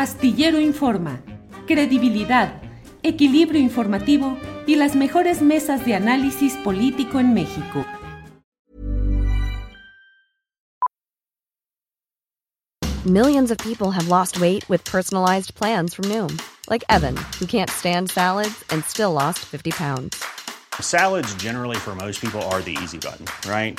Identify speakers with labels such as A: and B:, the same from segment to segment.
A: Astillero Informa, credibilidad, equilibrio informativo y las mejores mesas de análisis político en México.
B: Millions of people have lost weight with personalized plans from Noom, like Evan, who can't stand salads and still lost 50 pounds.
C: Salads generally for most people are the easy button, right?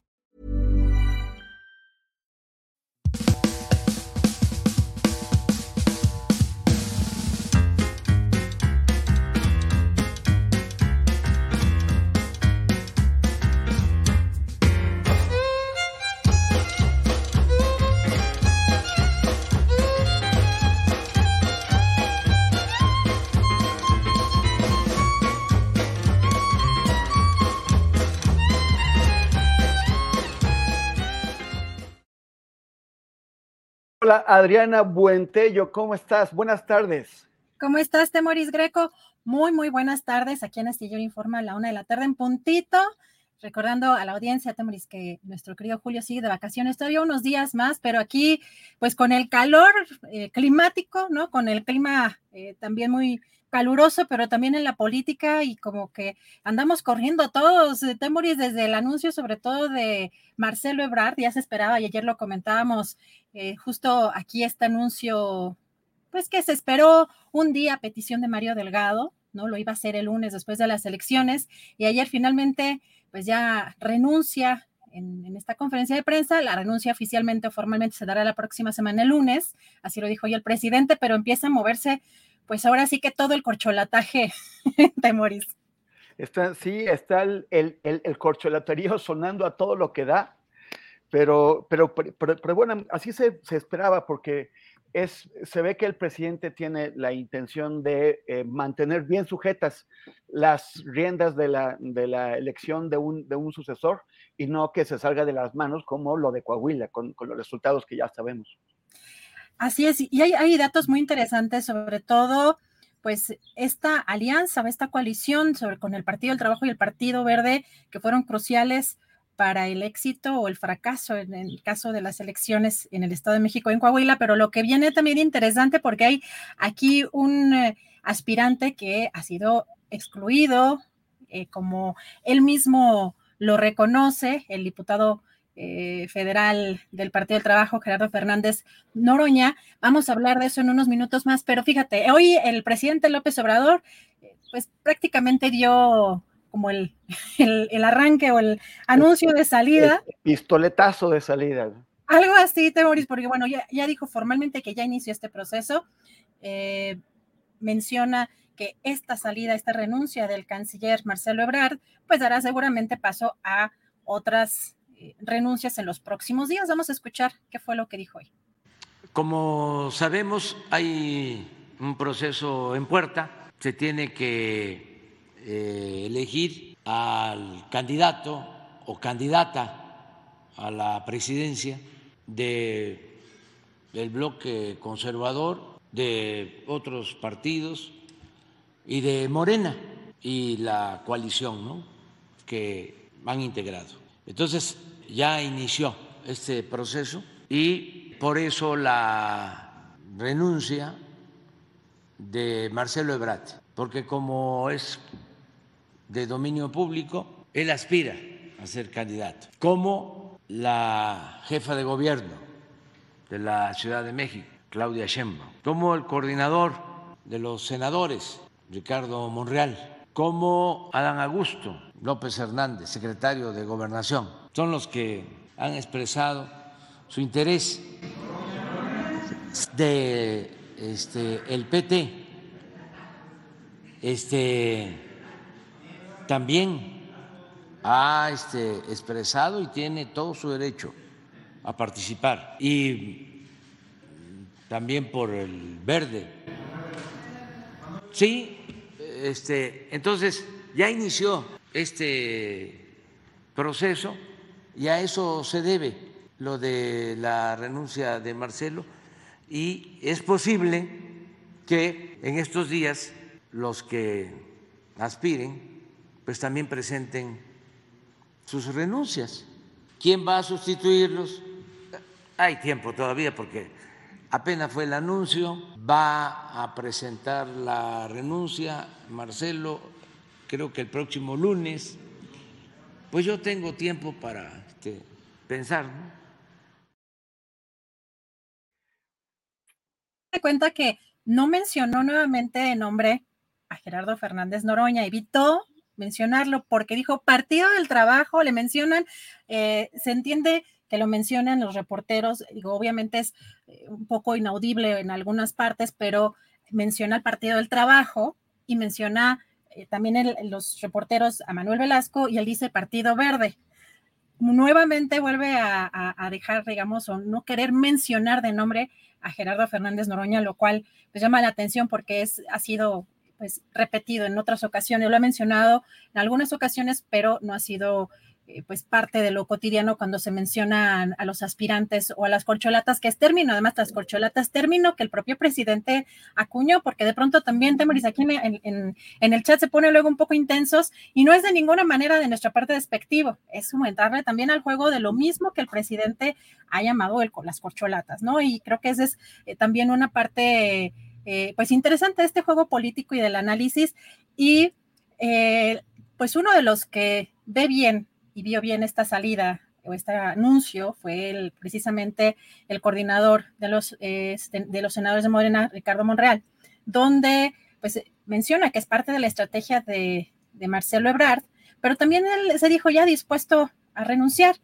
D: Hola Adriana Buentello, ¿cómo estás? Buenas tardes.
E: ¿Cómo estás, Temoris Greco? Muy, muy buenas tardes. Aquí en Astillero Informa a la una de la tarde en puntito. Recordando a la audiencia, Temoris, que nuestro querido Julio sigue de vacaciones todavía unos días más, pero aquí, pues con el calor eh, climático, ¿no? Con el clima eh, también muy caluroso, pero también en la política y como que andamos corriendo todos, eh, Temoris, desde el anuncio sobre todo de Marcelo Ebrard, ya se esperaba y ayer lo comentábamos, eh, justo aquí este anuncio, pues que se esperó un día a petición de Mario Delgado, ¿no? Lo iba a hacer el lunes después de las elecciones y ayer finalmente pues ya renuncia en, en, esta conferencia de prensa. La renuncia oficialmente o formalmente se dará la próxima semana el lunes, así lo dijo hoy el presidente, pero empieza a moverse, pues ahora sí que todo el corcholataje de.
D: Está, sí, está el, el, sonando a todo lo que da, pero, pero, pero, pero bueno, así se, se, esperaba porque es, se ve que el presidente tiene la intención de eh, mantener bien sujetas las riendas de la, de la elección de un, de un, sucesor y no que se salga de las manos como lo de Coahuila, con, con los resultados que ya sabemos.
E: Así es, y hay, datos muy interesantes, sobre todo pues esta alianza, esta coalición sobre, con el Partido del Trabajo y el Partido Verde, que fueron cruciales para el éxito o el fracaso en el caso de las elecciones en el Estado de México en Coahuila, pero lo que viene también interesante porque hay aquí un eh, aspirante que ha sido excluido, eh, como él mismo lo reconoce, el diputado eh, federal del Partido del Trabajo, Gerardo Fernández Noroña. Vamos a hablar de eso en unos minutos más, pero fíjate, hoy el presidente López Obrador, pues prácticamente dio como el, el, el, arranque o el anuncio de salida.
D: El pistoletazo de salida.
E: Algo así, Temoris, porque bueno, ya, ya, dijo formalmente que ya inició este proceso. Eh, menciona que esta salida, esta renuncia del canciller Marcelo Ebrard, pues dará seguramente paso a otras eh, renuncias en los próximos días. Vamos a escuchar qué fue lo que dijo hoy.
F: Como sabemos, hay un proceso en puerta, se tiene que eh, elegir al candidato o candidata a la presidencia de, del bloque conservador, de otros partidos y de Morena y la coalición ¿no? que han integrado. Entonces ya inició este proceso y por eso la renuncia de Marcelo Ebrard, porque como es de dominio público, él aspira a ser candidato, como la jefa de gobierno de la Ciudad de México, Claudia Sheinbaum, como el coordinador de los senadores, Ricardo Monreal, como Adán Augusto López Hernández, secretario de Gobernación. Son los que han expresado su interés de este, el PT. Este, también ha este, expresado y tiene todo su derecho a participar. Y también por el verde. Sí, este, entonces ya inició este proceso y a eso se debe lo de la renuncia de Marcelo y es posible que en estos días los que aspiren pues también presenten sus renuncias. ¿Quién va a sustituirlos? Hay tiempo todavía porque apenas fue el anuncio, va a presentar la renuncia Marcelo, creo que el próximo lunes. Pues yo tengo tiempo para pensar, ¿no?
E: cuenta que no mencionó nuevamente de nombre a Gerardo Fernández Noroña, evitó mencionarlo porque dijo Partido del Trabajo, le mencionan, eh, se entiende que lo mencionan los reporteros, digo, obviamente es eh, un poco inaudible en algunas partes, pero menciona el Partido del Trabajo y menciona eh, también los reporteros a Manuel Velasco y él dice Partido Verde. Nuevamente vuelve a, dejar, digamos, o no querer mencionar de nombre a Gerardo Fernández Noroña, lo cual pues llama la atención porque es, ha sido pues repetido en otras ocasiones, lo he mencionado en algunas ocasiones, pero no ha sido pues parte de lo cotidiano cuando se mencionan a los aspirantes o a las corcholatas, que es término, además las corcholatas, término que el propio presidente acuñó, porque de pronto también, Temoris, aquí en, el chat se pone luego un poco intensos y no es de ninguna manera de nuestra parte despectivo, es aumentarle también al juego de lo mismo que el presidente ha llamado el, las corcholatas, ¿no? Y creo que esa es eh, también una parte, eh, pues interesante de este juego político y del análisis y pues uno de los que ve bien y vio bien esta salida o este anuncio fue el, precisamente el coordinador de los, este, de los senadores de Morena, Ricardo Monreal, donde pues menciona que es parte de la estrategia de, de Marcelo Ebrard, pero también él se dijo ya dispuesto a renunciar.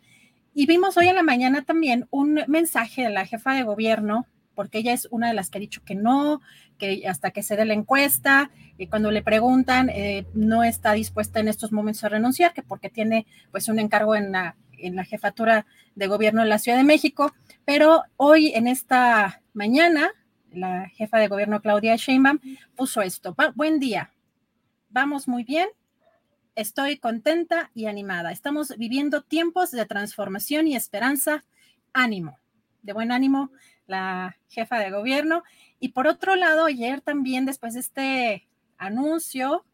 E: Y vimos hoy en la mañana también un mensaje de la jefa de gobierno porque ella es una de las que ha dicho que no, que hasta que se dé la encuesta, y cuando le preguntan, eh, no está dispuesta en estos momentos a renunciar, que porque tiene pues un encargo en la, en la jefatura de gobierno de la Ciudad de México, pero hoy en esta mañana, la jefa de gobierno Claudia Sheinbaum puso esto, buen día, vamos muy bien, estoy contenta y animada, estamos viviendo tiempos de transformación y esperanza, ánimo, de buen ánimo, la jefa de gobierno. Y por otro lado, ayer también, después de este anuncio,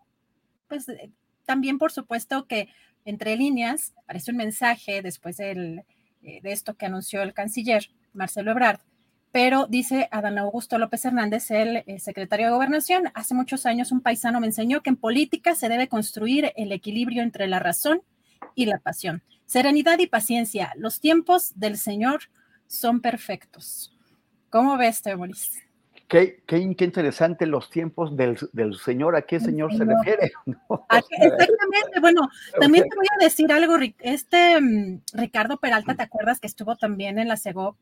E: pues eh, también por supuesto que entre líneas aparece un mensaje después eh, de esto que anunció el canciller Marcelo Ebrard, pero dice Adán Augusto López Hernández, el eh, secretario de Gobernación, hace muchos años un paisano me enseñó que en política se debe construir el equilibrio entre la razón y la pasión. Serenidad y paciencia, los tiempos del Señor son perfectos. ¿Cómo ves, Temoris?
D: Qué, qué, interesante los tiempos del, del, Señor, ¿a qué Señor, se refiere?
E: Exactamente, bueno, también te voy a decir algo, este mm, Ricardo Peralta, ¿te acuerdas que estuvo también en la CEGO?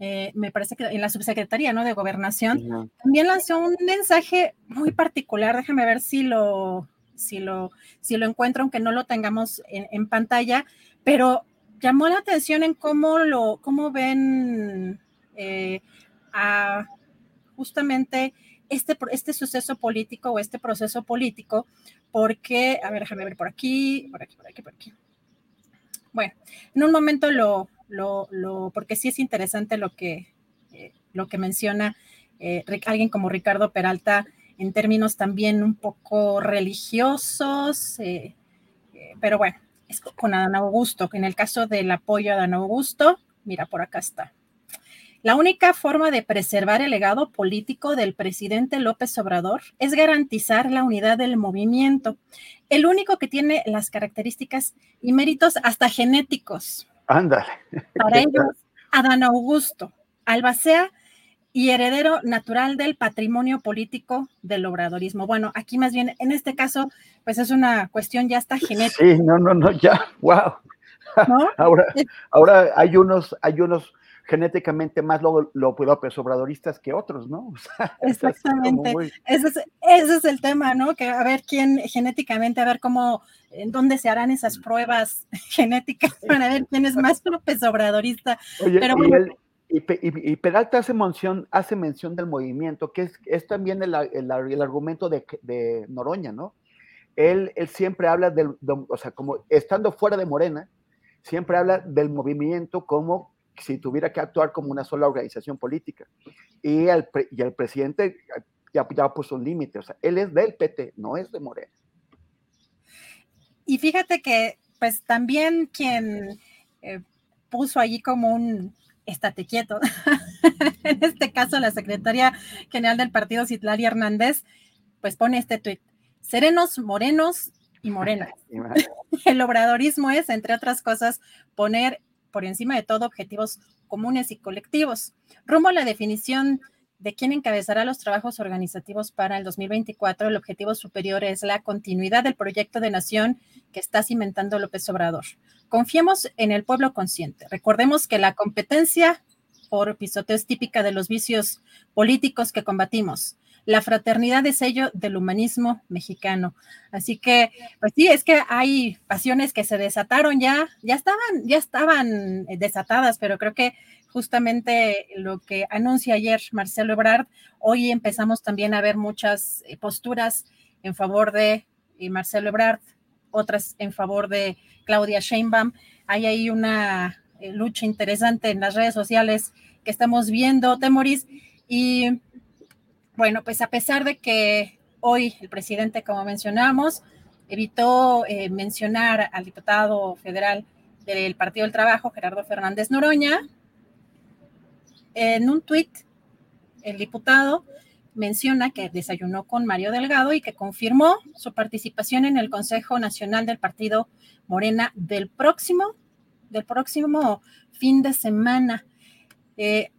E: Eh, me parece que en la subsecretaría ¿no? de gobernación, también lanzó un mensaje muy particular, déjame ver si lo, si lo, si lo encuentro, aunque no lo tengamos en, en pantalla, pero llamó la atención en cómo lo, cómo ven eh, a justamente este, este suceso político o este proceso político, porque, a ver, déjame ver por aquí, por aquí, por aquí, por aquí. Bueno, en un momento lo, lo, lo porque sí es interesante lo que, eh, lo que menciona eh, alguien como Ricardo Peralta en términos también un poco religiosos, eh, pero bueno, es con Adán Augusto. En el caso del apoyo a Adán Augusto, mira, por acá está. La única forma de preservar el legado político del presidente López Obrador es garantizar la unidad del movimiento, el único que tiene las características y méritos hasta genéticos.
D: Ándale.
E: Para ellos, Adán Augusto, albacea y heredero natural del patrimonio político del obradorismo. Bueno, aquí más bien, en este caso, pues es una cuestión ya hasta genética.
D: Sí, no, no, no, ya, wow. ahora, ahora hay unos, hay unos genéticamente más lo, lo obradoristas que otros, ¿no?
E: Exactamente. ese, es, ese es el tema, ¿no? Que a ver quién genéticamente, a ver cómo, en dónde se harán esas pruebas genéticas para ver quién es más López Obradorista.
D: Oye, y, Peralta hace mención, hace mención del movimiento, que es, es también el, el, el argumento de, de, Noroña, ¿no? Él, él siempre habla del, o sea, como estando fuera de Morena, siempre habla del movimiento como si tuviera que actuar como una sola organización política. Y el, y el presidente ya, ya puso un límite, o sea, él es del PT, no es de Morena.
E: Y fíjate que, pues también quien eh, puso allí como un estate quieto, en este caso la secretaria general del partido, Citlali Hernández, pues pone este tuit, serenos, morenos y morenas. El obradorismo es, entre otras cosas, poner por encima de todo objetivos comunes y colectivos. Rumbo a la definición de quién encabezará los trabajos organizativos para el 2024, el objetivo superior es la continuidad del proyecto de nación que está cimentando López Obrador. Confiemos en el pueblo consciente. Recordemos que la competencia por pisoteo es típica de los vicios políticos que combatimos. La fraternidad es sello del humanismo mexicano. Así que, pues sí, es que hay pasiones que se desataron ya, ya estaban, ya estaban desatadas, pero creo que justamente lo que anuncia ayer Marcelo Ebrard, hoy empezamos también a ver muchas eh, posturas en favor de eh, Marcelo Ebrard, otras en favor de Claudia Sheinbaum. Hay ahí una eh, lucha interesante en las redes sociales que estamos viendo, Temoris, y bueno, pues a pesar de que hoy el presidente, como mencionamos, evitó eh, mencionar al diputado federal del Partido del Trabajo, Gerardo Fernández Noroña, en un tuit, el diputado menciona que desayunó con Mario Delgado y que confirmó su participación en el Consejo Nacional del Partido Morena del próximo, del próximo fin de semana. Eh,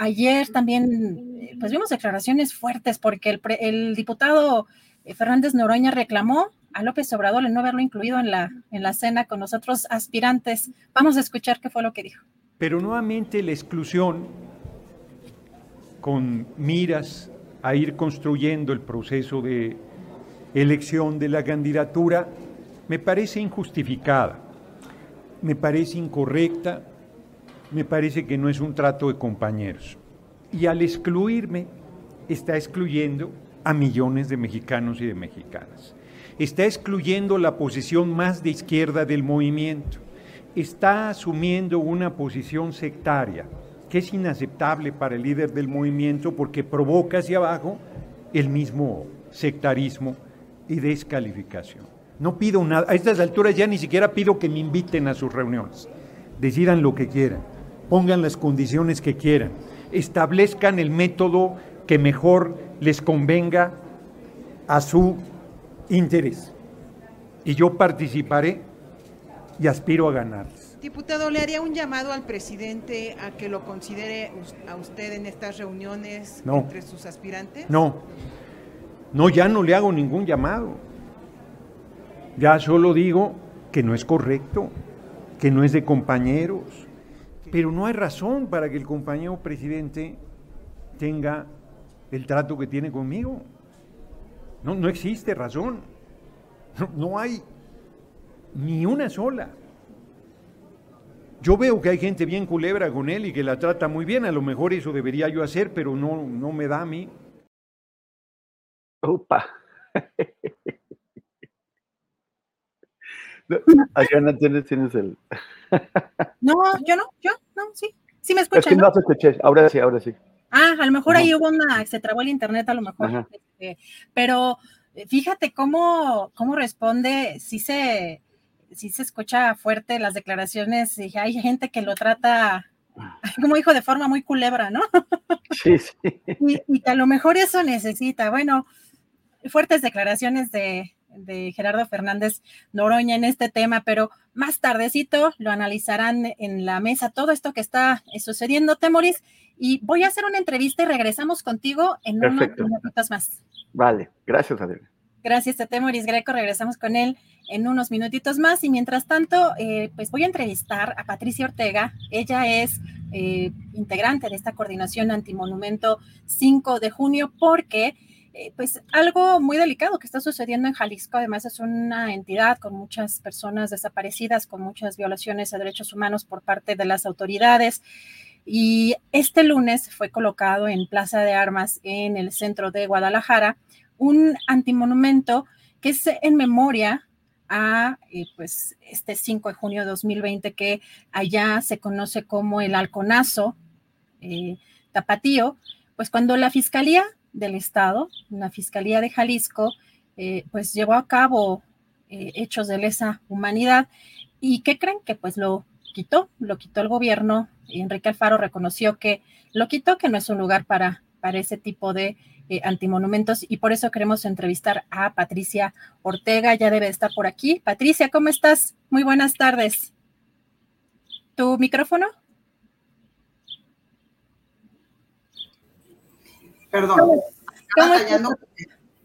E: ayer también, eh, pues vimos declaraciones fuertes porque el, diputado eh, Fernández Noroña reclamó a López Obrador el no haberlo incluido en la, en la cena con los otros aspirantes. Vamos a escuchar qué fue lo que dijo.
G: Pero nuevamente la exclusión con miras a ir construyendo el proceso de elección de la candidatura me parece injustificada, me parece incorrecta me parece que no es un trato de compañeros. Y al excluirme, está excluyendo a millones de mexicanos y de mexicanas. Está excluyendo la posición más de izquierda del movimiento. Está asumiendo una posición sectaria, que es inaceptable para el líder del movimiento porque provoca hacia abajo el mismo sectarismo y descalificación. No pido nada, a estas alturas ya ni siquiera pido que me inviten a sus reuniones, decidan lo que quieran pongan las condiciones que quieran, establezcan el método que mejor les convenga a su interés. Y yo participaré y aspiro a ganarles.
H: Diputado, ¿le haría un llamado al presidente a que lo considere a usted en estas reuniones entre sus aspirantes?
G: No, no, ya no le hago ningún llamado. Ya solo digo que no es correcto, que no es de compañeros, pero no hay razón para que el compañero presidente tenga el trato que tiene conmigo. No, no existe razón. No, hay ni una sola. Yo veo que hay gente bien culebra con él y que la trata muy bien. A lo mejor eso debería yo hacer, pero no, no me da a mí.
D: Opa. Adriana, tienes, tienes el.
E: No, yo no, yo no, sí. Sí me escuchan.
D: Es que no, se escuché, ahora sí, ahora sí.
E: Ah, a lo mejor ahí hubo una, se trabó el internet a lo mejor. Este, pero eh, fíjate cómo, cómo responde, si se, si se escucha fuerte las declaraciones, y hay gente que lo trata como hijo de forma muy culebra, ¿no?
D: Sí, sí.
E: Y, y que a lo mejor eso necesita, bueno, fuertes declaraciones de, de Gerardo Fernández Noroña en este tema, pero más tardecito lo analizarán en la mesa todo esto que está sucediendo, Temoris, y voy a hacer una entrevista y regresamos contigo en unos minutos más.
D: Vale, gracias, Adriana.
E: Gracias a Temoris Greco, regresamos con él en unos minutitos más y mientras tanto, eh, pues voy a entrevistar a Patricia Ortega. Ella es eh, integrante de esta coordinación antimonumento 5 de junio porque eh, pues algo muy delicado que está sucediendo en Jalisco. Además, es una entidad con muchas personas desaparecidas, con muchas violaciones a derechos humanos por parte de las autoridades. Y este lunes fue colocado en Plaza de Armas en el centro de Guadalajara un antimonumento que es en memoria a eh, pues este 5 de junio de 2020 que allá se conoce como el halconazo eh, tapatío, pues cuando la Fiscalía del Estado, la Fiscalía de Jalisco, eh, pues llevó a cabo eh, hechos de lesa humanidad. ¿Y qué creen? Que pues lo quitó, lo quitó el gobierno. Enrique Alfaro reconoció que lo quitó, que no es un lugar para, para ese tipo de eh, antimonumentos y por eso queremos entrevistar a Patricia Ortega, ya debe estar por aquí. Patricia, ¿cómo estás? Muy buenas tardes. ¿Tu micrófono?
I: Perdón, estaba fallando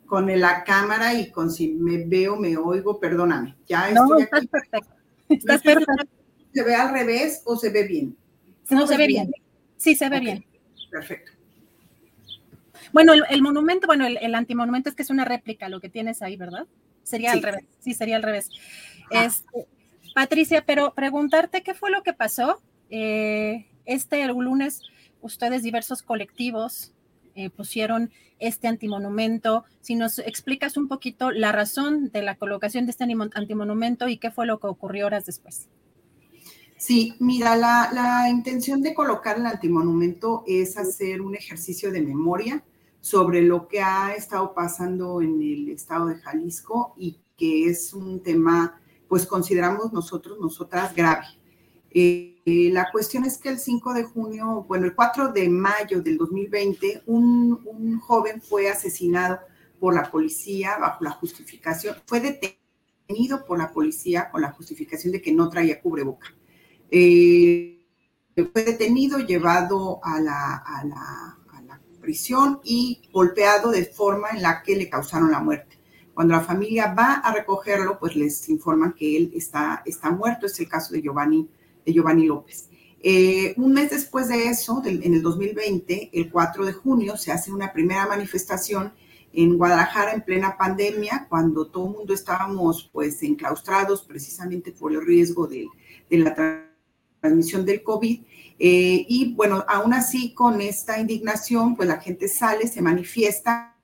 I: con la cámara y con si me veo, me oigo, perdóname. Ya estoy
E: estás aquí. perfecto. Estás perfecto.
I: ¿Se ve al revés o se ve bien?
E: No, se ve bien. Sí, se ve bien.
I: Perfecto.
E: Bueno, el, monumento, bueno, el, antimonumento es que es una réplica lo que tienes ahí, ¿verdad? Sería al revés. Sí, sería al revés. Este, Patricia, pero preguntarte qué fue lo que pasó. Eh, este lunes, ustedes diversos colectivos eh, pusieron este antimonumento. Si nos explicas un poquito la razón de la colocación de este antimonumento y qué fue lo que ocurrió horas después.
I: Sí, mira, la, la intención de colocar el antimonumento es hacer un ejercicio de memoria sobre lo que ha estado pasando en el estado de Jalisco y que es un tema, pues consideramos nosotros, nosotras, grave. Eh, la cuestión es que el 5 de junio, bueno, el 4 de mayo del 2020, un, un, joven fue asesinado por la policía bajo la justificación, fue detenido por la policía con la justificación de que no traía cubreboca. Eh, fue detenido, llevado a la, a, la, a la prisión y golpeado de forma en la que le causaron la muerte. Cuando la familia va a recogerlo, pues les informan que él está, está muerto. Es el caso de Giovanni Giovanni López. Eh, un mes después de eso, en el 2020, el 4 de junio, se hace una primera manifestación en Guadalajara en plena pandemia, cuando todo el mundo estábamos pues enclaustrados precisamente por el riesgo de, la transmisión del COVID. Eh, y bueno, aún así con esta indignación, pues la gente sale, se manifiesta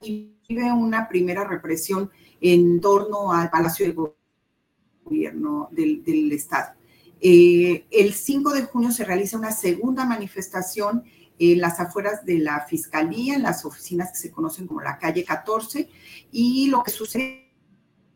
I: y vive una primera represión en torno al Palacio de Gobierno del, del Estado. Eh, el 5 de junio se realiza una segunda manifestación en las afueras de la Fiscalía, en las oficinas que se conocen como la calle 14, y lo que sucede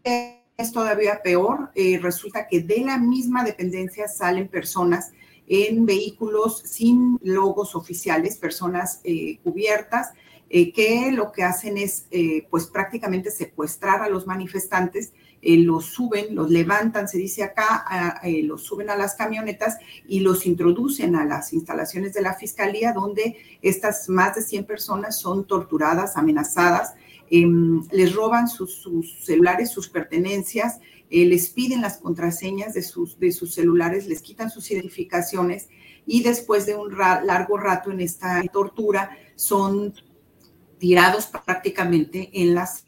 I: es todavía peor. Eh, resulta que de la misma dependencia salen personas en vehículos sin logos oficiales, personas eh, cubiertas, que lo que hacen es pues prácticamente secuestrar a los manifestantes eh, los suben, los levantan, se dice acá, eh, los suben a las camionetas y los introducen a las instalaciones de la fiscalía, donde estas más de 100 personas son torturadas, amenazadas, em, les roban sus, celulares, sus pertenencias, eh, les piden las contraseñas de sus, de sus celulares, les quitan sus identificaciones y después de un largo rato en esta tortura son tirados prácticamente en las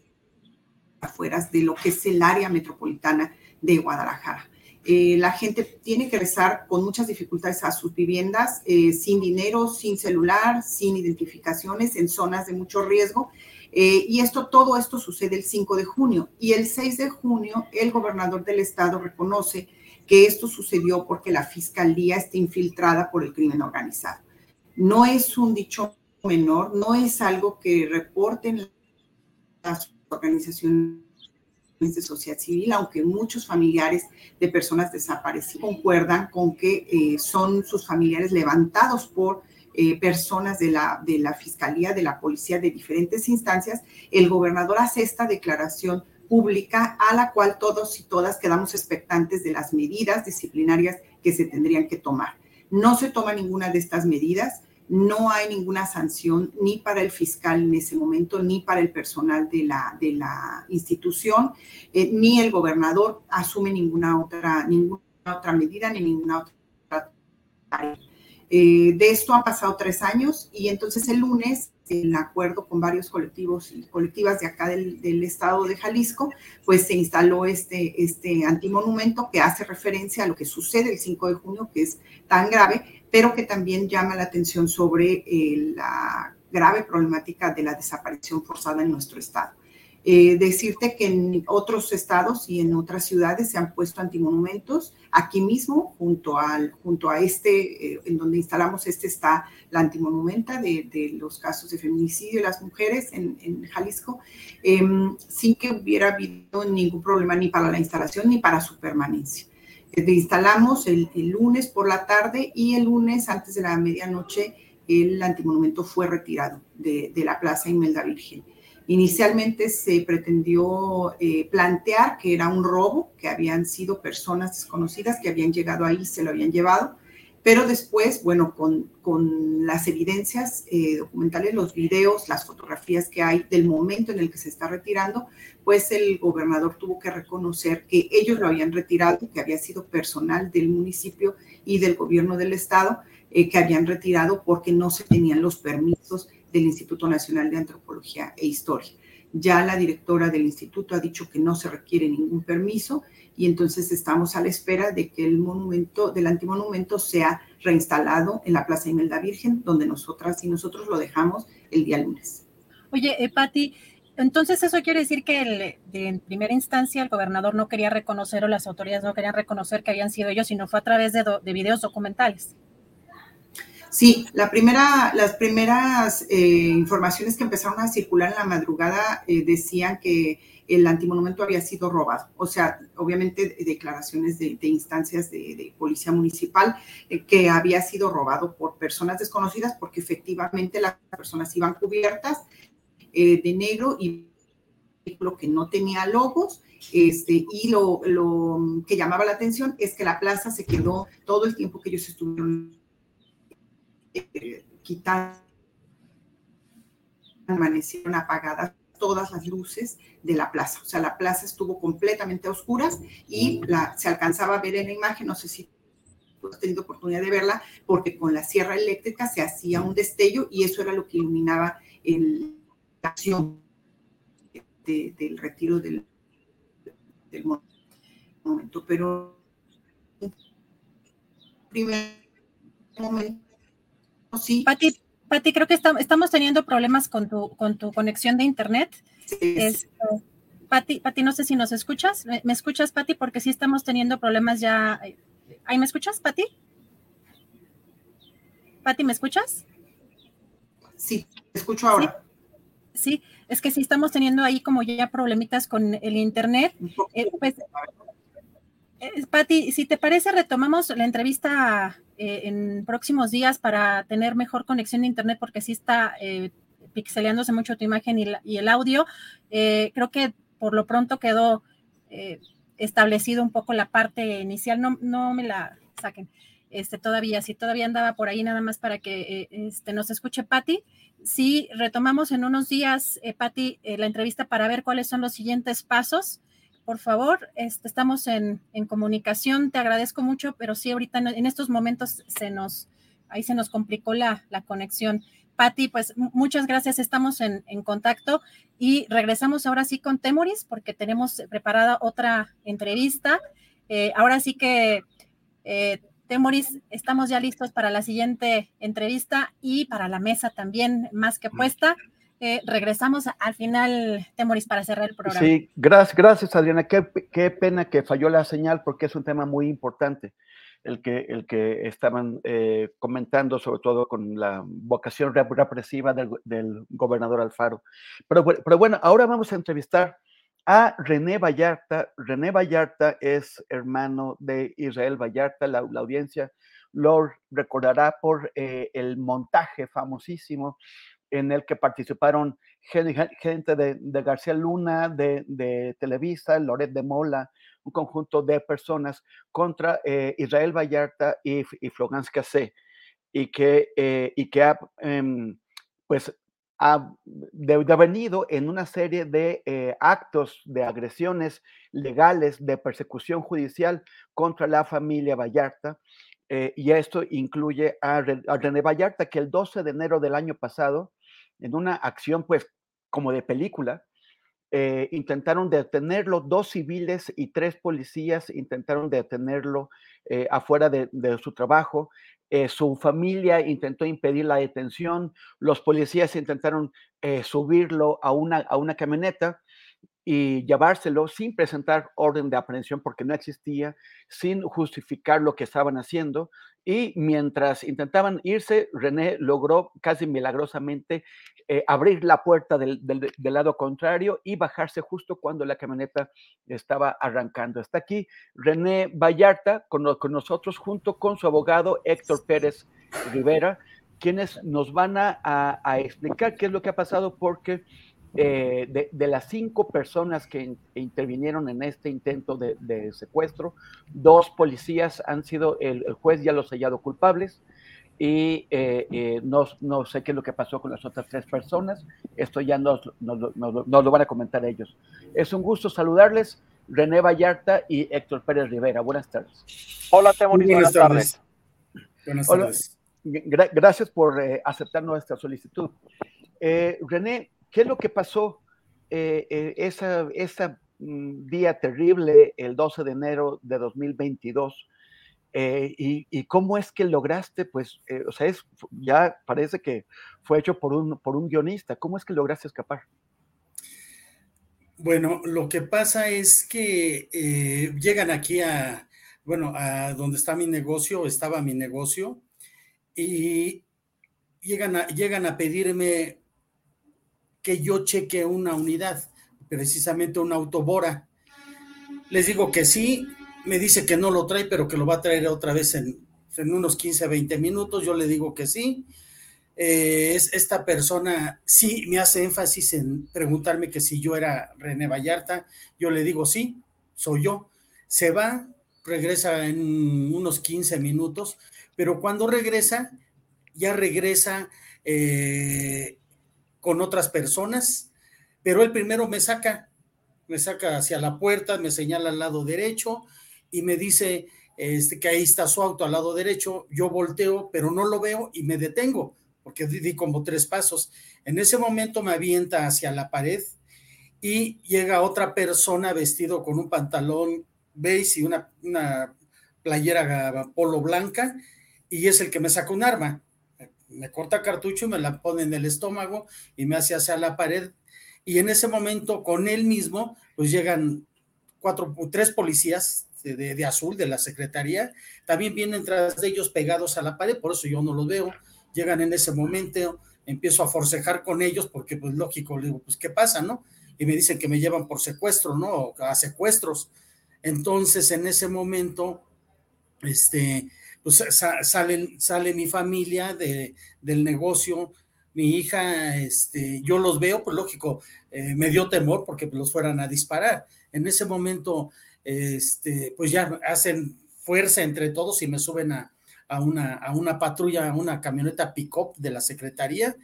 I: afueras de lo que es el área metropolitana de Guadalajara. Eh, la gente tiene que rezar con muchas dificultades a sus viviendas, eh, sin dinero, sin celular, sin identificaciones, en zonas de mucho riesgo. Eh, y esto, todo esto sucede el 5 de junio. Y el 6 de junio, el gobernador del estado reconoce que esto sucedió porque la fiscalía está infiltrada por el crimen organizado. No es un dicho menor, no es algo que reporten las organizaciones de sociedad civil, aunque muchos familiares de personas desaparecidas concuerdan con que eh, son sus familiares levantados por eh, personas de la, de la Fiscalía, de la Policía, de diferentes instancias, el gobernador hace esta declaración pública a la cual todos y todas quedamos expectantes de las medidas disciplinarias que se tendrían que tomar. No se toma ninguna de estas medidas, no hay ninguna sanción ni para el fiscal en ese momento, ni para el personal de la, de la institución, eh, ni el gobernador asume ninguna otra, ninguna otra medida ni ninguna otra eh, de esto han pasado tres años y entonces el lunes, en acuerdo con varios colectivos y colectivas de acá del, del, estado de Jalisco, pues se instaló este, este antimonumento que hace referencia a lo que sucede el 5 de junio, que es tan grave, pero que también llama la atención sobre eh, la grave problemática de la desaparición forzada en nuestro estado. Eh, decirte que en otros estados y en otras ciudades se han puesto antimonumentos. Aquí mismo, junto, al, junto a este, eh, en donde instalamos este, está la antimonumenta de, de, los casos de feminicidio de las mujeres en, en Jalisco, eh, sin que hubiera habido ningún problema ni para la instalación ni para su permanencia. Eh, instalamos el, lunes por la tarde y el lunes antes de la medianoche el antimonumento fue retirado de, la Plaza Imelda Virgen. Inicialmente se pretendió eh, plantear que era un robo, que habían sido personas desconocidas que habían llegado ahí, se lo habían llevado, pero después, bueno, con, con las evidencias eh, documentales, los videos, las fotografías que hay del momento en el que se está retirando, pues el gobernador tuvo que reconocer que ellos lo habían retirado, que había sido personal del municipio y del gobierno del estado, eh, que habían retirado porque no se tenían los permisos del Instituto Nacional de Antropología e Historia. Ya la directora del instituto ha dicho que no se requiere ningún permiso y entonces estamos a la espera de que el monumento del antimonumento sea reinstalado en la Plaza Imelda Virgen, donde nosotras y nosotros lo dejamos el día lunes.
E: Oye, eh, Patti, entonces eso quiere decir que el, de, en primera instancia el gobernador no quería reconocer o las autoridades no querían reconocer que habían sido ellos, sino fue a través de, do, de videos documentales.
I: Sí, la primera, las primeras eh, informaciones que empezaron a circular en la madrugada eh, decían que el antimonumento había sido robado. O sea, obviamente declaraciones de, instancias de, policía municipal eh, que había sido robado por personas desconocidas porque efectivamente las personas iban cubiertas eh, de negro y lo que no tenía logos. Este, y lo, lo que llamaba la atención es que la plaza se quedó todo el tiempo que ellos estuvieron eh, quitar, amanecieron apagadas todas las luces de la plaza. O sea, la plaza estuvo completamente a oscuras y la, se alcanzaba a ver en la imagen, no sé si has tenido oportunidad de verla, porque con la sierra eléctrica se hacía un destello y eso era lo que iluminaba el, la acción de, del retiro del, del momento. Pero primer momento
E: Sí. Pati, creo que estamos, estamos teniendo problemas con tu, con tu conexión de internet. Sí, es, Pati, Pati, no sé si nos escuchas. ¿Me, me escuchas, Pati? Porque sí estamos teniendo problemas ya. ¿Ahí me escuchas, Pati? Pati, ¿me escuchas?
I: Sí, te escucho ahora.
E: Sí, sí, es que sí estamos teniendo ahí como ya problemitas con el internet. Eh, pues, eh, Pati, si te parece, retomamos la entrevista eh, en próximos días para tener mejor conexión de internet, porque sí está eh, pixeleándose mucho tu imagen y, la, y el audio. Eh, creo que por lo pronto quedó eh, establecido un poco la parte inicial. No, no me la saquen este, todavía, si todavía andaba por ahí nada más para que este, nos escuche Patti. Sí, retomamos en unos días, Patti, la entrevista para ver cuáles son los siguientes pasos por favor, este, estamos en, en, comunicación, te agradezco mucho, pero sí, ahorita en, en, estos momentos se nos, ahí se nos complicó la, la conexión. Patti, pues muchas gracias, estamos en, en, contacto y regresamos ahora sí con Temoris porque tenemos preparada otra entrevista. Eh, ahora sí que, eh, Temoris, estamos ya listos para la siguiente entrevista y para la mesa también más que puesta. Eh, regresamos al final, Temoris, para cerrar el programa.
D: Sí, gracias, gracias Adriana. Qué, qué, pena que falló la señal porque es un tema muy importante el que, el que estaban eh, comentando, sobre todo con la vocación represiva del, del gobernador Alfaro. Pero, pero, bueno, ahora vamos a entrevistar a René Vallarta. René Vallarta es hermano de Israel Vallarta, la, la audiencia lo recordará por eh, el montaje famosísimo en el que participaron gente de, de García Luna, de, de, Televisa, Loret de Mola, un conjunto de personas contra eh, Israel Vallarta y, y Florence Cassé. y que, eh, y que ha, em, pues, ha devenido en una serie de eh, actos de agresiones legales, de persecución judicial contra la familia Vallarta. Eh, y esto incluye a, René Vallarta, que el 12 de enero del año pasado, en una acción pues como de película, eh, intentaron detenerlo, dos civiles y tres policías intentaron detenerlo afuera de, su trabajo. Eh, su familia intentó impedir la detención, los policías intentaron eh, subirlo a una, a una camioneta y llevárselo sin presentar orden de aprehensión porque no existía, sin justificar lo que estaban haciendo. Y mientras intentaban irse, René logró casi milagrosamente eh, abrir la puerta del, lado contrario y bajarse justo cuando la camioneta estaba arrancando. Está aquí René Vallarta con, nosotros junto con su abogado Héctor Pérez Rivera, quienes nos van a explicar qué es lo que ha pasado porque eh, de, las cinco personas que intervinieron en este intento de, secuestro, dos policías han sido, el, juez ya los ha hallado culpables y eh, eh, no, no, sé qué es lo que pasó con las otras tres personas. Esto ya nos, lo van a comentar ellos. Es un gusto saludarles, René Vallarta y Héctor Pérez Rivera. Buenas tardes.
J: Hola, Temoris. Buenas, tardes.
D: Buenas tardes. gracias por aceptar nuestra solicitud. René, ¿Qué es lo que pasó eh, eh, esa, mm, día terrible, el 12 de enero de 2022? Eh, y, cómo es que lograste, pues, o sea, es, ya parece que fue hecho por un, por un guionista, ¿cómo es que lograste escapar?
J: Bueno, lo que pasa es que llegan aquí a, bueno, a donde está mi negocio, estaba mi negocio, y llegan llegan a pedirme que yo cheque una unidad, precisamente una autobora. Les digo que sí, me dice que no lo trae, pero que lo va a traer otra vez en, unos 15, 20 minutos. Yo le digo que sí. Eh, es, esta persona sí me hace énfasis en preguntarme que si yo era René Vallarta. Yo le digo sí, soy yo. Se va, regresa en unos 15 minutos, pero cuando regresa, ya regresa eh, con otras personas, pero él primero me saca, me saca hacia la puerta, me señala al lado derecho y me dice este, que ahí está su auto al lado derecho. Yo volteo, pero no lo veo y me detengo, porque di, como tres pasos. En ese momento me avienta hacia la pared y llega otra persona vestido con un pantalón beige y una, una playera polo blanca y es el que me saca un arma me corta cartucho y me la pone en el estómago y me hace hacia la pared. Y en ese momento, con él mismo, pues llegan cuatro, tres policías de, azul de la secretaría, también vienen tras de ellos pegados a la pared, por eso yo no los veo. Llegan en ese momento, empiezo a forcejar con ellos, porque pues lógico, le digo, pues ¿qué pasa, no? Y me dicen que me llevan por secuestro, ¿no? A secuestros. Entonces, en ese momento, este, pues salen, sale mi familia de, del negocio, mi hija, este, yo los veo, pues lógico, eh, me dio temor porque los fueran a disparar. En ese momento, este, pues ya hacen fuerza entre todos y me suben a, una, a una patrulla, a una camioneta pick-up de la secretaría,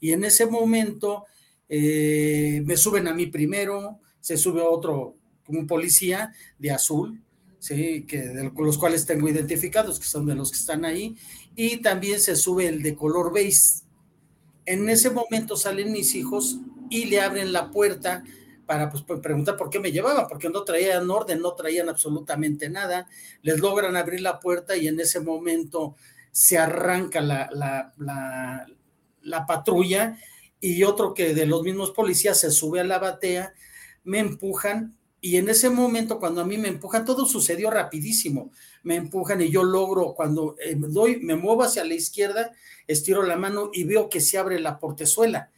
J: y en ese momento eh, me suben a mí primero, se sube otro, un policía de azul, ¿sí? que los cuales tengo identificados, que son de los que están ahí, y también se sube el de color beige. En ese momento salen mis hijos y le abren la puerta para pues, preguntar por qué me llevaban, porque no traían orden, no traían absolutamente nada. Les logran abrir la puerta y en ese momento se arranca la, la, la patrulla y otro que de los mismos policías se sube a la batea, me empujan y en ese momento, cuando a mí me empujan, todo sucedió rapidísimo. Me empujan y yo logro, cuando eh, doy, me muevo hacia la izquierda, estiro la mano y veo que se abre la portezuela.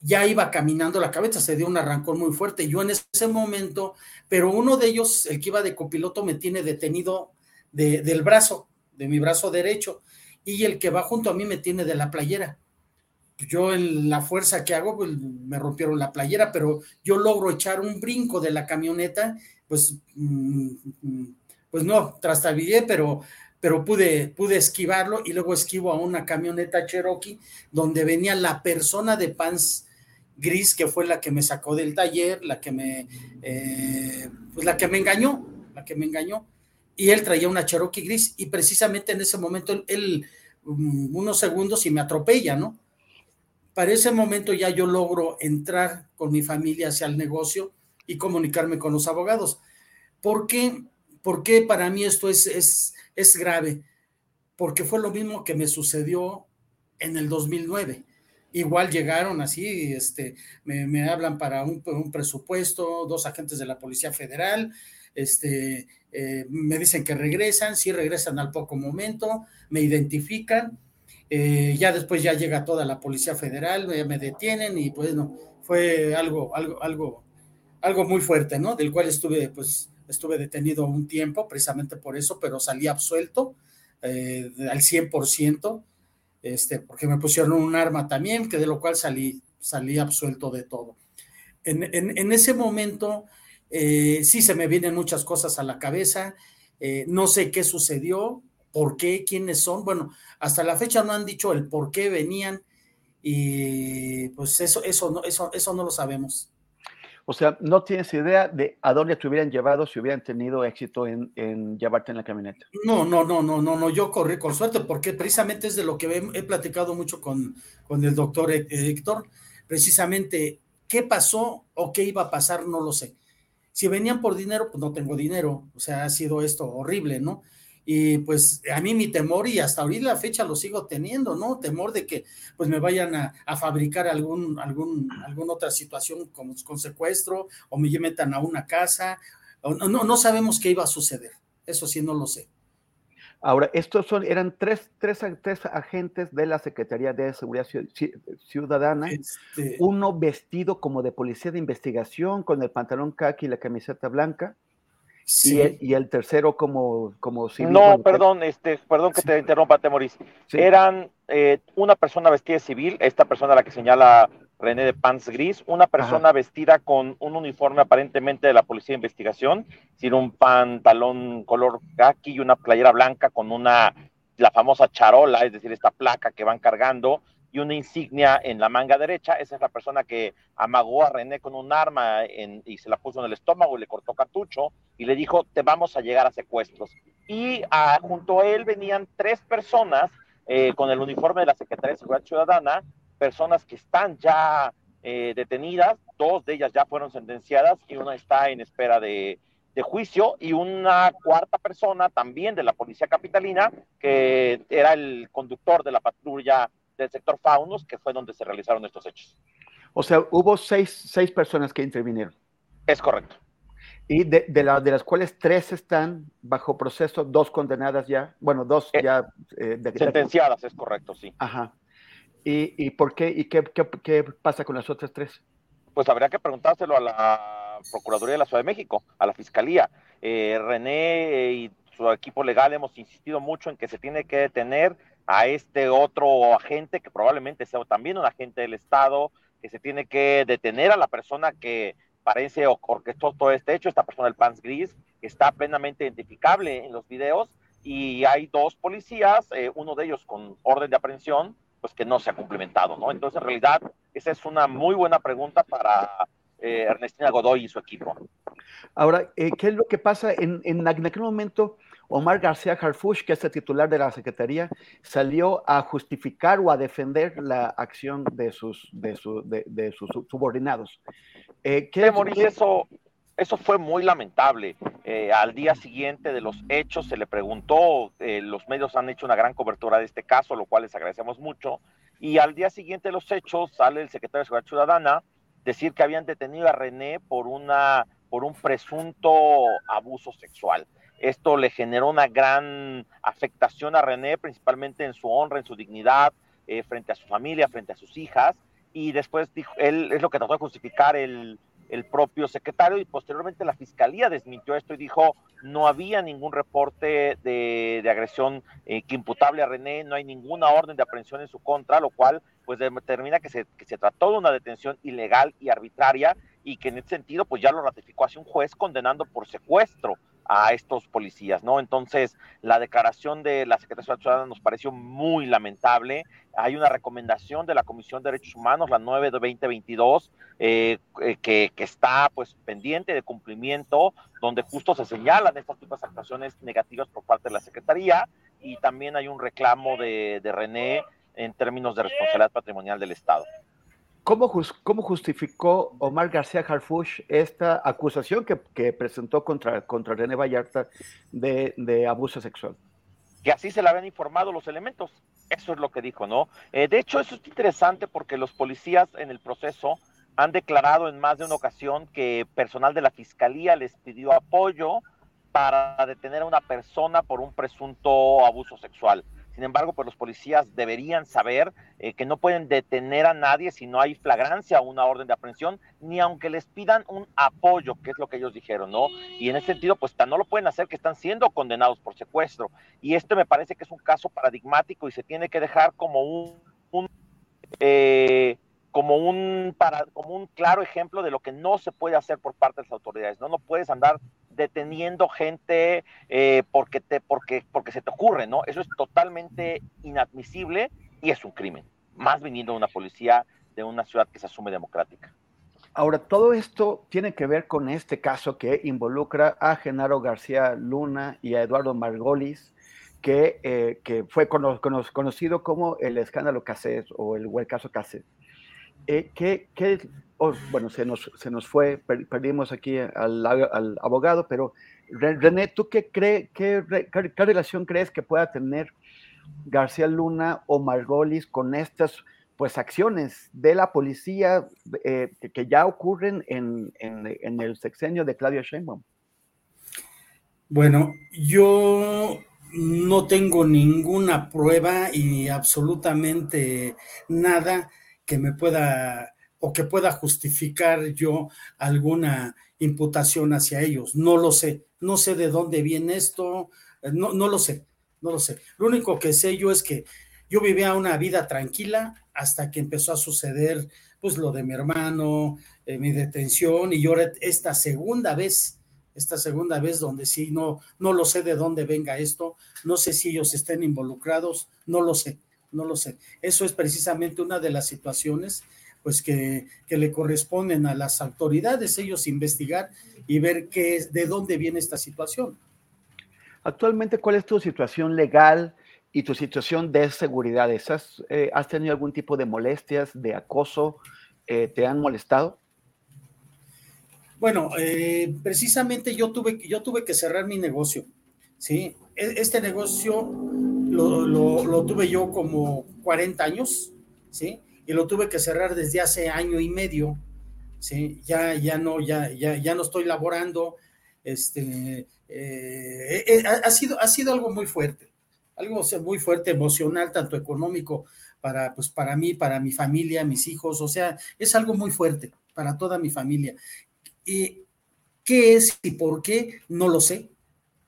J: Ya iba caminando la cabeza, se dio un arrancón muy fuerte. Yo en ese momento, pero uno de ellos, el que iba de copiloto, me tiene detenido del brazo, de mi brazo derecho, y el que va junto a mí me tiene de la playera yo en la fuerza que hago, pues me rompieron la playera, pero yo logro echar un brinco de la camioneta, pues, mm, pues no, trastabillé, pero pero pude, pude esquivarlo y luego esquivo a una camioneta Cherokee donde venía la persona de pants gris que fue la que me sacó del taller, la que me, eh, pues la que me engañó, la que me engañó. Y él traía una Cherokee gris y precisamente en ese momento él, mm, unos segundos y me atropella, ¿no? Para ese momento ya yo logro entrar con mi familia hacia el negocio y comunicarme con los abogados. ¿Por qué? ¿Por qué para mí esto es, es, es grave? Porque fue lo mismo que me sucedió en el 2009 igual llegaron así, este, me, hablan para un, presupuesto, dos agentes de la Policía Federal, este, eh, me dicen que regresan, sí regresan al poco momento, me identifican, eh, ya después ya llega toda la Policía Federal, me, detienen y pues no, fue algo, algo, algo, algo muy fuerte, ¿no? Del cual estuve, pues, estuve detenido un tiempo, precisamente por eso, pero salí absuelto eh, al 100%. Este, porque me pusieron un arma también, que de lo cual salí, salí absuelto de todo. En, ese momento eh, sí se me vienen muchas cosas a la cabeza, eh, no sé qué sucedió, por qué, quiénes son, bueno, hasta la fecha no han dicho el por qué venían y pues eso, eso, no, eso, eso no lo sabemos.
D: O sea, no tienes idea de a dónde te hubieran llevado si hubieran tenido éxito en, llevarte en la camioneta.
J: No, no, no, no, no, no, yo corrí con suerte porque precisamente es de lo que he, platicado mucho con, con el doctor Héctor. Precisamente, ¿qué pasó o qué iba a pasar? No lo sé. Si venían por dinero, pues no tengo dinero. O sea, ha sido esto horrible, ¿no? Y pues a mí mi temor, y hasta ahorita la fecha lo sigo teniendo, ¿no? Temor de que pues me vayan a, fabricar algún, algún, alguna otra situación como con secuestro o me metan a una casa. no, no, no sabemos qué iba a suceder. Eso sí, no lo sé.
D: Ahora, estos son, eran tres, tres, tres agentes de la Secretaría de Seguridad Ciudadana, este uno vestido como de policía de investigación, con el pantalón khaki y la camiseta blanca, y, el, tercero como, como
K: civil. No, perdón, este, perdón que te interrumpa, Temoris. Eran eh, una persona vestida de civil, esta persona a la que señala René de Pants Gris, una persona vestida con un uniforme aparentemente de la Policía de Investigación, sin un pantalón color khaki y una playera blanca con una, la famosa charola, es decir, esta placa que van cargando, y una insignia en la manga derecha. Esa es la persona que amagó a René con un arma y se la puso en el estómago y le cortó cartucho y le dijo, te vamos a llegar a secuestros. Y ah, junto a él venían tres personas eh, con el uniforme de la Secretaría de Seguridad Ciudadana, personas que están ya eh, detenidas, dos de ellas ya fueron sentenciadas y una está en espera de, de juicio y una cuarta persona también de la policía capitalina que era el conductor de la patrulla del sector Faunos, que fue donde se realizaron estos hechos.
D: O sea, hubo seis, seis personas que intervinieron.
K: Es correcto.
D: Y de, de, de, las cuales tres están bajo proceso, dos condenadas ya, bueno, dos eh, ya...
K: Eh, sentenciadas, es correcto, sí.
D: Ajá. ¿Y, y por qué? ¿Y qué, qué, qué, pasa con las otras tres?
K: Pues habría que preguntárselo a la Procuraduría de la Ciudad de México, a la Fiscalía. Eh, René y su equipo legal hemos insistido mucho en que se tiene que detener a este otro agente, que probablemente sea también un agente del Estado, que se tiene que detener a la persona que parece orquestó todo este hecho, esta persona del Pants Gris, que está plenamente identificable en los videos, y hay dos policías, eh, uno de ellos con orden de aprehensión, pues que no se ha cumplimentado, ¿no? Entonces, en realidad, esa es una muy buena pregunta para eh, Ernestina Godoy y su equipo.
D: Ahora, eh, ¿qué es lo que pasa en, en aquel momento? Omar García Harfush, que es el titular de la Secretaría, salió a justificar o a defender la acción de sus, de, de, sus subordinados.
K: Eh, ¿qué, eso, eso fue muy lamentable. Eh, al día siguiente de los hechos se le preguntó, eh, los medios han hecho una gran cobertura de este caso, lo cual les agradecemos mucho, y al día siguiente de los hechos sale el secretario de Seguridad Ciudadana decir que habían detenido a René por, una, por un presunto abuso sexual. Esto le generó una gran afectación a René, principalmente en su honra, en su dignidad, eh, frente a su familia, frente a sus hijas. Y después dijo, él es lo que trató de justificar el, propio secretario y posteriormente la fiscalía desmintió esto y dijo no había ningún reporte de, agresión eh, imputable a René, no hay ninguna orden de aprehensión en su contra, lo cual pues determina que se, que se trató de una detención ilegal y arbitraria y que en ese sentido pues ya lo ratificó hace un juez condenando por secuestro a estos policías, ¿no? Entonces, la declaración de la Secretaría de Ciudadana nos pareció muy lamentable. Hay una recomendación de la Comisión de Derechos Humanos, la 9 de 2022, eh, eh, que, está pues pendiente de cumplimiento, donde justo se señalan estas tipos de actuaciones negativas por parte de la Secretaría y también hay un reclamo de, de René en términos de responsabilidad patrimonial del Estado.
D: ¿Cómo, ¿Cómo, justificó Omar García Harfuch esta acusación que, presentó contra, contra René Vallarta de, de, abuso sexual?
K: Que así se le habían informado los elementos. Eso es lo que dijo, ¿no? Eh, de hecho, eso es interesante porque los policías en el proceso han declarado en más de una ocasión que personal de la fiscalía les pidió apoyo para detener a una persona por un presunto abuso sexual. Sin embargo, pues los policías deberían saber eh, que no pueden detener a nadie si no hay flagrancia o una orden de aprehensión, ni aunque les pidan un apoyo, que es lo que ellos dijeron, ¿no? Y en ese sentido, pues no lo pueden hacer, que están siendo condenados por secuestro. Y este me parece que es un caso paradigmático y se tiene que dejar como un, eh, como un como un claro ejemplo de lo que no se puede hacer por parte de las autoridades. No, no puedes andar deteniendo gente eh, porque, te, porque, porque se te ocurre, ¿no? Eso es totalmente inadmisible y es un crimen, más viniendo de una policía de una ciudad que se asume democrática.
D: Ahora, todo esto tiene que ver con este caso que involucra a Genaro García Luna y a Eduardo Margolis, que, eh, que fue conocido como el escándalo Cassés o el, o el caso Cassés. Eh, ¿qué, qué, oh, bueno, se nos, se nos fue, perdimos aquí al, abogado, pero René, ¿tú qué, cree, qué, qué, relación crees que pueda tener García Luna o Margolis con estas pues acciones de la policía eh, que, ya ocurren en, en, en, el sexenio de Claudia Sheinbaum?
J: Bueno, yo no tengo ninguna prueba y absolutamente nada que me pueda o que pueda justificar yo alguna imputación hacia ellos. No lo sé, no sé de dónde viene esto, eh, no, no lo sé, no lo sé. Lo único que sé yo es que yo vivía una vida tranquila hasta que empezó a suceder pues lo de mi hermano, eh, mi detención y yo esta segunda vez, esta segunda vez donde sí no, no lo sé de dónde venga esto, no sé si ellos estén involucrados, no lo sé no lo sé. Eso es precisamente una de las situaciones pues que, le corresponden a las autoridades, ellos investigar y ver qué es, de dónde viene esta situación.
D: Actualmente, ¿cuál es tu situación legal y tu situación de seguridad? ¿Has, eh, ¿has tenido algún tipo de molestias, de acoso? Eh, ¿Te han molestado?
J: Bueno, eh, precisamente yo tuve, yo tuve que cerrar mi negocio, ¿sí? E, este negocio lo, tuve yo como 40 años, ¿sí? Y lo tuve que cerrar desde hace año y medio, ¿sí? Ya, ya, no, ya, ya, ya no estoy laborando, este, eh, eh, ha, sido, ha sido algo muy fuerte, algo muy fuerte, emocional, tanto económico para, pues, para mí, para mi familia, mis hijos, o sea, es algo muy fuerte para toda mi familia. ¿Y qué es y por qué? No lo sé,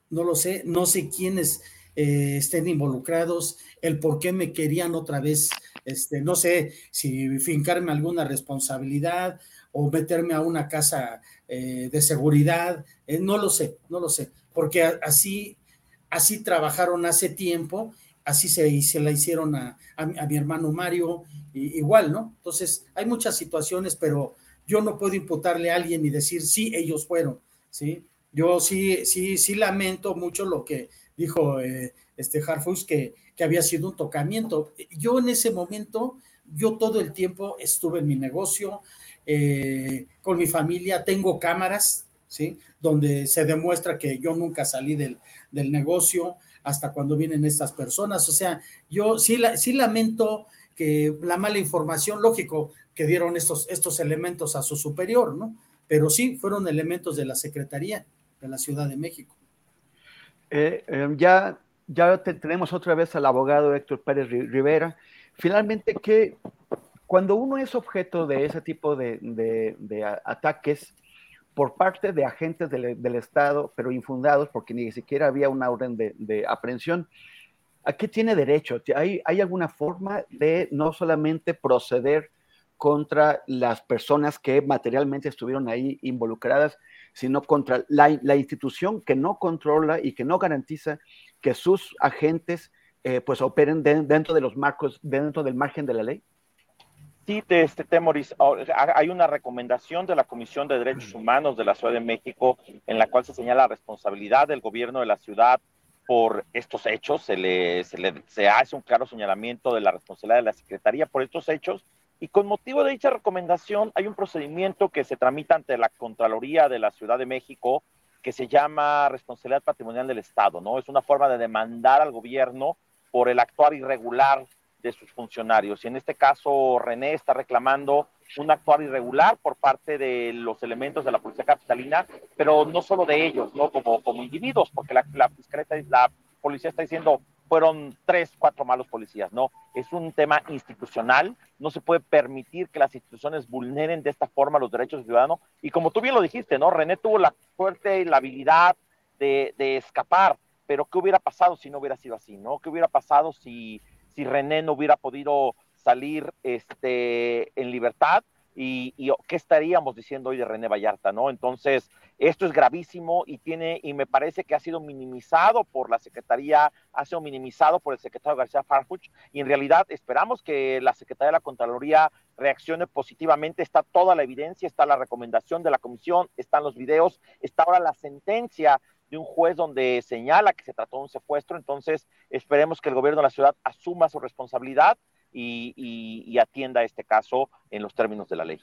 J: no lo sé, no sé quiénes eh, estén involucrados, el por qué me querían otra vez, este, no sé si fincarme alguna responsabilidad o meterme a una casa eh, de seguridad, eh, no lo sé, no lo sé, porque así, así trabajaron hace tiempo, así se, se la hicieron a, mi hermano Mario, igual, ¿no? Entonces, hay muchas situaciones, pero yo no puedo imputarle a alguien y decir, sí, ellos fueron, ¿sí? Yo sí, sí, sí lamento mucho lo que dijo eh, este Harfus que, que había sido un tocamiento. Yo en ese momento, yo todo el tiempo estuve en mi negocio, eh, con mi familia, tengo cámaras, ¿sí? Donde se demuestra que yo nunca salí del, del negocio hasta cuando vienen estas personas. O sea, yo sí, la, sí lamento que la mala información, lógico, que dieron estos, estos elementos a su superior, ¿no? Pero sí fueron elementos de la Secretaría de la Ciudad de México.
D: Eh, em, ya ya tenemos otra vez al abogado Héctor Pérez Rivera. Finalmente, que cuando uno es objeto de ese tipo de, ataques por parte de agentes del, Estado, pero infundados, porque ni siquiera había una orden de, aprehensión, ¿a qué tiene derecho? ¿Hay, ¿Hay alguna forma de no solamente proceder contra las personas que materialmente estuvieron ahí involucradas, sino contra la, institución que no controla y que no garantiza que sus agentes eh, pues operen dentro de los marcos, dentro del margen de la ley?
K: Sí, este, Temoris, hay una recomendación de la Comisión de Derechos Humanos de la Ciudad de México en la cual se señala la responsabilidad del gobierno de la ciudad por estos hechos, se le, se le se hace un claro señalamiento de la responsabilidad de la Secretaría por estos hechos y con motivo de dicha recomendación hay un procedimiento que se tramita ante la Contraloría de la Ciudad de México que se llama responsabilidad patrimonial del Estado, ¿no? Es una forma de demandar al gobierno por el actuar irregular de sus funcionarios. Y en este caso, René está reclamando un actuar irregular por parte de los elementos de la Policía Capitalina, pero no solo de ellos, ¿no? Como, como individuos, porque la, la, la policía está diciendo, fueron tres, cuatro malos policías, ¿no? Es un tema institucional, no se puede permitir que las instituciones vulneren de esta forma los derechos del ciudadano. Y como tú bien lo dijiste, ¿no? René tuvo la suerte y la habilidad de, de escapar, pero ¿qué hubiera pasado si no hubiera sido así, ¿no? ¿Qué hubiera pasado si, si René no hubiera podido salir este, en libertad? y, qué estaríamos diciendo hoy de René Vallarta, ¿no? Entonces, esto es gravísimo y tiene, y me parece que ha sido minimizado por la Secretaría, ha sido minimizado por el secretario García Farfuch, y en realidad esperamos que la Secretaría de la Contraloría reaccione positivamente. Está toda la evidencia, está la recomendación de la comisión, están los videos, está ahora la sentencia de un juez donde señala que se trató de un secuestro. Entonces, esperemos que el gobierno de la ciudad asuma su responsabilidad y, atienda este caso en los términos de la ley.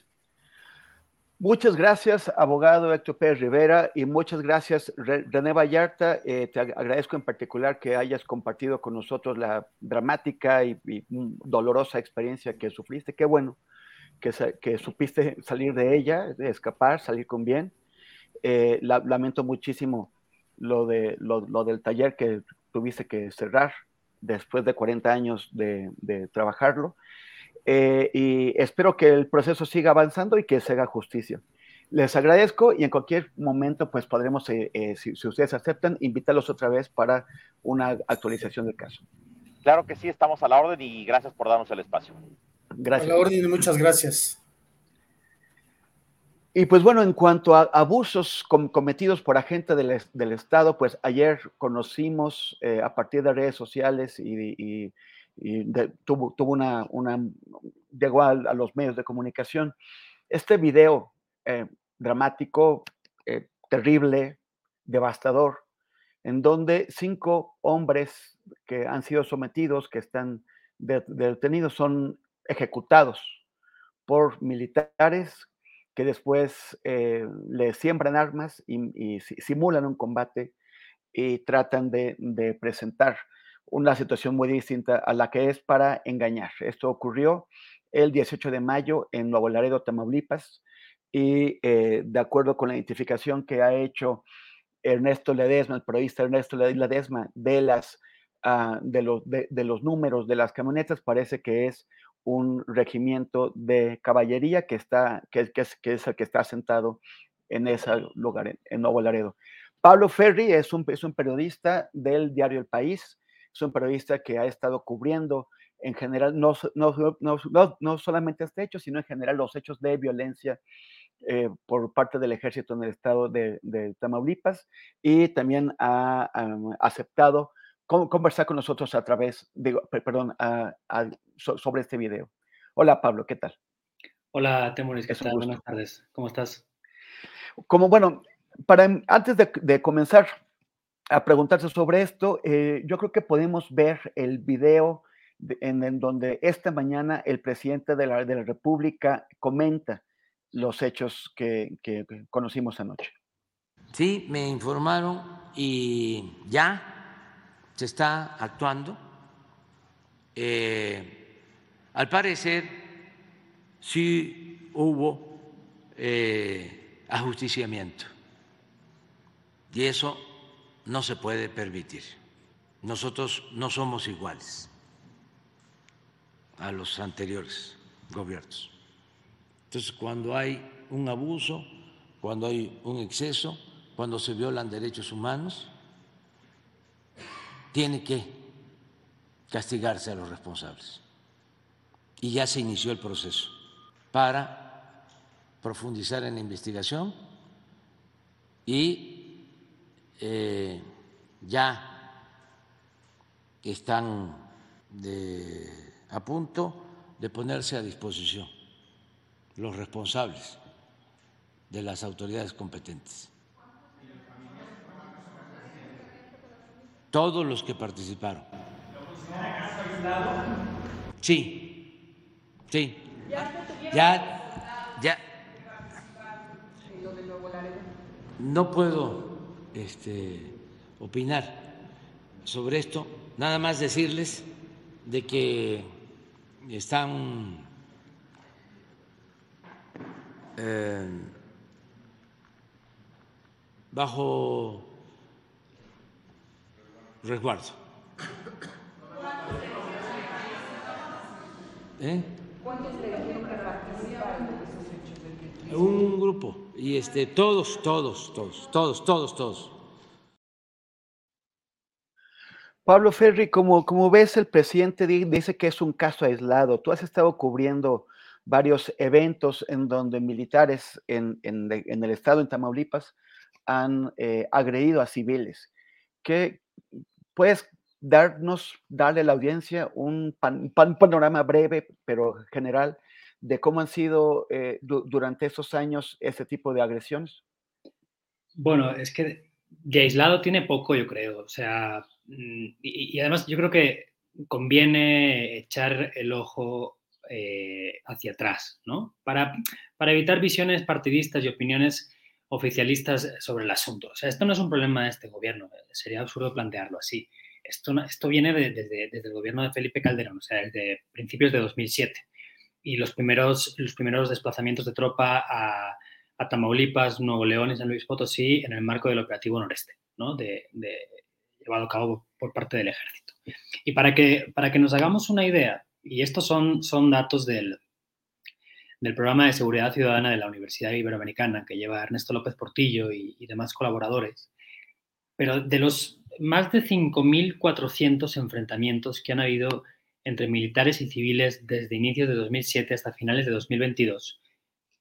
D: Muchas gracias, abogado Héctor Pérez Rivera, y muchas gracias, René Vallarta. Eh, te agradezco en particular que hayas compartido con nosotros la dramática y, dolorosa experiencia que sufriste. Qué bueno que, supiste salir de ella, de escapar, salir con bien. Eh, lamento muchísimo lo, de, lo del taller que tuviste que cerrar después de 40 años de, trabajarlo. Eh, y espero que el proceso siga avanzando y que se haga justicia. Les agradezco y en cualquier momento pues podremos, eh, eh, si, ustedes aceptan, invitarlos otra vez para una actualización del caso.
K: Claro que sí, estamos a la orden y gracias por darnos el espacio.
J: Gracias. A la orden y muchas gracias.
D: Y pues bueno, en cuanto a abusos cometidos por agentes del, Estado, pues ayer conocimos eh, a partir de redes sociales y, tuvo, tuvo una, una, llegó a, los medios de comunicación. Este video eh, dramático, eh, terrible, devastador, en donde cinco hombres que han sido sometidos, que están detenidos, son ejecutados por militares que después eh, le siembran armas y, simulan un combate y tratan de, presentar una situación muy distinta a la que es para engañar. Esto ocurrió el 18 de mayo en Nuevo Laredo, Tamaulipas, y eh, de acuerdo con la identificación que ha hecho Ernesto Ledesma, el periodista Ernesto Ledesma, de, las, ah, de, los, números de las camionetas, parece que es un regimiento de caballería que, está, que, es, que es el que está sentado en ese lugar, en, Nuevo Laredo. Pablo Ferri es un, es un periodista del diario El País, es un periodista que ha estado cubriendo en general, no, no, no, no solamente este hecho, sino en general los hechos de violencia eh, por parte del ejército en el estado de, de Tamaulipas y también ha, aceptado conversar con nosotros a través, digo, perdón, sobre este video. Hola Pablo, ¿qué tal?
L: Hola Temoris, ¿qué tal? Buenas tardes, ¿cómo estás?
D: Como bueno, para antes de, comenzar a preguntarse sobre esto, eh, yo creo que podemos ver el video en, donde esta mañana el presidente de la, de la República comenta los hechos que, que conocimos anoche.
F: Sí, me informaron y ya se está actuando. Eh, al parecer, sí hubo eh, ajusticiamiento y eso no se puede permitir. Nosotros no somos iguales a los anteriores gobiernos. Entonces, cuando hay un abuso, cuando hay un exceso, cuando se violan derechos humanos, tiene que castigarse a los responsables. Y ya se inició el proceso para profundizar en la investigación y eh, ya están a punto de ponerse a disposición los responsables de las autoridades competentes. Todos los que participaron. Sí, sí. Ya, ya. No puedo este, opinar sobre esto, nada más decirles de que están eh, bajo resguardo. ¿Eh? ¿Cuántos le dijeron que participaron de esos hechos? Un grupo, y este, todos, todos, todos, todos, todos, todos.
D: Pablo Ferri, como, como ves, el presidente dice que es un caso aislado. Tú has estado cubriendo varios eventos en donde militares en, el estado, en Tamaulipas, han eh, agredido a civiles. ¿Qué, ¿Puedes darnos, darle a la audiencia un, panorama breve, pero general, de cómo han sido eh, durante esos años ese tipo de agresiones?
L: Bueno, es que de aislado tiene poco, yo creo. O sea, mm, y, además yo creo que conviene echar el ojo eh, hacia atrás, ¿no? Para, para evitar visiones partidistas y opiniones oficialistas sobre el asunto. O sea, esto no es un problema de este gobierno, sería absurdo plantearlo así. Esto, esto viene desde, el gobierno de Felipe Calderón, o sea, desde principios de 2007. Y los primeros, los primeros desplazamientos de tropa a, Tamaulipas, Nuevo León y San Luis Potosí en el marco del operativo noreste, ¿no? de, llevado a cabo por parte del ejército. Y para que, para que nos hagamos una idea, y estos son, son datos del, del programa de seguridad ciudadana de la Universidad Iberoamericana que lleva Ernesto López Portillo y demás colaboradores, pero de los más de 5.400 enfrentamientos que han habido entre militares y civiles desde inicios de 2007 hasta finales de 2022,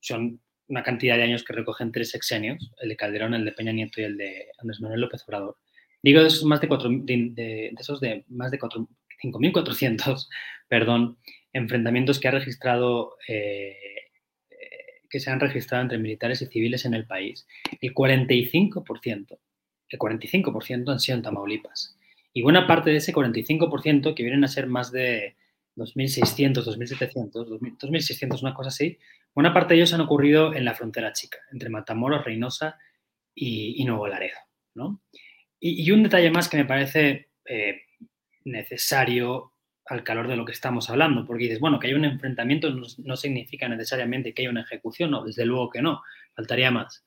L: son una cantidad de años que recogen tres sexenios, el de Calderón, el de Peña Nieto y el de Andrés Manuel López Obrador. Digo, de esos más de, cuatro, de, esos de más de 5.400 perdón, enfrentamientos que ha registrado eh, que se han registrado entre militares y civiles en el país, el 45%, el 45% han sido en Tamaulipas. Y buena parte de ese 45%, que vienen a ser más de 2.600, 2.700, 2.600, una cosa así, Buena parte de ellos han ocurrido en la frontera chica, entre Matamoros, Reynosa y, Nuevo Laredo. Y, un detalle más que me parece eh, necesario al calor de lo que estamos hablando, porque dices, bueno, que hay un enfrentamiento no, significa necesariamente que haya una ejecución, no, desde luego que no, faltaría más.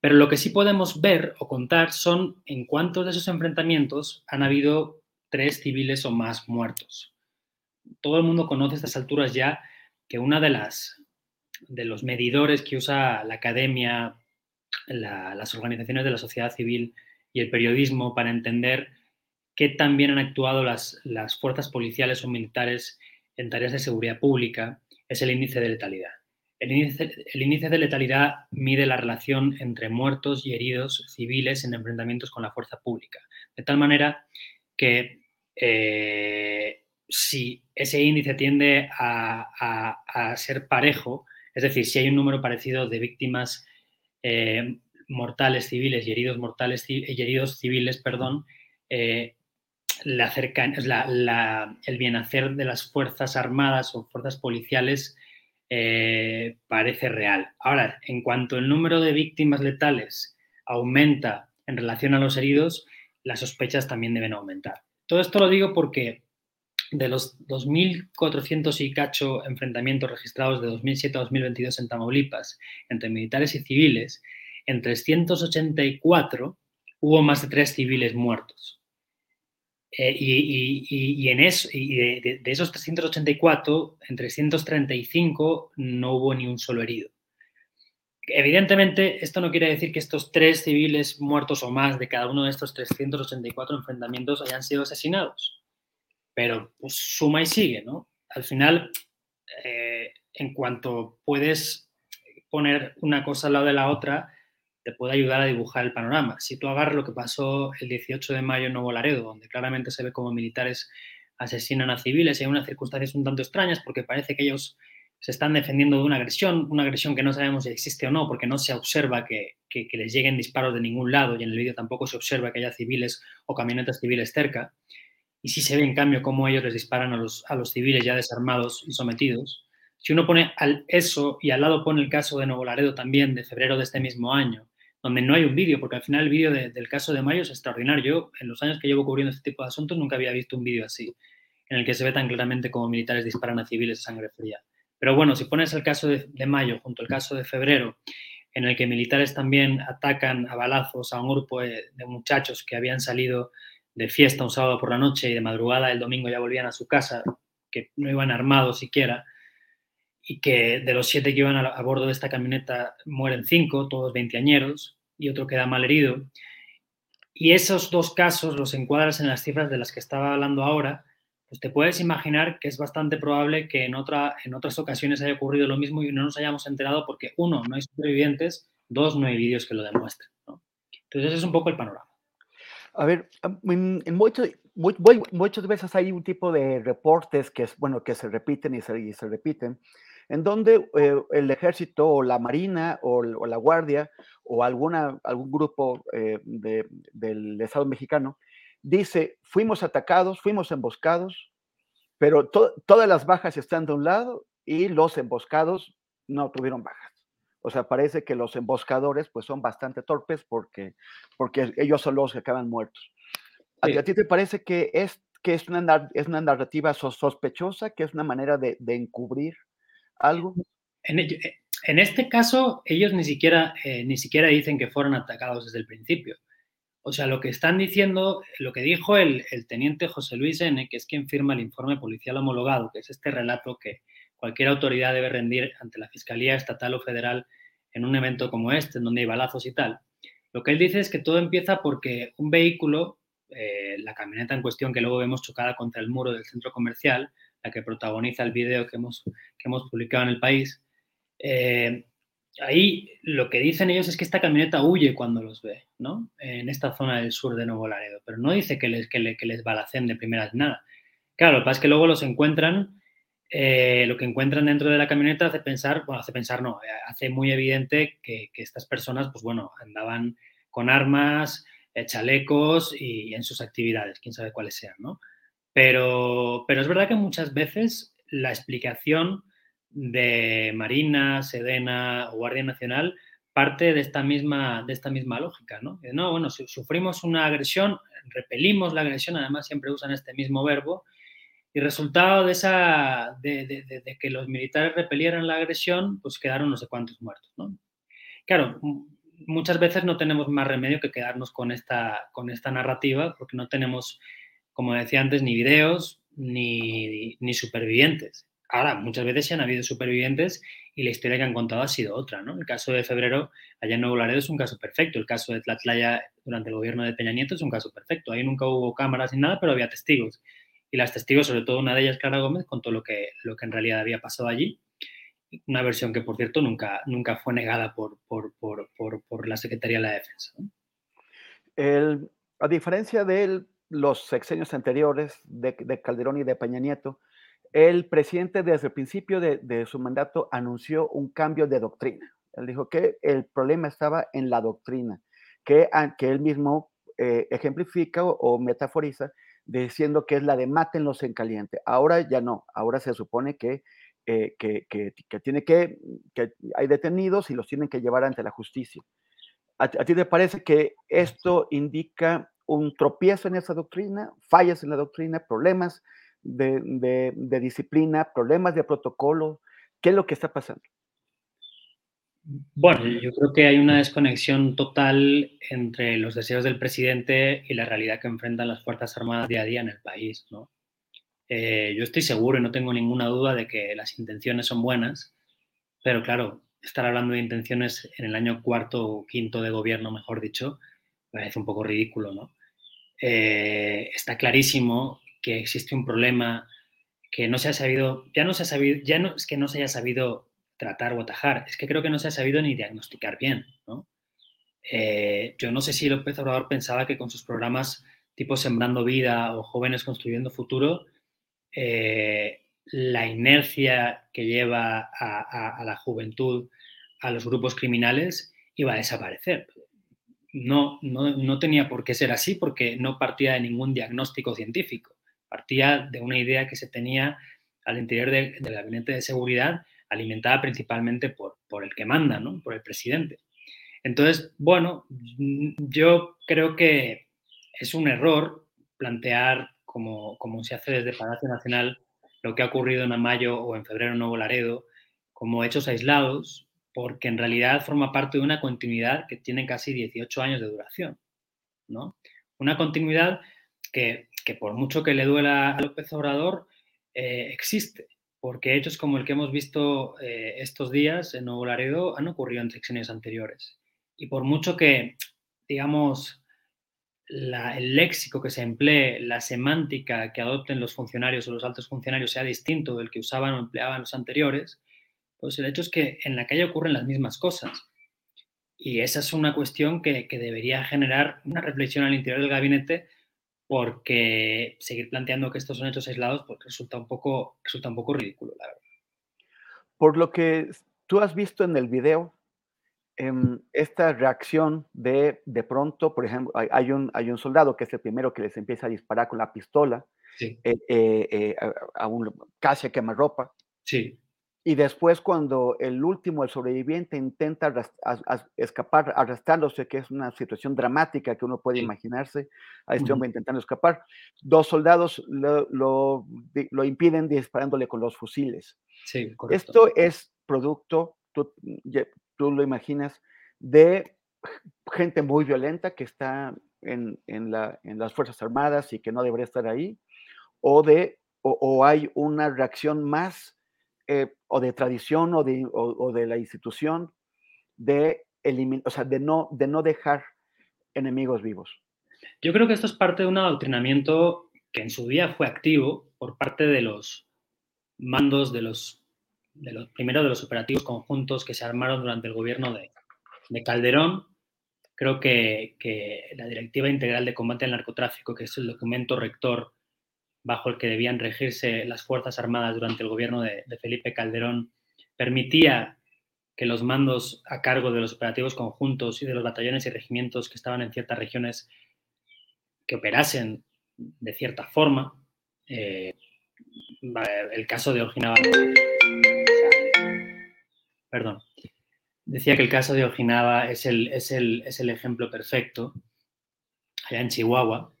L: Pero lo que sí podemos ver o contar son en cuántos de esos enfrentamientos han habido tres civiles o más muertos. Todo el mundo conoce a estas alturas ya que una de las de los medidores que usa la academia, las organizaciones de la sociedad civil y el periodismo para entender qué tan bien han actuado las, las fuerzas policiales o militares en tareas de seguridad pública es el índice de letalidad. El índice, de letalidad mide la relación entre muertos y heridos civiles en enfrentamientos con la fuerza pública. De tal manera que eh, si ese índice tiende a, ser parejo, es decir, si hay un número parecido de víctimas eh, mortales civiles y heridos mortales y heridos civiles, perdón, eh, la, el bienhacer de las fuerzas armadas o fuerzas policiales eh, parece real. Ahora, en cuanto el número de víctimas letales aumenta en relación a los heridos, las sospechas también deben aumentar. Todo esto lo digo porque de los 2.400 y cacho enfrentamientos registrados de 2007 a 2022 en Tamaulipas entre militares y civiles, en 384 hubo más de tres civiles muertos. Eh, y, en eso, de, esos 384, en 335 no hubo ni un solo herido. Evidentemente, esto no quiere decir que estos tres civiles muertos o más de cada uno de estos 384 enfrentamientos hayan sido asesinados pero pues suma y sigue, ¿no? Al final, eh, en cuanto puedes poner una cosa al lado de la otra, puede ayudar a dibujar el panorama. Si tú agarras lo que pasó el 18 de mayo en Nuevo Laredo, donde claramente se ve como militares asesinan a civiles y hay unas circunstancias un tanto extrañas porque parece que ellos se están defendiendo de una agresión, una agresión que no sabemos si existe o no, porque no se observa que, que, les lleguen disparos de ningún lado y en el vídeo tampoco se observa que haya civiles o camionetas civiles cerca. Y sí se ve, en cambio, cómo ellos les disparan a los, a los civiles ya desarmados y sometidos. Si uno pone al, eso y al lado pone el caso de Nuevo Laredo también, de febrero de este mismo año, donde no hay un vídeo, porque al final el vídeo del caso de Mayo es extraordinario. Yo, en los años que llevo cubriendo este tipo de asuntos, nunca había visto un vídeo así, en el que se ve tan claramente cómo militares disparan a civiles de sangre fría. Pero bueno, si pones el caso de, Mayo junto al caso de febrero, en el que militares también atacan a balazos a un grupo de, muchachos que habían salido de fiesta un sábado por la noche y de madrugada el domingo ya volvían a su casa, que no iban armados siquiera, y que de los siete que iban a, bordo de esta camioneta mueren cinco, todos veinteañeros, y otro queda mal herido. Y esos dos casos los encuadras en las cifras de las que estaba hablando ahora, pues te puedes imaginar que es bastante probable que en, otra, en otras ocasiones haya ocurrido lo mismo y no nos hayamos enterado porque, uno, no hay supervivientes, dos, no hay vídeos que lo demuestren. Entonces, ese es un poco el panorama.
D: A ver, en, muchas veces hay un tipo de reportes que, es, bueno, que se repiten y se, se repiten, en donde eh, el ejército o la marina o, la guardia o alguna, algún grupo eh, del Estado mexicano dice, fuimos atacados, fuimos emboscados, pero todas las bajas están de un lado y los emboscados no tuvieron bajas. O sea, parece que los emboscadores pues son bastante torpes porque, porque ellos son los que acaban muertos. ¿A, ti te parece que es, que es, una, es una narrativa sospechosa, que es una manera de, encubrir
L: En, en, este caso, ellos ni siquiera, eh, ni siquiera dicen que fueron atacados desde el principio. O sea, lo que están diciendo, lo que dijo el, teniente José Luis N., que es quien firma el informe policial homologado, que es este relato que cualquier autoridad debe rendir ante la Fiscalía Estatal o Federal en un evento como este, en donde hay balazos y tal. Lo que él dice es que todo empieza porque un vehículo, eh, la camioneta en cuestión que luego vemos chocada contra el muro del centro comercial, la que protagoniza el video que hemos, que hemos publicado en el país, eh, ahí lo que dicen ellos es que esta camioneta huye cuando los ve, ¿no? En esta zona del sur de Nuevo Laredo, pero no dice que les, que, les balacen de primeras nada. Claro, lo que pasa es que luego los encuentran, eh, lo que encuentran dentro de la camioneta hace pensar, bueno, hace pensar no, eh, hace muy evidente que, estas personas, pues bueno, andaban con armas, chalecos y, en sus actividades, quién sabe cuáles sean, ¿no? Pero, pero es verdad que muchas veces la explicación de Marina, Sedena Guardia Nacional parte de esta misma, de esta misma lógica, ¿no? No, bueno, si sufrimos una agresión, repelimos la agresión, además siempre usan este mismo verbo, y resultado de, esa, de, que los militares repelieran la agresión, pues quedaron no sé cuántos muertos, ¿no? Claro, muchas veces no tenemos más remedio que quedarnos con esta, con esta narrativa, porque no tenemos, como decía antes, ni videos ni, ni supervivientes. Ahora, muchas veces sí han habido supervivientes y la historia que han contado ha sido otra, ¿no? El caso de febrero allá en Nuevo Laredo es un caso perfecto, el caso de Tlatlaya durante el gobierno de Peña Nieto es un caso perfecto, ahí nunca hubo cámaras ni nada, pero había testigos. Y las testigos, sobre todo una de ellas, Clara Gómez, contó lo que, lo que en realidad había pasado allí, una versión que, por cierto, nunca, nunca fue negada por, por, por, por la Secretaría de la Defensa.
D: A diferencia de los sexenios anteriores de, de Calderón y de Peña Nieto, el presidente desde el principio de, su mandato anunció un cambio de doctrina. Él dijo que el problema estaba en la doctrina, que, que él mismo eh, ejemplifica o, metaforiza diciendo que es la de mátenlos en caliente. Ahora ya no, ahora se supone que, eh, que, tiene que, que hay detenidos y los tienen que llevar ante la justicia. ¿A, ¿A, ti te parece que esto indica un tropiezo en esa doctrina, fallas en la doctrina, problemas de, disciplina, problemas de protocolo? ¿Qué es lo que está pasando?
L: Bueno, yo creo que hay una desconexión total entre los deseos del presidente y la realidad que enfrentan las Fuerzas Armadas día a día en el país. ¿no? Eh, yo estoy seguro y no tengo ninguna duda de que las intenciones son buenas, pero claro, estar hablando de intenciones en el año cuarto o quinto de gobierno, mejor dicho, parece un poco ridículo. ¿no? Eh, está clarísimo que existe un problema que no se ha sabido, ya no se ha sabido, ya no es que no se haya sabido tratar o atajar, es que creo que no se ha sabido ni diagnosticar bien, ¿no? Eh, yo no sé si López Obrador pensaba que con sus programas tipo Sembrando Vida o Jóvenes Construyendo Futuro, eh, la inercia que lleva a, la juventud a los grupos criminales iba a desaparecer. No, no, tenía por qué ser así porque no partía de ningún diagnóstico científico, partía de una idea que se tenía al interior del gabinete de seguridad alimentada principalmente por, por el que manda, ¿no? por el presidente. Entonces, bueno, yo creo que es un error plantear, como, como se hace desde Palacio Nacional, lo que ha ocurrido en mayo o en febrero en Nuevo Laredo, como hechos aislados, porque en realidad forma parte de una continuidad que tiene casi 18 años de duración. ¿no? Una continuidad que, que por mucho que le duela a López Obrador, eh, existe porque hechos como el que hemos visto eh, estos días en Nuevo Laredo han ocurrido en secciones anteriores. Y por mucho que, digamos, el léxico que se emplee, la semántica que adopten los funcionarios o los altos funcionarios sea distinto del que usaban o empleaban los anteriores, pues el hecho es que en la calle ocurren las mismas cosas. Y esa es una cuestión que, que debería generar una reflexión al interior del gabinete porque seguir planteando que estos son hechos aislados pues resulta, un poco, resulta un poco ridículo, la verdad.
D: Por lo que tú has visto en el video, em, esta reacción de de pronto, por ejemplo, hay, un, hay un soldado que es el primero que les empieza a disparar con la pistola eh, eh, eh, a, un casi a quemarropa.
L: Sí.
D: Y después cuando el último, el sobreviviente, intenta escapar arrastrándose, que es una situación dramática que uno puede imaginarse, a este hombre intentando escapar, dos soldados lo, lo, impiden disparándole con los fusiles.
L: Sí,
D: Esto es producto, tú, tú, lo imaginas, de gente muy violenta que está en, en, la, en, las Fuerzas Armadas y que no debería estar ahí, o, de, o hay una reacción más eh, o de tradición o de, o, de la institución de, o sea, de, no, de no dejar enemigos vivos.
L: Yo creo que esto es parte de un adoctrinamiento que en su día fue activo por parte de los mandos de los, de los primero de los operativos conjuntos que se armaron durante el gobierno de, de Calderón. Creo que, que, la Directiva Integral de Combate al Narcotráfico, que es el documento rector bajo el que debían regirse las Fuerzas Armadas durante el gobierno de, Felipe Calderón permitía que los mandos a cargo de los operativos conjuntos y de los batallones y regimientos que estaban en ciertas regiones que operasen de cierta forma. Eh, el caso de Ojinaba. Perdón. Decía que el caso de Ojinaba es el, es el, es el ejemplo perfecto allá en Chihuahua.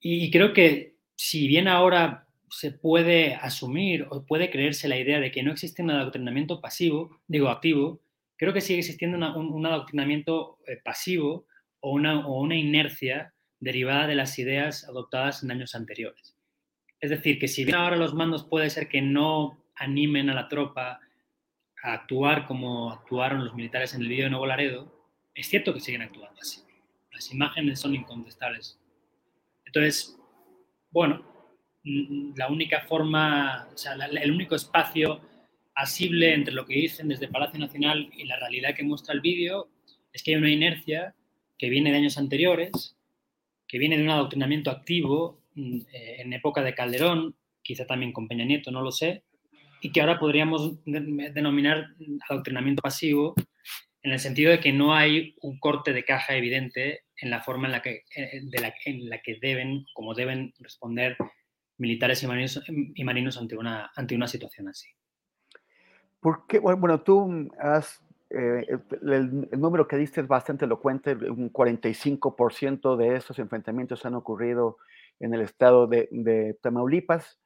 L: Y creo que si bien ahora se puede asumir o puede creerse la idea de que no existe un adoctrinamiento pasivo, digo activo, creo que sigue existiendo un, adoctrinamiento eh, pasivo o una, o una inercia derivada de las ideas adoptadas en años anteriores. Es decir, que si bien ahora los mandos puede ser que no animen a la tropa a actuar como actuaron los militares en el vídeo de Nuevo Laredo, es cierto que siguen actuando así. Las imágenes son incontestables. Entonces, bueno, mm, la única forma, o sea, el único espacio asible entre lo que dicen desde Palacio Nacional y la realidad que muestra el vídeo es que hay una inercia que viene de años anteriores, que viene de un adoctrinamiento activo mm, eh, en época de Calderón, quizá también con Peña Nieto, no lo sé, y que ahora podríamos denominar adoctrinamiento pasivo en el sentido de que no hay un corte de caja evidente en la forma en la que, eh, la, en la que deben, como deben responder militares y marinos, ante, una, ante una situación así.
D: Porque, bueno, tú has, eh, el, número que diste es bastante elocuente, un 45% de esos enfrentamientos han ocurrido en el estado de, Tamaulipas.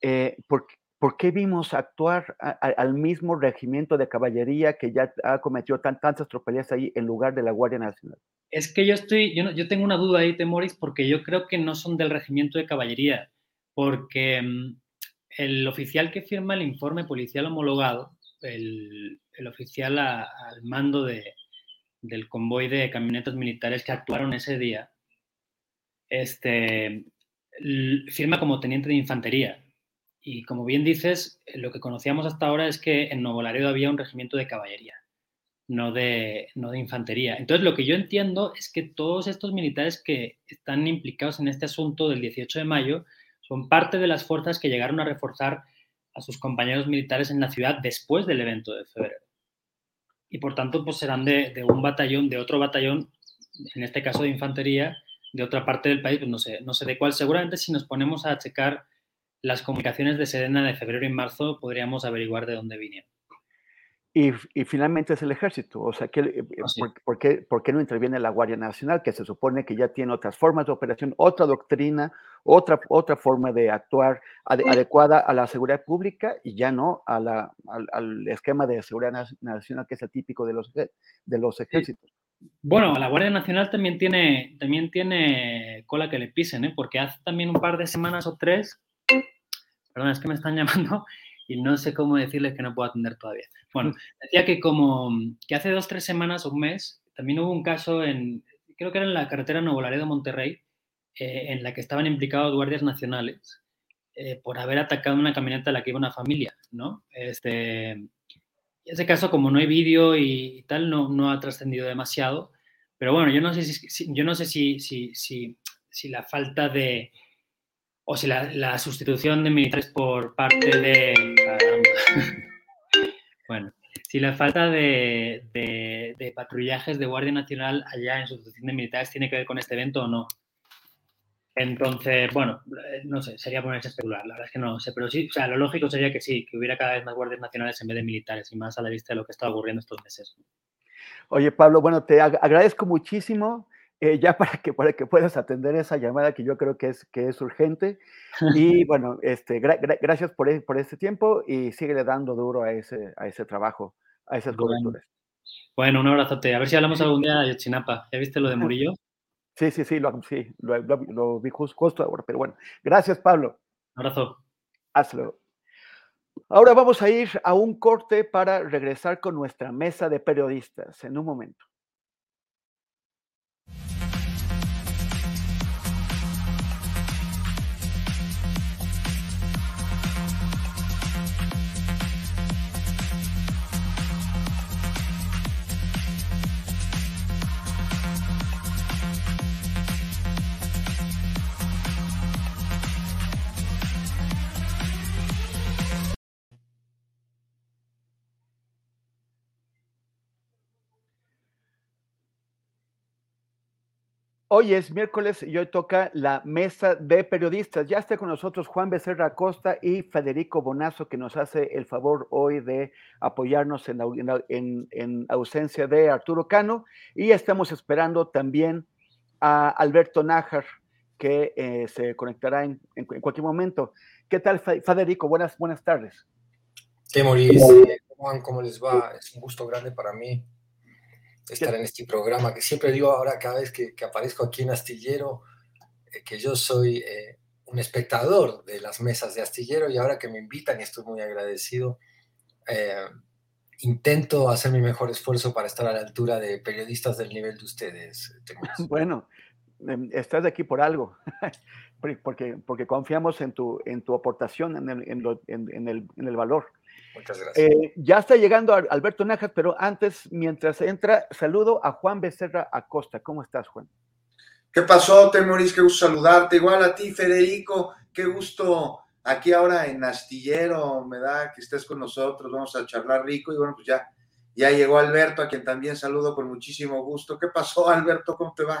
D: Eh, ¿por, ¿Por qué vimos actuar al mismo regimiento de caballería que ya ha cometido tantas tropelías ahí en lugar de la Guardia Nacional?
L: Es que yo estoy, yo, tengo una duda ahí, Temoris, porque yo creo que no son del regimiento de caballería, porque mm, el oficial que firma el informe policial homologado, el, oficial al mando de, del convoy de camionetas militares que actuaron ese día, este, firma como teniente de infantería y como bien dices, lo que conocíamos hasta ahora es que en Nuevo Laredo había un regimiento de caballería. no de, no de infantería. Entonces, lo que yo entiendo es que todos estos militares que están implicados en este asunto del 18 de mayo son parte de las fuerzas que llegaron a reforzar a sus compañeros militares en la ciudad después del evento de febrero. Y por tanto, pues serán de, de un batallón, de otro batallón, en este caso de infantería, de otra parte del país, pues no sé, no sé de cuál. Seguramente si nos ponemos a checar las comunicaciones de Sedena de febrero y marzo, podríamos averiguar de dónde vinieron.
D: Y, y, finalmente es el ejército. O sea, que, eh, por, por, qué, ¿por, qué, no interviene la Guardia Nacional, que se supone que ya tiene otras formas de operación, otra doctrina, otra, otra forma de actuar ad, adecuada a la seguridad pública y ya no a la, al, al, esquema de seguridad nacional que es el típico de los, de los ejércitos?
L: Bueno, la Guardia Nacional también tiene, también tiene cola que le pisen, ¿eh? porque hace también un par de semanas o tres, perdón, es que me están llamando y no sé cómo decirles que no puedo atender todavía. Bueno, decía que como que hace dos, tres semanas o un mes, también hubo un caso en, creo que era en la carretera Nuevo Laredo Monterrey, eh, en la que estaban implicados guardias nacionales eh, por haber atacado una camioneta en la que iba una familia, ¿no? Este, ese caso, como no hay vídeo y tal, no, no ha trascendido demasiado. Pero bueno, yo no sé si, yo no sé si, si, si, si la falta de, o si la, sustitución de militares por parte de... bueno, si la falta de, de, patrullajes de Guardia Nacional allá en sustitución de militares tiene que ver con este evento o no. Entonces, bueno, eh, no sé, sería ponerse a especular, la verdad es que no sé, pero sí, o sea, lo lógico sería que sí, que hubiera cada vez más guardias nacionales en vez de militares y más a la vista de lo que está ocurriendo estos meses.
D: Oye, Pablo, bueno, te ag agradezco muchísimo. Eh, ya para que, para que puedas atender esa llamada que yo creo que es, que es urgente. Y bueno, este, gra gra gracias por, e por este tiempo y síguele dando duro a ese, a ese trabajo, a esas coberturas.
L: Bueno, un abrazote. A ver si hablamos algún día de Chinapa. ¿Ya viste lo de Murillo?
D: Sí, sí, sí, lo, sí, lo, lo, lo vi justo ahora, pero bueno. Gracias, Pablo.
L: Un abrazo.
D: Hasta luego. Ahora vamos a ir a un corte para regresar con nuestra mesa de periodistas en un momento. Hoy es miércoles y hoy toca la mesa de periodistas. Ya está con nosotros Juan Becerra Acosta y Federico Bonazo, que nos hace el favor hoy de apoyarnos en, en, en ausencia de Arturo Cano. Y estamos esperando también a Alberto Nájar, que eh, se conectará en, en, cualquier momento. ¿Qué tal, Federico? Buenas, buenas tardes.
M: ¿Qué, Maurice? Juan, ¿cómo les va? Es un gusto grande para mí estar en este programa, que siempre digo ahora cada vez que, que aparezco aquí en Astillero, eh, que yo soy eh, un espectador de las mesas de Astillero y ahora que me invitan y estoy muy agradecido, eh, intento hacer mi mejor esfuerzo para estar a la altura de periodistas del nivel de ustedes.
D: Bueno, em, estás aquí por algo, porque, porque confiamos en tu, en tu aportación, en el, en, lo, en, en el, en el valor.
M: Muchas gracias.
D: Eh, ya está llegando Alberto Nájar, pero antes, mientras entra, saludo a Juan Becerra Acosta. ¿Cómo estás, Juan?
N: ¿Qué pasó, Temoris? Qué gusto saludarte. Igual a ti, Federico. Qué gusto aquí ahora en Astillero, me da que estés con nosotros. Vamos a charlar rico. Y bueno, pues ya, ya llegó Alberto, a quien también saludo con muchísimo gusto. ¿Qué pasó, Alberto? ¿Cómo te va?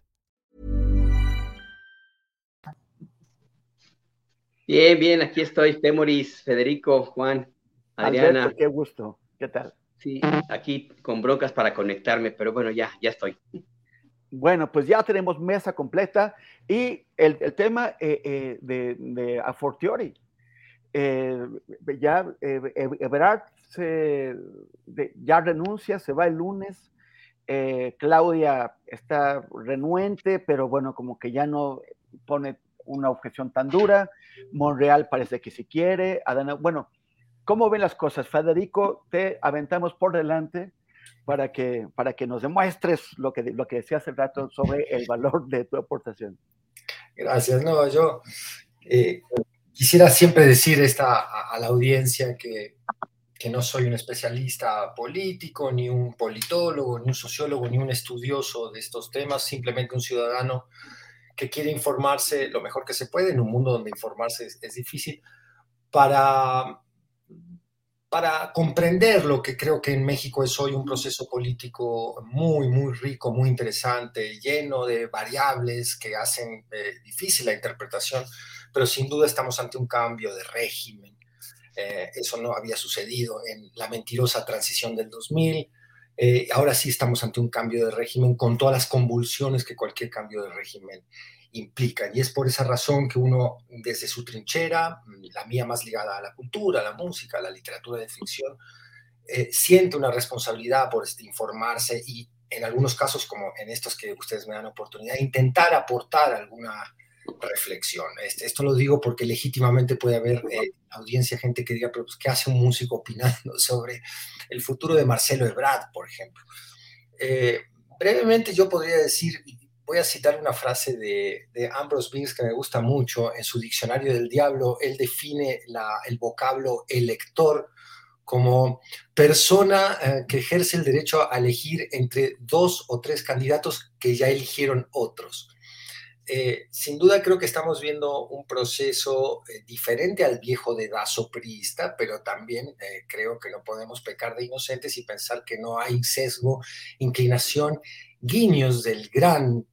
O: Bien, bien, aquí estoy, Temoris, Federico, Juan, Adriana.
D: Alberto, qué gusto. ¿Qué tal?
O: Sí, aquí con broncas para conectarme, pero bueno, ya, ya estoy.
D: Bueno, pues ya tenemos mesa completa y el, el tema eh, eh, de, de A Fortiori. Eh, ya Everard se, de, ya renuncia, se va el lunes. Claudia está renuente, pero bueno, como que ya no pone una objeción tan dura. Monreal parece que sí quiere. Adana, bueno, ¿cómo ven las cosas? Federico, te aventamos por delante para que, para que nos demuestres lo que, lo que decía hace rato sobre el valor de tu aportación.
M: Gracias. No, yo eh, quisiera siempre decir esta, a, a la audiencia que, que, no soy un especialista político, ni un politólogo, ni un sociólogo, ni un estudioso de estos temas, simplemente un ciudadano que quiere informarse lo mejor que se puede en un mundo donde informarse es, es difícil, para para comprender lo que creo que en México es hoy un proceso político muy, muy rico, muy interesante, lleno de variables que hacen eh, difícil la interpretación, pero sin duda estamos ante un cambio de régimen. Eh, eso no había sucedido en la mentirosa transición del 2000. Eh, ahora sí estamos ante un cambio de régimen con todas las convulsiones que cualquier cambio de régimen implican. Y es por esa razón que uno, desde su trinchera, la mía más ligada a la cultura, a la música, a la literatura de ficción, eh, siente una responsabilidad por este, informarse y en algunos casos, como en estos que ustedes me dan oportunidad, intentar aportar alguna reflexión. Este, esto lo digo porque legítimamente puede haber eh, audiencia, gente que diga, pero pues, ¿qué hace un músico opinando sobre el futuro de Marcelo Ebrard, por ejemplo? Eh, brevemente yo podría decir, voy a citar una frase de, de Ambrose Bierce que me gusta mucho. En su Diccionario del Diablo, él define la, el vocablo elector como persona eh, que ejerce el derecho a elegir entre dos o tres candidatos que ya eligieron otros. Eh, sin duda creo que estamos viendo un proceso eh, diferente al viejo dedazo priista, pero también eh, creo que no podemos pecar de inocentes y pensar que no hay sesgo, inclinación, guiños del gran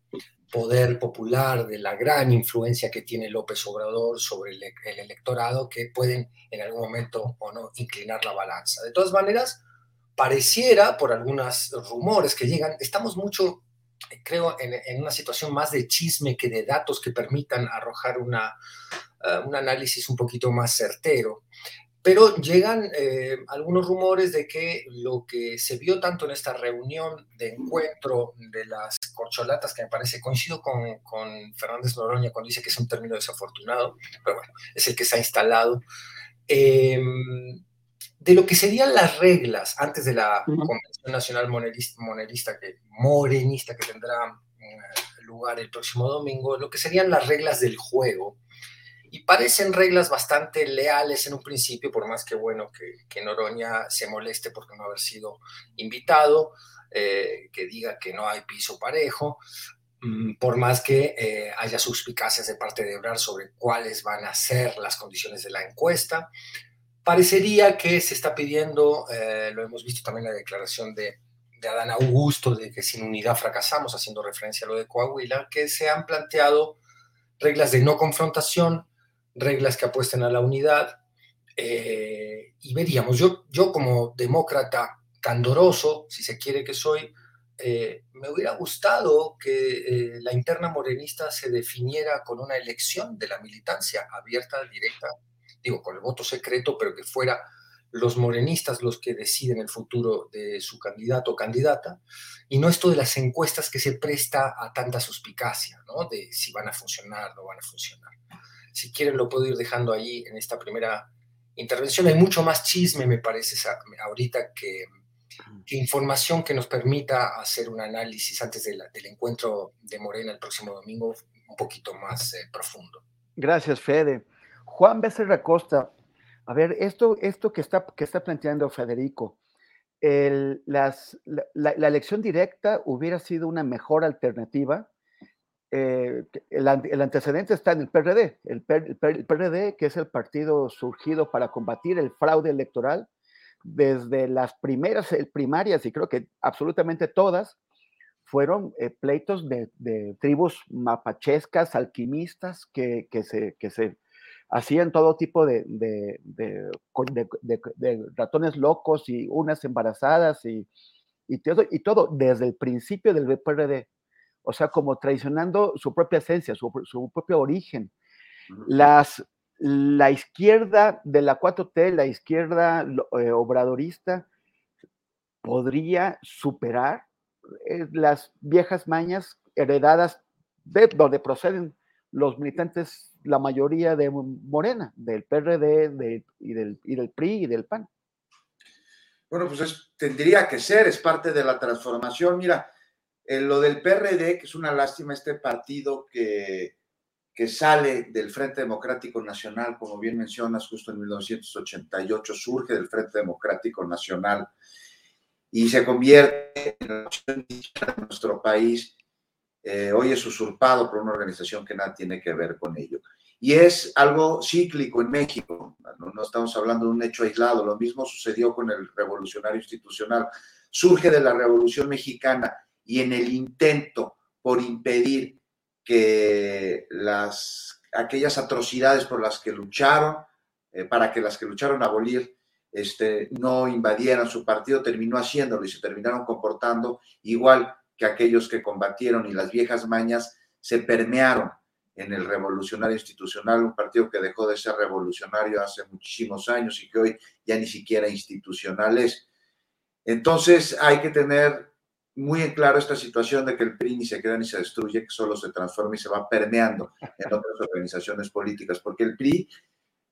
M: poder popular, de la gran influencia que tiene López Obrador sobre el, el, electorado, que pueden en algún momento o no inclinar la balanza. De todas maneras, pareciera, por algunos rumores que llegan, estamos mucho, creo, en, en una situación más de chisme que de datos que permitan arrojar una, uh, un análisis un poquito más certero. Pero llegan eh, algunos rumores de que lo que se vio tanto en esta reunión de encuentro de las corcholatas, que me parece, coincido con, con Fernández Noroña cuando dice que es un término desafortunado, pero bueno, es el que se ha instalado, eh, de lo que serían las reglas antes de la uh -huh. Convención Nacional Monerista, monerista que, Morenista que tendrá eh, lugar el próximo domingo, lo que serían las reglas del juego y parecen reglas bastante leales en un principio, por más que bueno que, que Noroña se moleste por no haber sido invitado, eh, que diga que no hay piso parejo, mmm, por más que eh, haya suspicacias de parte de Ebrar sobre cuáles van a ser las condiciones de la encuesta. Parecería que se está pidiendo, eh, lo hemos visto también en la declaración de, de Adán Augusto, de que sin unidad fracasamos, haciendo referencia a lo de Coahuila, que se han planteado reglas de no confrontación, reglas que apuesten a la unidad eh, y veríamos, yo, yo como demócrata candoroso, si se quiere que soy, eh, me hubiera gustado que eh, la interna morenista se definiera con una elección de la militancia abierta, directa, digo, con el voto secreto, pero que fuera los morenistas los que deciden el futuro de su candidato o candidata, y no esto de las encuestas que se presta a tanta suspicacia, ¿no? De si van a funcionar, no van a funcionar. Si quieren lo puedo ir dejando ahí en esta primera intervención. Hay mucho más chisme, me parece, ahorita que, que información que nos permita hacer un análisis antes de la, del encuentro de Morena el próximo domingo un poquito más eh, profundo.
D: Gracias, Fede. Juan Becerra Costa, a ver, esto, esto que, está, que está planteando Federico, la, elección directa hubiera sido una mejor alternativa eh, el, antecedente está en el PRD, el, el, PRD, que es el partido surgido para combatir el fraude electoral, desde las primeras eh, primarias, y creo que absolutamente todas, fueron eh, pleitos de, tribus mapachescas, alquimistas, que, que se hacían todo tipo de, de, ratones locos y unas embarazadas y, y, todo, y todo desde el principio del PRD. O sea, como traicionando su propia esencia, su, su propio origen. Las, la izquierda de la 4T, la izquierda eh, obradorista, podría superar eh, las viejas mañas heredadas de donde proceden los militantes, la mayoría de Morena, del PRD y, del, y, del, PRI y del PAN.
N: Bueno, pues tendría que ser, es parte de la transformación. Mira, en lo del PRD, que es una lástima este partido que que sale del Frente Democrático Nacional, como bien mencionas, justo en 1988 surge del Frente Democrático Nacional y se convierte en la opción de nuestro país. Eh, hoy es usurpado por una organización que nada tiene que ver con ello. Y es algo cíclico en México, no, estamos hablando de un hecho aislado, lo mismo sucedió con el revolucionario institucional. Surge de la Revolución Mexicana y en el intento por impedir que las, aquellas atrocidades por las que lucharon, eh, para que las que lucharon a abolir este, no invadieran su partido, terminó haciéndolo y se terminaron comportando igual que aquellos que combatieron y las viejas mañas se permearon en el revolucionario institucional, un partido que dejó de ser revolucionario hace muchísimos años y que hoy ya ni siquiera institucional es. Entonces hay que tener muy en claro esta situación de que el PRI ni se queda ni se destruye, que solo se transforma y se va permeando en otras organizaciones políticas, porque el PRI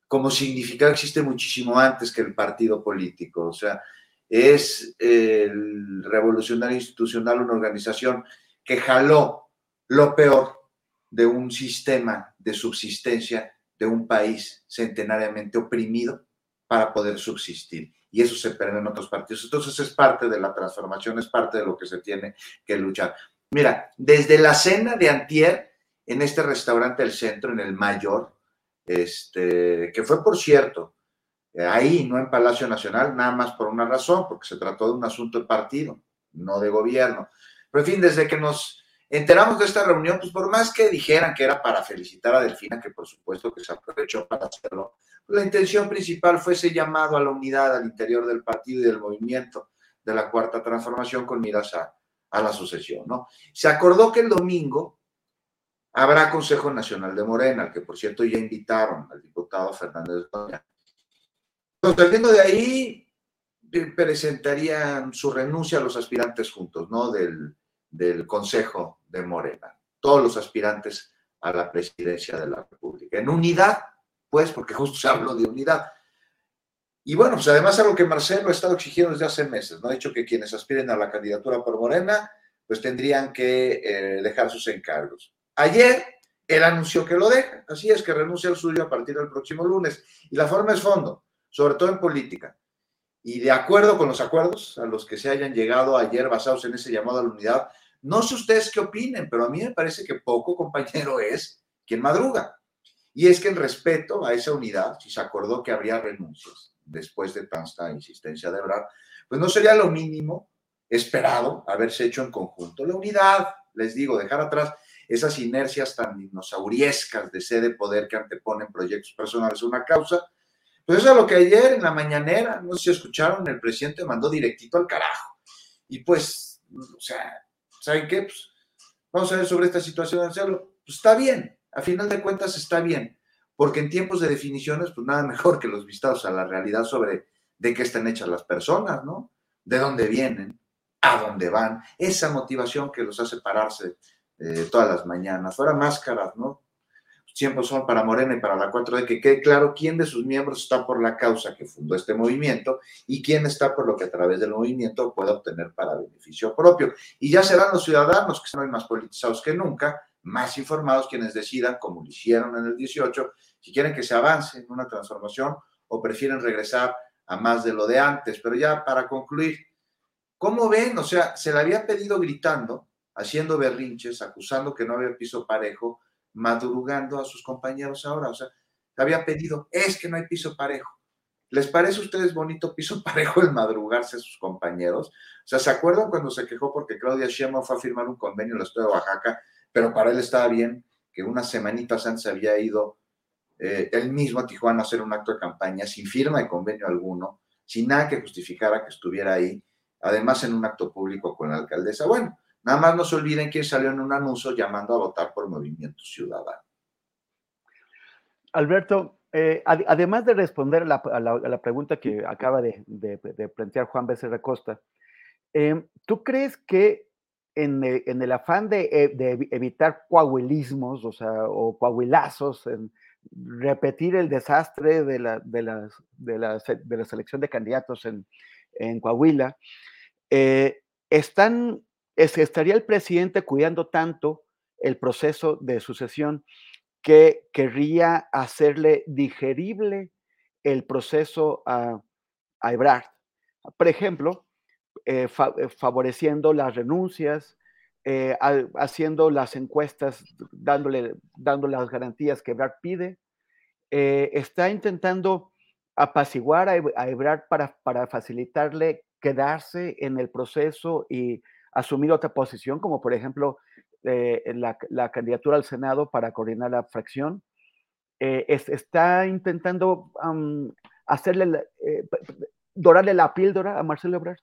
N: como significado existe muchísimo antes que el partido político, o sea, es el revolucionario institucional, una organización que jaló lo peor de un sistema de subsistencia de un país centenariamente oprimido para poder subsistir y eso se pierde en otros partidos. Entonces es parte de la transformación, es parte de lo que se tiene que luchar. Mira, desde la cena de antier en este restaurante del centro, en el Mayor, este, que fue, por cierto, ahí, no en Palacio Nacional, nada más por una razón, porque se trató de un asunto de partido, no de gobierno. Pero en fin, desde que nos enteramos de esta reunión, pues por más que dijeran que era para felicitar a Delfina, que por supuesto que se aprovechó para hacerlo, la intención principal fue ese llamado a la unidad al interior del partido y del movimiento de la cuarta transformación con miras a, la sucesión, ¿no? Se acordó que el domingo habrá Consejo Nacional de Morena, que por cierto ya invitaron al diputado Fernández Doña. Saliendo de ahí, presentarían su renuncia a los aspirantes juntos, ¿no? Del, del Consejo de Morena, todos los aspirantes a la presidencia de la República, en unidad pues, porque justo se habló de unidad. Y bueno, pues además algo que Marcelo ha estado exigiendo desde hace meses, ¿no? Ha dicho que quienes aspiren a la candidatura por Morena, pues tendrían que eh, dejar sus encargos. Ayer él anunció que lo deja, así es que renuncia al suyo a partir del próximo lunes. Y la forma es fondo, sobre todo en política. Y de acuerdo con los acuerdos a los que se hayan llegado ayer basados en ese llamado a la unidad, no sé ustedes qué opinen, pero a mí me parece que poco compañero es quien madruga. Y es que en respeto a esa unidad, si se acordó que habría renuncias después de tanta insistencia de Ebrard, pues no sería lo mínimo esperado haberse hecho en conjunto. La unidad, les digo, dejar atrás esas inercias tan dinosauriescas de sede de poder que anteponen proyectos personales a una causa. Pues eso es lo que ayer en la mañanera, no sé si escucharon, el presidente mandó directito al carajo. Y pues, o sea, ¿saben qué? Pues, vamos a ver sobre esta situación de. Pues está bien, a final de cuentas está bien, porque en tiempos de definiciones, pues nada mejor que los vistados a la realidad sobre de qué están hechas las personas, ¿no? De dónde vienen, a dónde van, esa motivación que los hace pararse eh, todas las mañanas, fuera máscaras, ¿no? Siempre son para Morena y para la 4D, que quede claro quién de sus miembros está por la causa que fundó este movimiento y quién está por lo que a través del movimiento puede obtener para beneficio propio. Y ya serán los ciudadanos que están más politizados que nunca, más informados quienes decidan, como lo hicieron en el 18, si quieren que se avance en una transformación o prefieren regresar a más de lo de antes. Pero ya para concluir, ¿cómo ven? O sea, se le había pedido gritando, haciendo berrinches, acusando que no había piso parejo, madrugando a sus compañeros ahora. O sea, había pedido, es que no hay piso parejo. ¿Les parece a ustedes bonito piso parejo el madrugarse a sus compañeros? O sea, ¿se acuerdan cuando se quejó porque Claudia Sheinbaum fue a firmar un convenio en el estado de Oaxaca, pero para él estaba bien que unas semanitas antes había ido eh, él mismo a Tijuana a hacer un acto de campaña sin firma de convenio alguno, sin nada que justificara que estuviera ahí, además en un acto público con la alcaldesa? Bueno, nada más no se olviden que salió en un anuncio llamando a votar por Movimiento Ciudadano.
D: Alberto, eh, además de responder a la, pregunta que acaba de, plantear Juan Becerra Costa, em, ¿tú crees que en, el afán de, eh, evitar coahuilismos, o sea, o coahuilazos, en repetir el desastre de la, de la, selección de candidatos en, Coahuila, eh, están, estaría el presidente cuidando tanto el proceso de sucesión que querría hacerle digerible el proceso a, a Ebrard. Por ejemplo, eh, eh, favoreciendo las renuncias, eh, haciendo las encuestas, dándole, dándole las garantías que Ebrard pide. está intentando apaciguar a, Ebrard para, para facilitarle quedarse en el proceso y asumir otra posición, como por ejemplo la, la, candidatura al Senado para coordinar la fracción. está intentando hacerle, dorarle la píldora a Marcelo Ebrard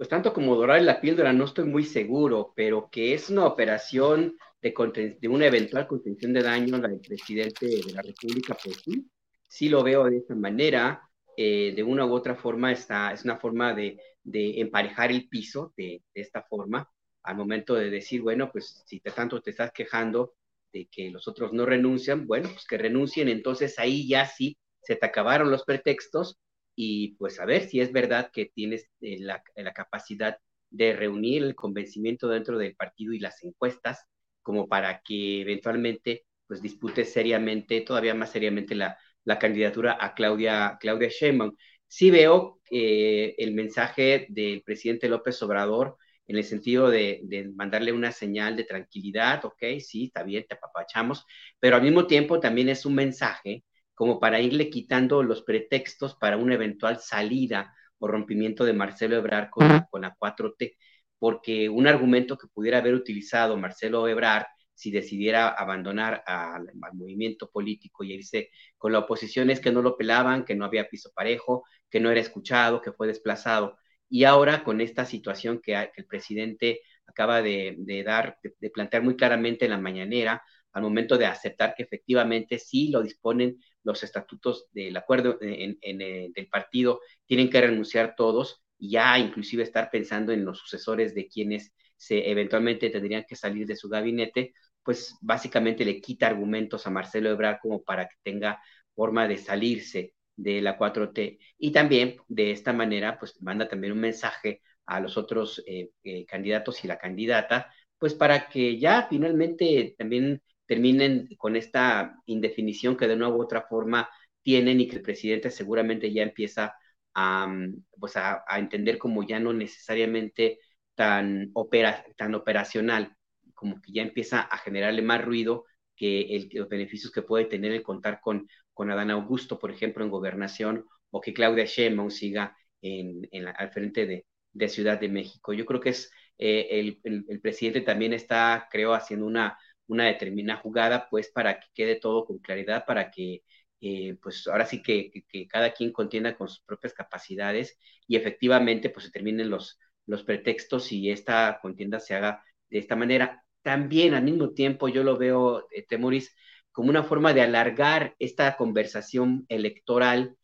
O: pues tanto como dorar la píldora no estoy muy seguro, pero que es una operación de, de una eventual contención de daño la del presidente de la República, pues sí, sí lo veo de esa manera. Eh, de una u otra forma está, es una forma de, de emparejar el piso de, esta forma, al momento de decir, bueno, pues si te, tanto te estás quejando de que los otros no renuncian, bueno, pues que renuncien, entonces ahí ya sí se te acabaron los pretextos y pues a ver si es verdad que tienes eh, la, la, capacidad de reunir el convencimiento dentro del partido y las encuestas como para que eventualmente pues disputes seriamente, todavía más seriamente la, la candidatura a Claudia, Claudia Sheinbaum. Sí veo eh, el mensaje del presidente López Obrador en el sentido de, de, mandarle una señal de tranquilidad, ok, sí, está bien, te apapachamos, pero al mismo tiempo también es un mensaje como para irle quitando los pretextos para una eventual salida o rompimiento de Marcelo Ebrard con, la, con la 4T, porque un argumento que pudiera haber utilizado Marcelo Ebrard si decidiera abandonar al, movimiento político y irse con la oposición es que no lo pelaban, que no había piso parejo, que no era escuchado, que fue desplazado. Y ahora con esta situación que, el presidente acaba de, dar, de, plantear muy claramente en la mañanera, al momento de aceptar que efectivamente sí lo disponen los estatutos del acuerdo en, eh, del partido, tienen que renunciar todos y ya inclusive estar pensando en los sucesores de quienes se eventualmente tendrían que salir de su gabinete, pues básicamente le quita argumentos a Marcelo Ebrard como para que tenga forma de salirse de la 4T. Y también de esta manera, pues manda también un mensaje a los otros eh, eh, candidatos y la candidata, pues para que ya finalmente también terminen con esta indefinición que de una u otra forma tienen y que el presidente seguramente ya empieza a, mm, pues a, entender como ya no necesariamente tan, opera, tan operacional, como que ya empieza a generarle más ruido que los beneficios que puede tener el contar con, con Adán Augusto, por ejemplo, en gobernación, o que Claudia Sheinbaum siga en, al frente de, de, Ciudad de México. Yo creo que es eh, el, el, presidente también está, creo, haciendo una una determinada jugada, pues para que quede todo con claridad, para que eh, pues ahora sí que, cada quien contienda con sus propias capacidades y efectivamente pues se terminen los, los pretextos y esta contienda se haga de esta manera. También al mismo tiempo yo lo veo, eh, Temoris, como una forma de alargar esta conversación electoral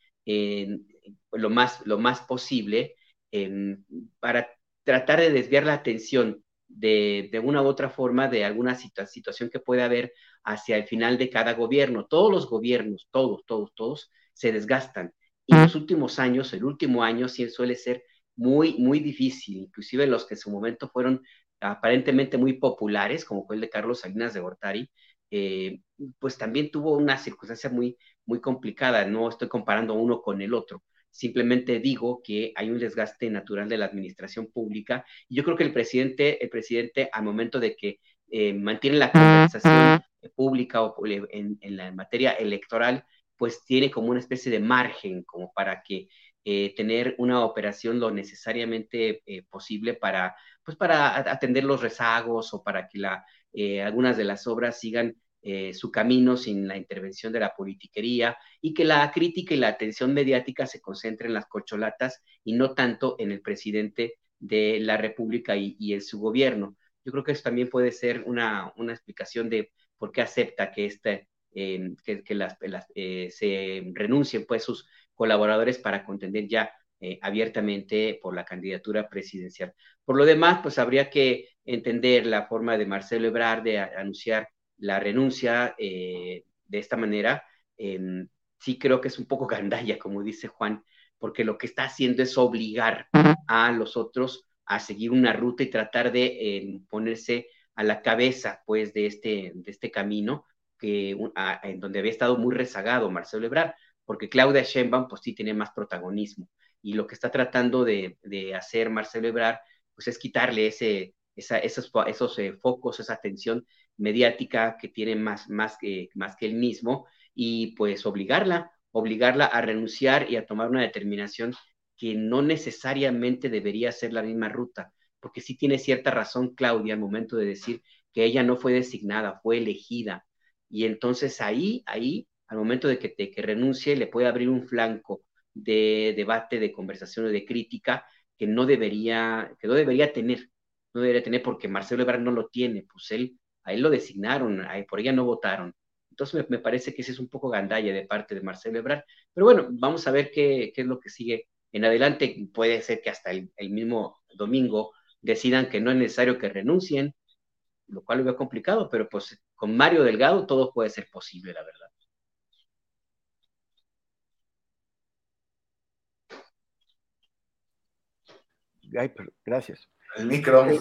O: lo, más, lo más posible para tratar de desviar la atención de, de una u otra forma de alguna situación que puede haber hacia el final de cada gobierno. Todos los gobiernos, todos, todos, todos, se desgastan. Y en los últimos años, el último año sí suele ser muy, muy difícil, inclusive los que en su momento fueron aparentemente muy populares, como fue el de Carlos Salinas de Gortari, eh, pues también tuvo una circunstancia muy, muy complicada. No estoy comparando uno con el otro, simplemente digo que hay un desgaste natural de la administración pública y yo creo que el presidente, el presidente al momento de que eh, mantiene la conversación pública o en, la materia electoral, pues tiene como una especie de margen como para que eh, tener una operación lo necesariamente eh, posible para, pues para atender los rezagos o para que eh, algunas de las obras sigan su camino sin la intervención de la politiquería y que la crítica y la atención mediática se concentre en las corcholatas y no tanto en el presidente de la República y, en su gobierno. Yo creo que eso también puede ser una, una explicación de por qué acepta que, este, que, las, se renuncien pues sus colaboradores para contender ya eh, abiertamente por la candidatura presidencial. Por lo demás, pues habría que entender la forma de Marcelo Ebrard de anunciar la renuncia eh, de esta manera. Em, sí creo que es un poco gandalla, como dice Juan, porque lo que está haciendo es obligar a los otros a seguir una ruta y tratar de em, ponerse a la cabeza, pues, de este, de este camino que, en donde había estado muy rezagado Marcelo Ebrard porque Claudia Sheinbaum pues sí tiene más protagonismo y lo que está tratando de, hacer Marcelo Ebrard pues es quitarle ese, esos, esos eh, focos, esa atención mediática que tiene más, más, que, más que él mismo y pues obligarla, obligarla a renunciar y a tomar una determinación que no necesariamente debería ser la misma ruta, porque sí tiene cierta razón Claudia al momento de decir que ella no fue designada, fue elegida. Y entonces ahí, ahí al momento de que, te, que renuncie, le puede abrir un flanco de debate, de conversación o de crítica que no debería, que no debería tener, no debería tener porque Marcelo Ebrard no lo tiene, pues él, a él lo designaron, a por ella no votaron. Entonces me, parece que ese es un poco gandalla de parte de Marcelo Ebrard. Pero bueno, vamos a ver qué, qué es lo que sigue en adelante. Puede ser que hasta el, el, mismo domingo decidan que no es necesario que renuncien, lo cual lo veo complicado, pero pues con Mario Delgado todo puede ser posible, la verdad.
D: Gracias.
N: El micro. Eh,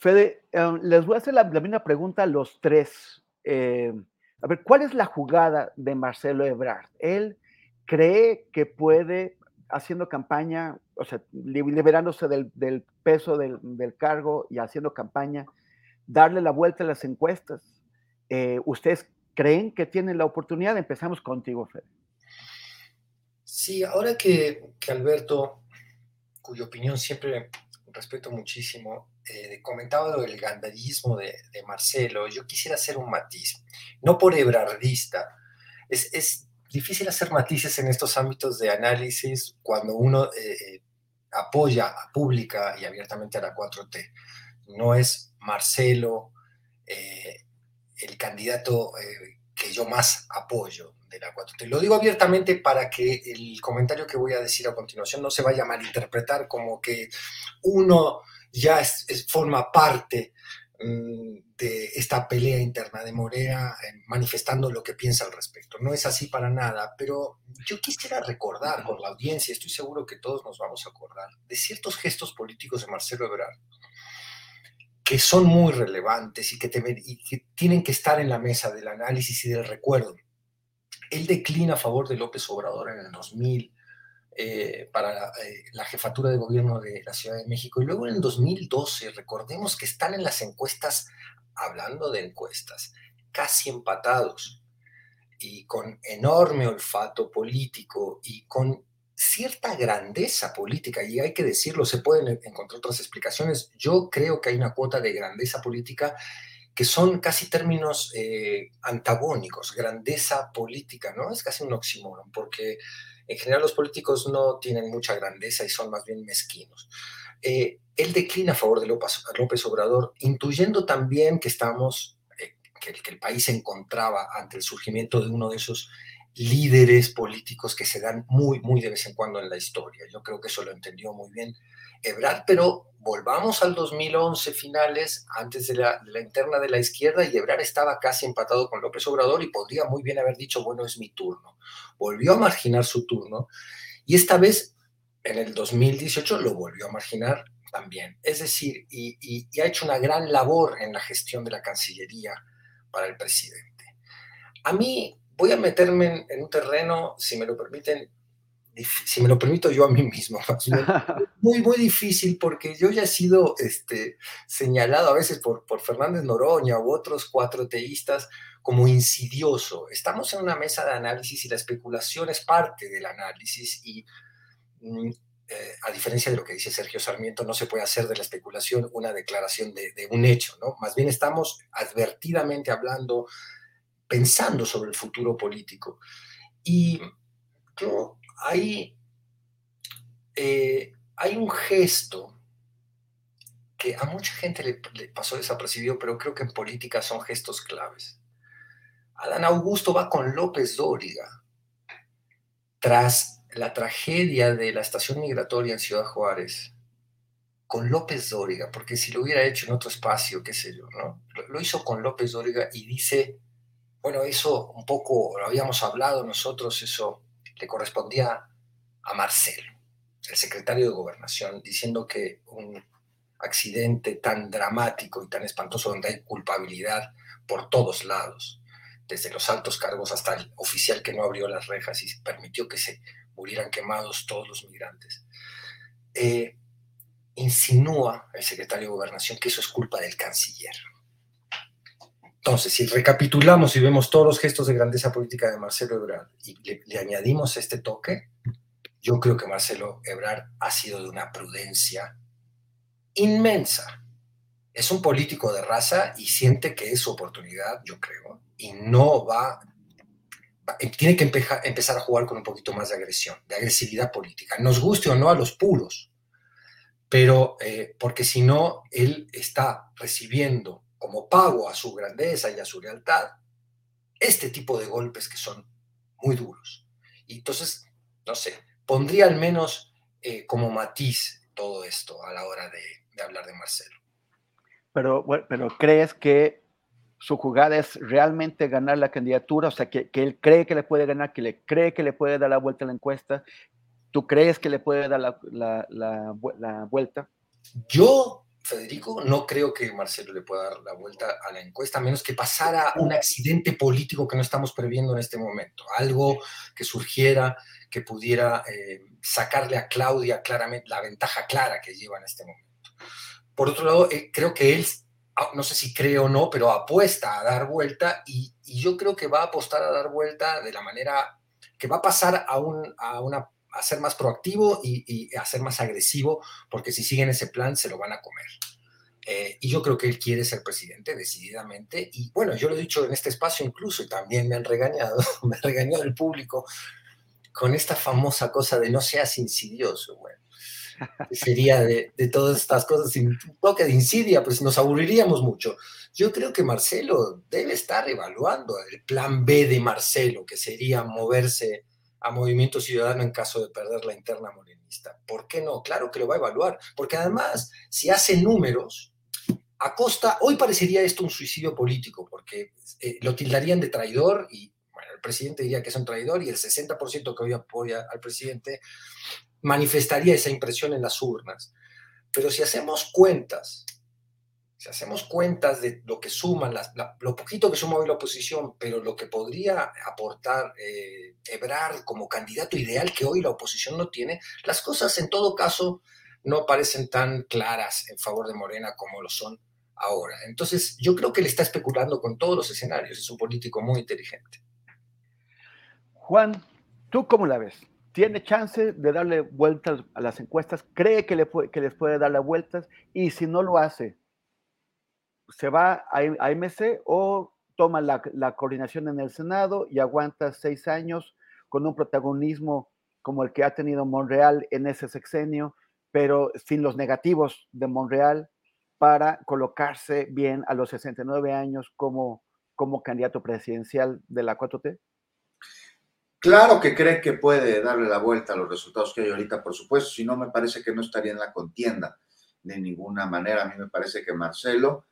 D: Fede, em, les voy a hacer la, misma pregunta a los tres. Eh, a ver, ¿cuál es la jugada de Marcelo Ebrard? Él cree que puede, haciendo campaña, o sea, liberándose del, peso del, cargo y haciendo campaña, darle la vuelta a las encuestas. Eh, ¿Ustedes creen que tienen la oportunidad? Empezamos contigo, Fede.
M: Sí, ahora que, que Alberto cuya opinión siempre respeto muchísimo, eh, comentaba del gandallismo de, Marcelo, yo quisiera hacer un matiz, no por ebrardista, es, difícil hacer matices en estos ámbitos de análisis cuando uno eh, eh, apoya pública y abiertamente a la 4T. No es Marcelo el candidato que yo más apoyo de la 4T. Lo digo abiertamente para que el comentario que voy a decir a continuación no se vaya a malinterpretar como que uno ya forma parte mm, de esta pelea interna de Morea manifestando lo que piensa al respecto. No es así para nada, pero yo quisiera recordar con la audiencia, estoy seguro que todos nos vamos a acordar, de ciertos gestos políticos de Marcelo Ebrard que son muy relevantes y que, tienen que estar en la mesa del análisis y del recuerdo. Él declina a favor de López Obrador en el 2000 eh, para eh, la jefatura de gobierno de la Ciudad de México y luego en el 2012, recordemos que están en las encuestas, hablando de encuestas, casi empatados y con enorme olfato político y con cierta grandeza política, y hay que decirlo, se pueden encontrar otras explicaciones. Yo creo que hay una cuota de grandeza política que son casi términos eh, antagónicos, grandeza política, ¿no? Es casi un oxímoron, porque en general los políticos no tienen mucha grandeza y son más bien mezquinos. Eh, él declina a favor de López, Obrador, intuyendo también que estamos, eh, que, que, el país se encontraba ante el surgimiento de uno de esos líderes políticos que se dan muy, muy de vez en cuando en la historia. Yo creo que eso lo entendió muy bien Ebrard, pero volvamos al 2011 finales, antes de la, interna de la izquierda, y Ebrard estaba casi empatado con López Obrador y podría muy bien haber dicho, bueno, es mi turno. Volvió a marginar su turno y esta vez, en el 2018, lo volvió a marginar también. Es decir, y, ha hecho una gran labor en la gestión de la Cancillería para el presidente. A mí voy a meterme en, un terreno, si me lo permiten, si me lo permito yo a mí mismo, muy, muy difícil porque yo ya he sido este, señalado a veces por, por Fernández Noroña u otros cuatro teístas como insidioso. Estamos en una mesa de análisis y la especulación es parte del análisis y mm, eh, a diferencia de lo que dice Sergio Sarmiento, no se puede hacer de la especulación una declaración de, de un hecho, ¿no? Más bien estamos advertidamente hablando, pensando sobre el futuro político. Y yo hay, eh, hay un gesto que a mucha gente le, pasó desapercibido, pero creo que en política son gestos claves. Adán Augusto va con López Dóriga tras la tragedia de la estación migratoria en Ciudad Juárez, con López Dóriga, porque si lo hubiera hecho en otro espacio, qué sé yo, ¿no? lo hizo con López Dóriga y dice, bueno, eso un poco lo habíamos hablado nosotros, eso le correspondía a Marcelo, el secretario de Gobernación, diciendo que un accidente tan dramático y tan espantoso donde hay culpabilidad por todos lados, desde los altos cargos hasta el oficial que no abrió las rejas y permitió que se murieran quemados todos los migrantes, eh, insinúa el secretario de Gobernación que eso es culpa del canciller. Entonces, si recapitulamos y vemos todos los gestos de grandeza política de Marcelo Ebrard y le, añadimos este toque, yo creo que Marcelo Ebrard ha sido de una prudencia inmensa. Es un político de raza y siente que es su oportunidad, yo creo, y no va, tiene que empezar a jugar con un poquito más de agresión, de agresividad política. Nos guste o no a los puros, pero eh, porque si no, él está recibiendo como pago a su grandeza y a su lealtad, este tipo de golpes que son muy duros. Y entonces, no sé, pondría al menos eh, como matiz todo esto a la hora de, hablar de Marcelo.
D: Pero, pero crees que su jugada es realmente ganar la candidatura, o sea, que, él cree que le puede ganar, que le cree que le puede dar la vuelta a la encuesta. ¿Tú crees que le puede dar la, la vuelta?
M: Yo Federico, no creo que Marcelo le pueda dar la vuelta a la encuesta, a menos que pasara un accidente político que no estamos previendo en este momento, algo que surgiera que pudiera eh, sacarle a Claudia claramente la ventaja clara que lleva en este momento. Por otro lado, eh, creo que él, ah, no sé si cree o no, pero apuesta a dar vuelta y, yo creo que va a apostar a dar vuelta de la manera que va a pasar a, un, a una a ser más proactivo y, a ser más agresivo, porque si siguen ese plan se lo van a comer. Eh, y yo creo que él quiere ser presidente decididamente. Y bueno, yo lo he dicho en este espacio incluso, y también me han regañado, me ha regañado el público con esta famosa cosa de no seas insidioso. Bueno, sería de, todas estas cosas sin toque de insidia, pues nos aburriríamos mucho. Yo creo que Marcelo debe estar evaluando el plan B de Marcelo, que sería moverse a Movimiento Ciudadano en caso de perder la interna morenista. ¿Por qué no? Claro que lo va a evaluar, porque además, si hace números, a costa, hoy parecería esto un suicidio político, porque eh, lo tildarían de traidor y bueno, el presidente diría que es un traidor y el 60% que hoy apoya al presidente manifestaría esa impresión en las urnas. Pero si hacemos cuentas si hacemos cuentas de lo que suman, lo poquito que suma hoy la oposición, pero lo que podría aportar eh, Ebrard como candidato ideal que hoy la oposición no tiene, las cosas en todo caso no parecen tan claras en favor de Morena como lo son ahora. Entonces, yo creo que le está especulando con todos los escenarios, es un político muy inteligente.
D: Juan, ¿tú cómo la ves? ¿Tiene chance de darle vueltas a las encuestas? ¿Cree que les puede dar las vueltas? Y si no lo hace, se va a, AMC o toma la, coordinación en el Senado y aguanta seis años con un protagonismo como el que ha tenido Monreal en ese sexenio, pero sin los negativos de Monreal para colocarse bien a los 69 años como, como candidato presidencial de la 4T?
N: Claro que cree que puede darle la vuelta a los resultados que hay ahorita, por supuesto, si no me parece que no estaría en la contienda de ninguna manera. A mí me parece que Marcelo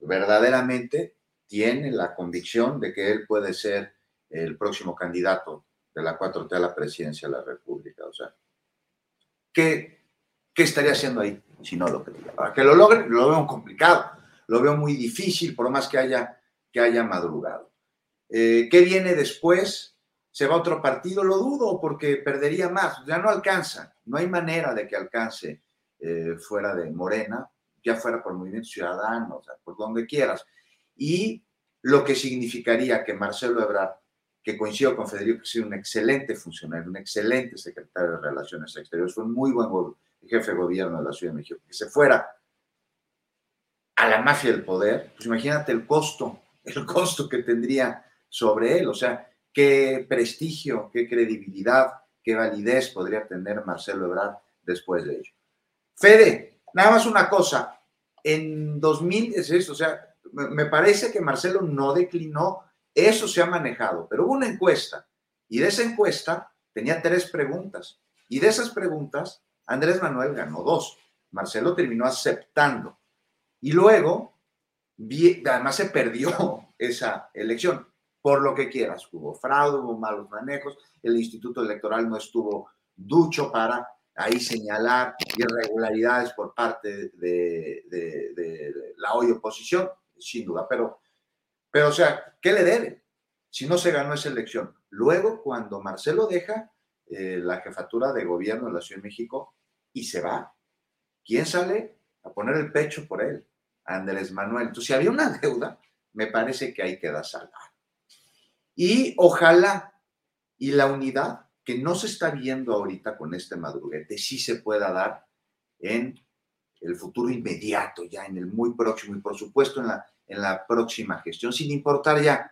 N: verdaderamente tiene la convicción de que él puede ser el próximo candidato de la 4T a la presidencia de la República. O sea, ¿qué, qué estaría haciendo ahí si no lo quería? Para que lo logre, lo veo complicado, lo veo muy difícil, por más que haya, que haya madrugado. Eh, ¿Qué viene después? se va a otro partido, lo dudo porque perdería más, ya no alcanza, no hay manera de que alcance eh, fuera de Morena, ya fuera por Movimiento Ciudadano, o sea, por donde quieras. Y lo que significaría que Marcelo Ebrard, que coincido con Federico, que es un excelente funcionario, un excelente secretario de Relaciones Exteriores, fue un muy buen jefe de gobierno de la Ciudad de México, que se fuera a la mafia del poder, pues imagínate el costo, el costo que tendría sobre él, o sea, qué prestigio, qué credibilidad, qué validez podría tener Marcelo Ebrard después de ello. Fede, nada más una cosa, en 2000, es o sea, me parece que Marcelo no declinó, eso se ha manejado, pero hubo una encuesta y de esa encuesta tenía tres preguntas y de esas preguntas Andrés Manuel ganó dos, Marcelo terminó aceptando y luego, además se perdió esa elección, por lo que quieras. Hubo fraude, hubo malos manejos, el Instituto Electoral no estuvo ducho para ahí señalar irregularidades por parte de, la hoy oposición, sin duda, pero, pero o sea, ¿qué le debe? Si no se ganó esa elección. Luego, cuando Marcelo deja eh, la jefatura de gobierno de la Ciudad de México y se va, ¿quién sale a poner el pecho por él? Andrés Manuel. Entonces, si había una deuda, me parece que ahí queda saldada. Y ojalá y la unidad que no se está viendo ahorita con este madruguete, sí se pueda dar en el futuro inmediato, ya en el muy próximo y por supuesto en la, en la próxima gestión, sin importar ya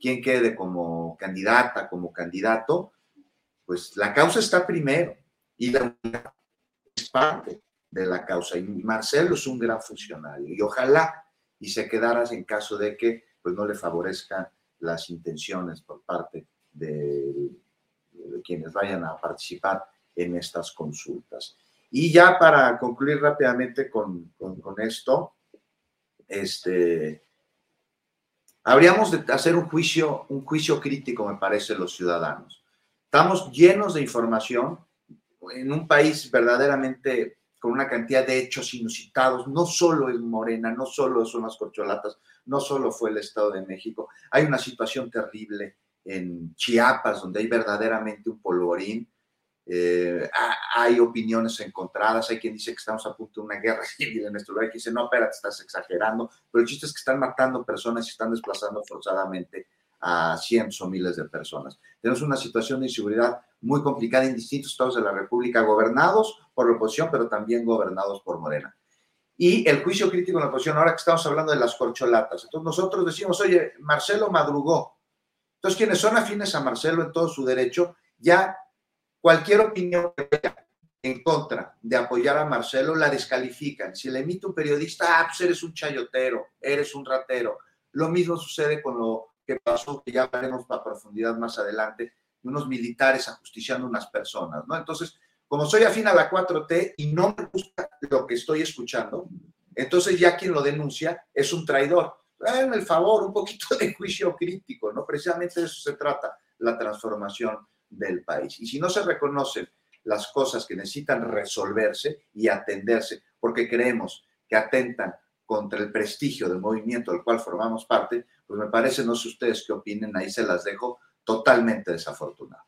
N: quién quede como candidata, como candidato, pues la causa está primero y la es parte de la causa. Y Marcelo es un gran funcionario y ojalá y se quedara en caso de que pues no le favorezcan las intenciones por parte de, quienes vayan a participar en estas consultas. Y ya para concluir rápidamente con, con, esto, este, habríamos de hacer un juicio, un juicio crítico, me parece, los ciudadanos. Estamos llenos de información en un país verdaderamente con una cantidad de hechos inusitados. No solo es Morena, no solo son las corcholatas, no solo fue el Estado de México. Hay una situación terrible en Chiapas, donde hay verdaderamente un polvorín. Eh, hay opiniones encontradas, hay quien dice que estamos a punto de una guerra civil en nuestro lugar, que dice, no, espérate, estás exagerando, pero el chiste es que están matando personas y están desplazando forzadamente a cientos o miles de personas. Tenemos una situación de inseguridad muy complicada en distintos estados de la República, gobernados por la oposición, pero también gobernados por Morena. Y el juicio crítico en la oposición, ahora que estamos hablando de las corcholatas. Entonces nosotros decimos, oye, Marcelo madrugó. Entonces quienes son afines a Marcelo en todo su derecho, ya cualquier opinión que en contra de apoyar a Marcelo la descalifican. Si le emite un periodista, ah, pues eres un chayotero, eres un ratero. Lo mismo sucede con lo que pasó, que ya hablaremos para profundidad más adelante, de unos militares ajusticiando unas personas, ¿no? Entonces, como soy afín a la 4T y no me gusta lo que estoy escuchando, entonces ya quien lo denuncia es un traidor. Háganme el favor, un poquito de juicio crítico, ¿no? Precisamente de eso se trata la transformación del país. Y si no se reconocen las cosas que necesitan resolverse y atenderse, porque creemos que atentan contra el prestigio del movimiento del cual formamos parte, pues me parece, no sé ustedes qué opinen, ahí se las dejo totalmente desafortunado.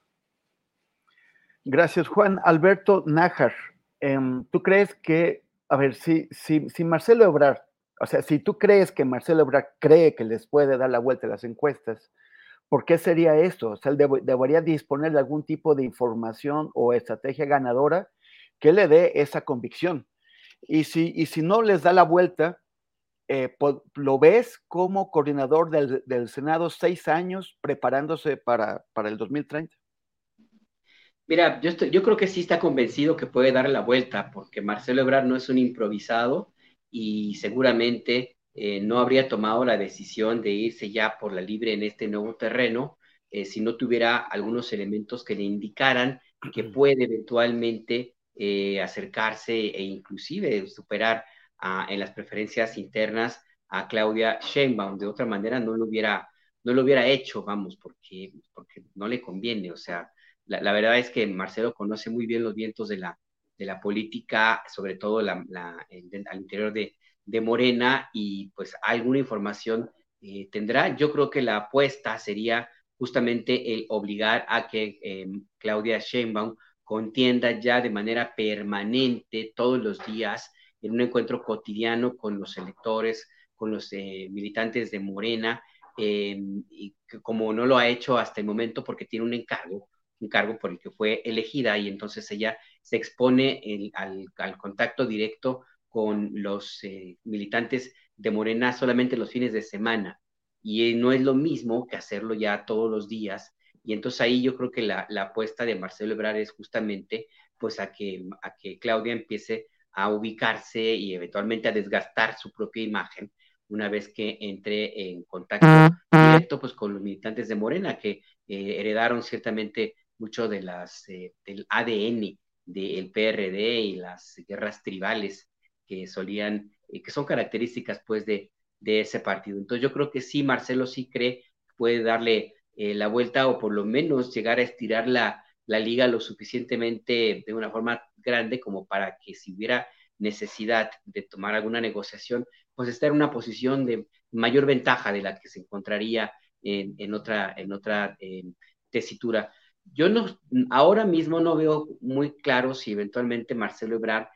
D: Gracias, Juan. Alberto Nájar, em, ¿tú crees que, a ver, si, si, si Marcelo Ebrard, o sea, si tú crees que Marcelo Ebrard cree que les puede dar la vuelta a las encuestas, ¿por qué sería esto? O sea, él debería disponer de algún tipo de información o estrategia ganadora que le dé esa convicción. Y si, y si no les da la vuelta, eh, ¿lo ves como coordinador del, Senado seis años preparándose para, para el 2030?
O: Mira, yo, yo creo que sí está convencido que puede darle la vuelta, porque Marcelo Ebrard no es un improvisado y seguramente eh, no habría tomado la decisión de irse ya por la libre en este nuevo terreno eh, si no tuviera algunos elementos que le indicaran que puede eventualmente acercarse e inclusive superar en las preferencias internas a Claudia Sheinbaum. De otra manera, no lo hubiera, no lo hubiera hecho, vamos, porque, porque no le conviene. O sea, la, verdad es que Marcelo conoce muy bien los vientos de la, de la política, sobre todo la, al interior de, Morena, y pues alguna información eh, tendrá. Yo creo que la apuesta sería justamente el obligar a que em, Claudia Sheinbaum contienda ya de manera permanente todos los días en un encuentro cotidiano con los electores, con los eh, militantes de Morena, y como no lo ha hecho hasta el momento porque tiene un encargo, un cargo por el que fue elegida y entonces ella se expone al, contacto directo con los eh, militantes de Morena solamente los fines de semana. Y no es lo mismo que hacerlo ya todos los días. Y entonces ahí yo creo que la, apuesta de Marcelo Ebrard es justamente pues a que, a que Claudia empiece a ubicarse y eventualmente a desgastar su propia imagen una vez que entre en contacto directo pues con los militantes de Morena que eh, heredaron ciertamente mucho de las eh, del ADN del PRD y las guerras tribales que solían eh, que son características pues de, de ese partido. Entonces yo creo que sí Marcelo sí cree que puede darle la vuelta o por lo menos llegar a estirar la, la liga lo suficientemente de una forma grande como para que si hubiera necesidad de tomar alguna negociación, pues estar en una posición de mayor ventaja de la que se encontraría en, otra, en otra tesitura. Yo no, ahora mismo no veo muy claro si eventualmente Marcelo Ebrard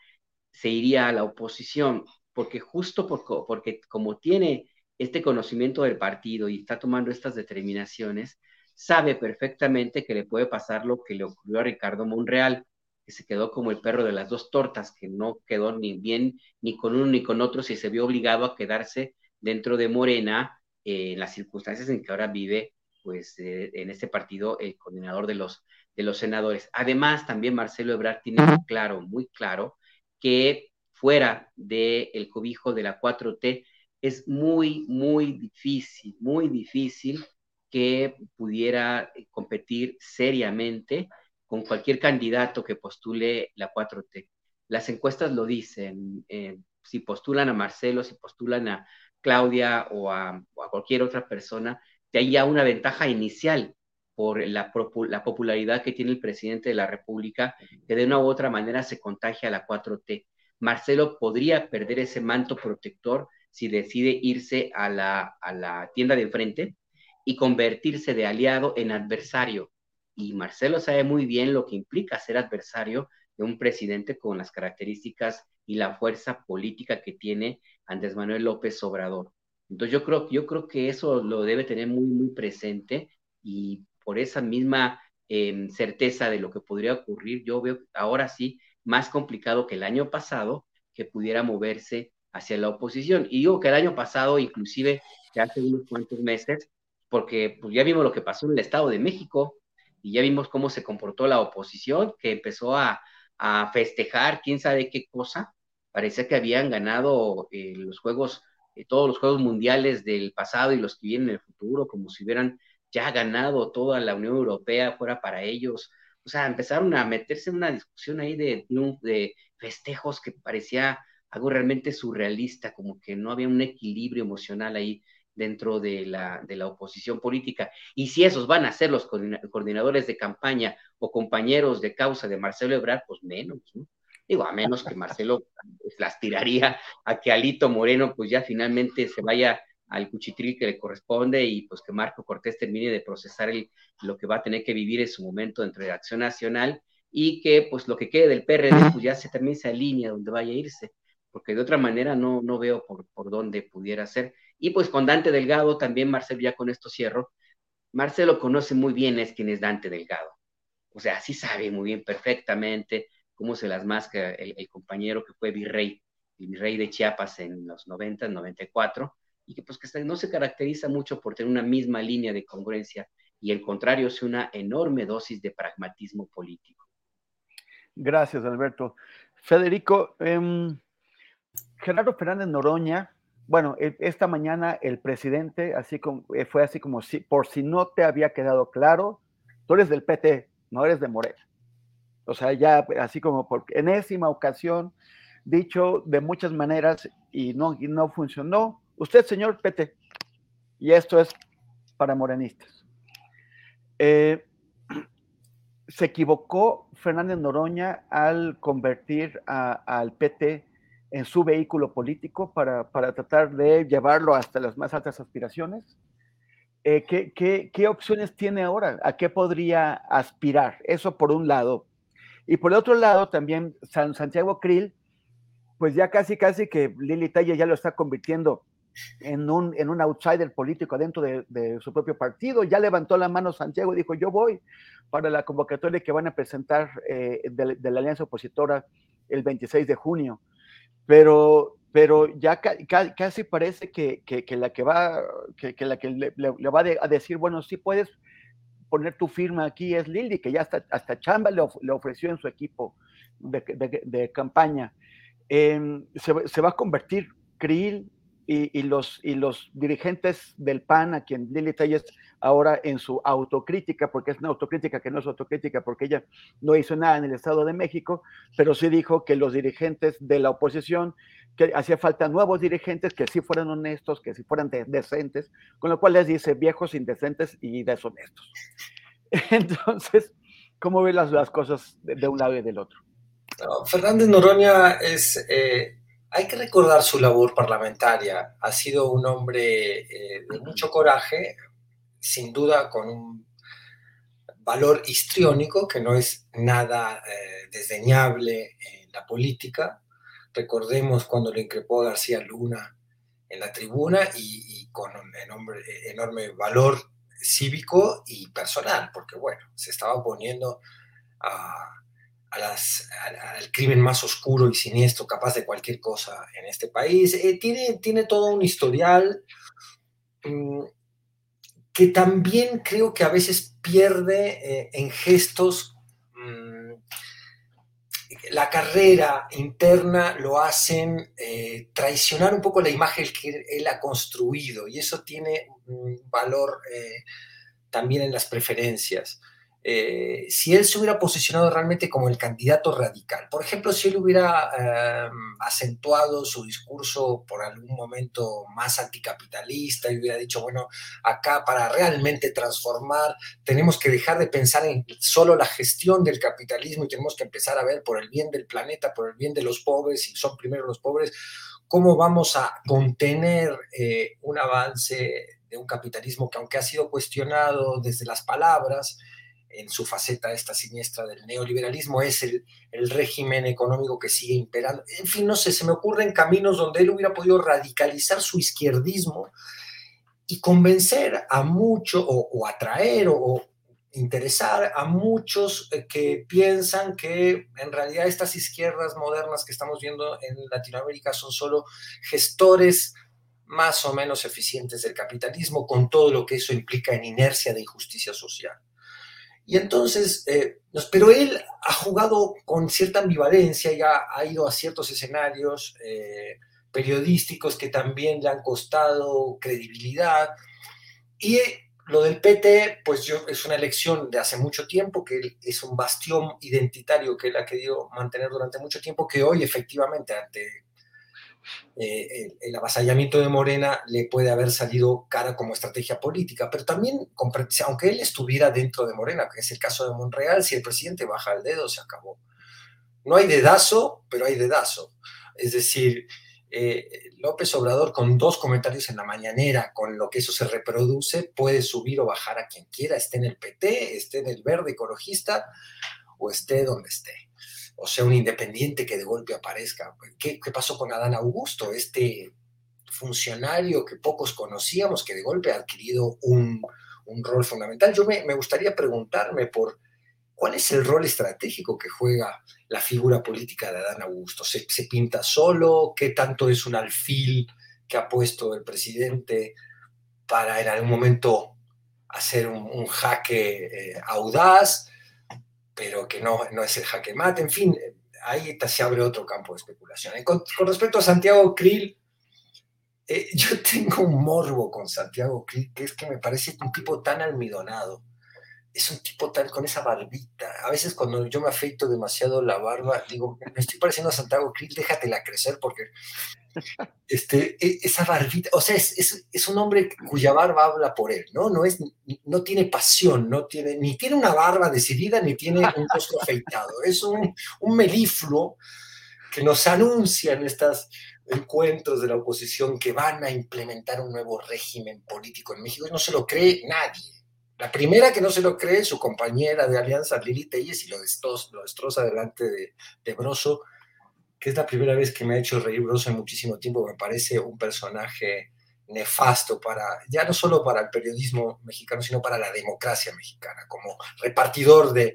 O: se iría a la oposición, porque justo porque como tiene este conocimiento del partido y está tomando estas determinaciones, sabe perfectamente que le puede pasar lo que le ocurrió a Ricardo Monreal, que se quedó como el perro de las dos tortas, que no quedó ni bien ni con uno ni con otro, y se vio obligado a quedarse dentro de Morena eh, en las circunstancias en que ahora vive, pues eh, en este partido, el coordinador de los, de los senadores. Además, también Marcelo Ebrard tiene muy claro, muy claro, que fuera del el cobijo de la 4T es muy, muy difícil, muy difícil que pudiera eh, competir seriamente con cualquier candidato que postule la 4T. Las encuestas lo dicen, eh, si postulan a Marcelo, si postulan a Claudia o a, cualquier otra persona, de ahí ya una ventaja inicial por la, la, popularidad que tiene el presidente de la República, que de una u otra manera se contagia a la 4T. Marcelo podría perder ese manto protector si decide irse a la, a la tienda de enfrente y convertirse de aliado en adversario. Y Marcelo sabe muy bien lo que implica ser adversario de un presidente con las características y la fuerza política que tiene Andrés Manuel López Obrador. Entonces yo creo, yo creo que eso lo debe tener muy, muy presente y por esa misma em, certeza de lo que podría ocurrir, yo veo ahora sí más complicado que el año pasado que pudiera moverse hacia la oposición. Y digo que el año pasado, inclusive, ya hace unos cuantos meses, porque pues, ya vimos lo que pasó en el Estado de México y ya vimos cómo se comportó la oposición, que empezó a, festejar quién sabe qué cosa. Parecía que habían ganado eh, los juegos, eh, todos los juegos mundiales del pasado y los que vienen en el futuro, como si hubieran ya ganado toda la Unión Europea fuera para ellos. O sea, empezaron a meterse en una discusión ahí de, de festejos que parecía algo realmente surrealista, como que no había un equilibrio emocional ahí dentro de la, de la oposición política. Y si esos van a ser los coordinadores de campaña o compañeros de causa de Marcelo Ebrard, pues menos, ¿no? Digo, a menos que Marcelo pues, las tiraría a que Alito Moreno pues ya finalmente se vaya al cuchitril que le corresponde y pues que Marco Cortés termine de procesar el, lo que va a tener que vivir en su momento dentro de Acción Nacional y que pues lo que quede del PRD pues ya se termine esa línea donde vaya a irse, porque de otra manera no, no veo por, por dónde pudiera ser. Y pues con Dante Delgado también, Marcelo, ya con esto cierro, Marcelo conoce muy bien es quién es Dante Delgado. O sea, sí sabe muy bien perfectamente cómo se las masca el, compañero que fue virrey, el virrey de Chiapas en los 90, 94, y que pues que no se caracteriza mucho por tener una misma línea de congruencia y el contrario es una enorme dosis de pragmatismo político.
D: Gracias, Alberto. Federico, em, Gerardo Fernández Noroña bueno, e, esta mañana el presidente, así como, eh, fue así como si, por si no te había quedado claro, tú eres del PT, no eres de Morena. O sea, ya así como por enésima ocasión, dicho de muchas maneras y no, no funcionó. Usted, señor PT, y esto es para morenistas. Eh, se equivocó Fernández Noroña al convertir al PT en su vehículo político para, tratar de llevarlo hasta las más altas aspiraciones. eh, ¿qué, qué, opciones tiene ahora? ¿A qué podría aspirar? Eso por un lado. Y por el otro lado, también San Santiago Krill, pues ya casi, casi que Lili Talla ya lo está convirtiendo en un, en un outsider político dentro de, su propio partido. Ya levantó la mano Santiago y dijo, yo voy para la convocatoria que van a presentar eh, de, la alianza opositora el 26 de junio. Pero, pero ya casi parece que, que, la que va, que, la que le, va a decir, bueno, sí puedes poner tu firma aquí es Lili, que ya hasta, hasta Chamba le, ofreció en su equipo de, campaña. Em, se, se, va a convertir Krill y, los, y los dirigentes del PAN, a quien Lili Telles ahora en su autocrítica, porque es una autocrítica que no es autocrítica, porque ella no hizo nada en el Estado de México, pero sí dijo que los dirigentes de la oposición, que hacía falta nuevos dirigentes que sí fueran honestos, que sí fueran decentes, con lo cual les dice viejos, indecentes y deshonestos. Entonces, ¿cómo ven las, las cosas de, un lado y del otro?
M: Fernández Noroña es... Eh, hay que recordar su labor parlamentaria. Ha sido un hombre eh, de mucho coraje, sin duda con un valor histriónico que no es nada eh, desdeñable en la política. Recordemos cuando le increpó a García Luna en la tribuna y, con un enorme, enorme valor cívico y personal, porque bueno, se estaba oponiendo a, al crimen más oscuro y siniestro, capaz de cualquier cosa en este país. Eh, tiene, tiene todo un historial mm, que también creo que a veces pierde eh, en gestos. Mm, la carrera interna lo hacen eh, traicionar un poco la imagen que él ha construido y eso tiene valor también en las preferencias. Eh, si él se hubiera posicionado realmente como el candidato radical. Por ejemplo, si él hubiera em, acentuado su discurso por algún momento más anticapitalista y hubiera dicho, bueno, acá para realmente transformar tenemos que dejar de pensar en solo la gestión del capitalismo y tenemos que empezar a ver por el bien del planeta, por el bien de los pobres, y son primero los pobres, cómo vamos a contener eh, un avance de un capitalismo que aunque ha sido cuestionado desde las palabras, en su faceta esta siniestra del neoliberalismo, es el, régimen económico que sigue imperando. En fin, no sé, se me ocurren caminos donde él hubiera podido radicalizar su izquierdismo y convencer a muchos, o, atraer, o, interesar a muchos eh, que piensan que en realidad estas izquierdas modernas que estamos viendo en Latinoamérica son solo gestores más o menos eficientes del capitalismo, con todo lo que eso implica en inercia de injusticia social. Y entonces, eh, pero él ha jugado con cierta ambivalencia y ha, ido a ciertos escenarios eh, periodísticos que también le han costado credibilidad. Y eh, lo del PT, pues yo, es una elección de hace mucho tiempo, que es un bastión identitario que él ha querido mantener durante mucho tiempo, que hoy efectivamente ante eh, el, avasallamiento de Morena le puede haber salido cara como estrategia política, pero también, aunque él estuviera dentro de Morena, que es el caso de Monreal, si el presidente baja el dedo, se acabó. No hay dedazo, pero hay dedazo. Es decir, eh, López Obrador con dos comentarios en la mañanera, con lo que eso se reproduce, puede subir o bajar a quien quiera, esté en el PT, esté en el verde ecologista o esté donde esté o sea, un independiente que de golpe aparezca. ¿Qué, pasó con Adán Augusto, este funcionario que pocos conocíamos, que de golpe ha adquirido un, rol fundamental? Yo me, gustaría preguntarme por cuál es el rol estratégico que juega la figura política de Adán Augusto. ¿Se, pinta solo? ¿Qué tanto es un alfil que ha puesto el presidente para en algún momento hacer un, jaque eh, audaz? Pero que no, no es el jaque mate, en fin, ahí se abre otro campo de especulación. Con, respecto a Santiago Krill, eh, yo tengo un morbo con Santiago Krill, que es que me parece un tipo tan almidonado, es un tipo tal con esa barbita. A veces cuando yo me afeito demasiado la barba, digo, me estoy pareciendo a Santiago Krill, déjatela crecer porque este, e, esa barbita, o sea, es, un hombre cuya barba habla por él, ¿no? No, es, no tiene pasión, no tiene, ni tiene una barba decidida, ni tiene un rostro afeitado. Es un, un melifluo que nos anuncia en estas encuentros de la oposición que van a implementar un nuevo régimen político en México. No se lo cree nadie. La primera que no se lo cree, su compañera de alianza, Lili Telles, y lo destroza, lo destroza delante de, de Broso, que es la primera vez que me ha hecho reír Broso en muchísimo tiempo. Me parece un personaje nefasto para, ya no solo para el periodismo mexicano, sino para la democracia mexicana, como repartidor de,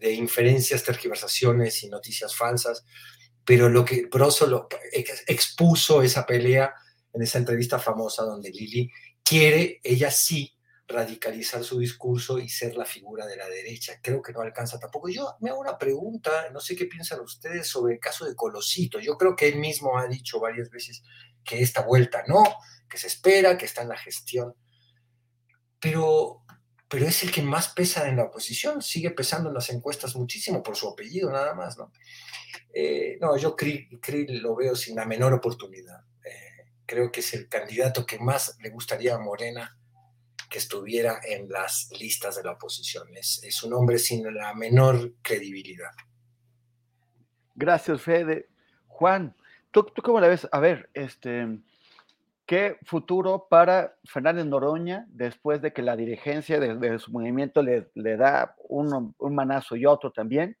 M: inferencias, tergiversaciones y noticias falsas. Pero lo que Broso expuso esa pelea en esa entrevista famosa donde Lili quiere, ella sí, radicalizar su discurso y ser la figura de la derecha. Creo que no alcanza tampoco. Yo me hago una pregunta, no sé qué piensan ustedes sobre el caso de Colosito. Yo creo que él mismo ha dicho varias veces que esta vuelta no, que se espera, que está en la gestión. Pero, pero es el que más pesa en la oposición, sigue pesando en las encuestas muchísimo por su apellido nada más, ¿no? Eh, no, yo Krill, lo veo sin la menor oportunidad. Eh, creo que es el candidato que más le gustaría a Morena que estuviera en las listas de la oposición. Es, es un hombre sin la menor credibilidad.
D: Gracias, Fede. Juan, ¿tú, ¿tú, cómo la ves? A ver, este, ¿qué futuro para Fernández Noroña después de que la dirigencia de, su movimiento le, le da un, un, manazo y otro también?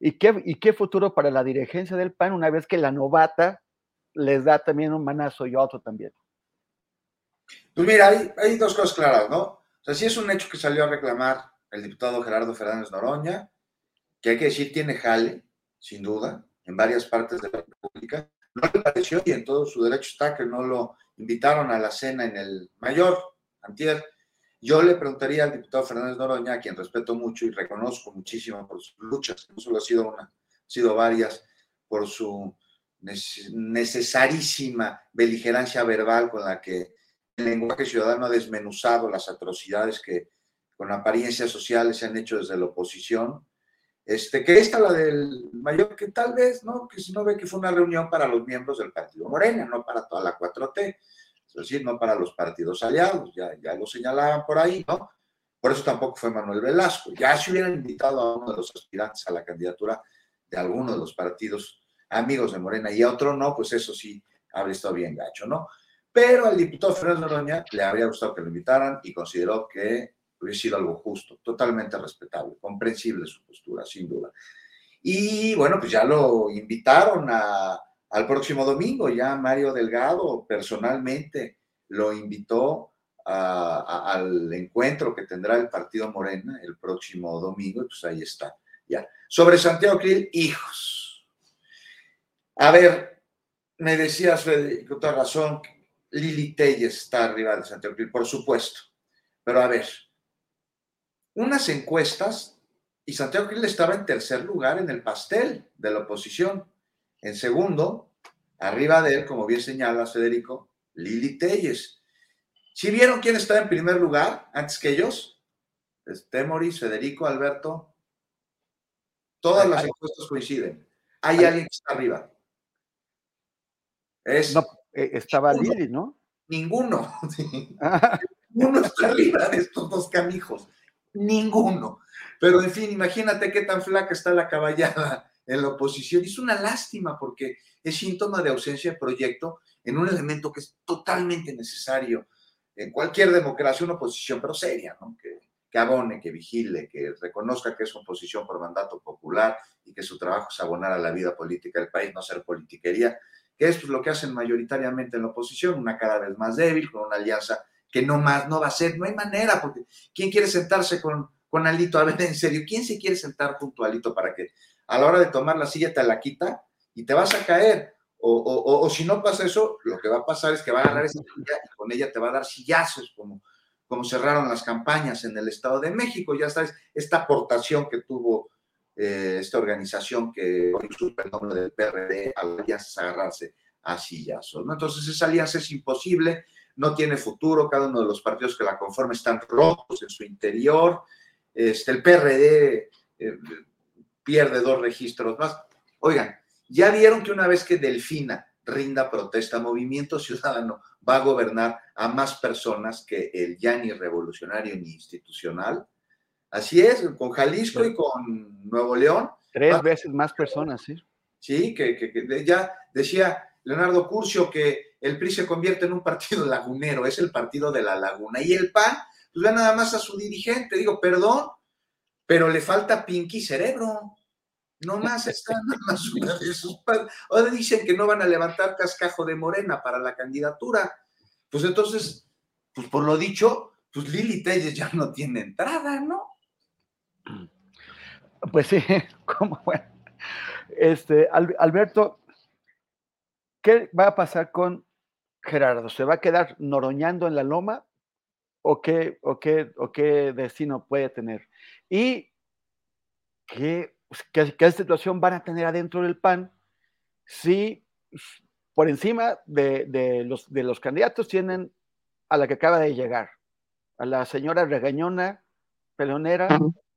D: ¿Y qué, ¿Y qué futuro para la dirigencia del PAN una vez que la novata les da también un manazo y otro también?
N: Pues mira, hay, hay, dos cosas claras, ¿no? O sea, sí es un hecho que salió a reclamar el diputado Gerardo Fernández Noroña, que hay que decir tiene jale, sin duda, en varias partes de la República. No le pareció y en todo su derecho está que no lo invitaron a la cena en el mayor, antier. Yo le preguntaría al diputado Fernández Noroña, a quien respeto mucho y reconozco muchísimo por sus luchas, no solo ha sido una, ha sido varias, por su necesarísima beligerancia verbal con la que el lenguaje ciudadano ha desmenuzado las atrocidades que con apariencias sociales se han hecho desde la oposición. Este, que esta, la del mayor, que tal vez, ¿no? Que si no ve que fue una reunión para los miembros del Partido Morena, no para toda la 4T, es decir, no para los partidos aliados, ya, ya lo señalaban por ahí, ¿no? Por eso tampoco fue Manuel Velasco. Ya se hubieran invitado a uno de los aspirantes a la candidatura de alguno de los partidos amigos de Morena y a otro no, pues eso sí habría estado bien gacho, ¿no? Pero al diputado Fernando Noroña le habría gustado que lo invitaran y consideró que hubiera sido algo justo, totalmente respetable, comprensible su postura, sin duda. Y bueno, pues ya lo invitaron al próximo domingo, ya Mario Delgado personalmente lo invitó al encuentro que tendrá el partido Morena el próximo domingo, y pues ahí está. Ya. Sobre Santiago Krill, hijos. A ver, me decías, Federico, toda razón, Lili Telles está arriba de Santiago Krill, por supuesto. Pero a ver, unas encuestas y Santiago Krill estaba en tercer lugar en el pastel de la oposición. En segundo, arriba de él, como bien señala Federico, Lili Telles. ¿Sí vieron quién está en primer lugar antes que ellos? Temoris, Federico, Alberto. Todas las encuestas coinciden. Hay alguien que está arriba.
D: Es eh, estaba Lili, ¿no?
N: Ninguno. Ah. Ninguno está arriba de estos dos canijos. Ninguno. Pero en fin, imagínate qué tan flaca está la caballada en la oposición. Es una lástima porque es síntoma de ausencia de proyecto en un elemento que es totalmente necesario en cualquier democracia, una oposición, pero seria, ¿no? Que, que abone, que vigile, que reconozca que es oposición por mandato popular y que su trabajo es abonar a la vida política del país, no hacer politiquería que es pues, lo que hacen mayoritariamente en la oposición, una cada vez más débil, con una alianza que no más no va a ser, no hay manera, porque ¿quién quiere sentarse con, con Alito? A ver, en serio, ¿quién se quiere sentar junto a Alito para que a la hora de tomar la silla te la quita y te vas a caer? O, o, si no pasa eso, lo que va a pasar es que va a ganar esa silla y con ella te va a dar sillazos, como, como cerraron las campañas en el Estado de México. Ya sabes, esta aportación que tuvo eh, esta organización que hoy usa el nombre del PRD, alianzas agarrarse a sillazos. ¿no? Entonces esa alianza es imposible, no tiene futuro, cada uno de los partidos que la conforman están rotos en su interior, este, el PRD eh, pierde dos registros más. Oigan, ya vieron que una vez que Delfina rinda protesta, Movimiento Ciudadano va a gobernar a más personas que el ya ni revolucionario ni institucional. Así es, con Jalisco y con Nuevo León.
D: Tres veces más personas, sí.
N: Sí, que, que, ya decía Leonardo Curcio que el PRI se convierte en un partido lagunero, es el partido de la laguna. Y el PAN, pues ve nada más a su dirigente, digo, perdón, pero le falta pinky cerebro. No más está nada más una de sus Ahora dicen que no van a levantar cascajo de morena para la candidatura. Pues entonces, pues por lo dicho, pues Lili Telles ya no tiene entrada, ¿no?
D: Pues sí, como bueno. Este, Alberto, ¿qué va a pasar con Gerardo? ¿Se va a quedar noroñando en la loma? ¿O qué, o qué, o qué destino puede tener? Y qué, qué, qué situación van a tener adentro del PAN si por encima de, los, de los candidatos tienen a la que acaba de llegar, a la señora regañona, pelonera,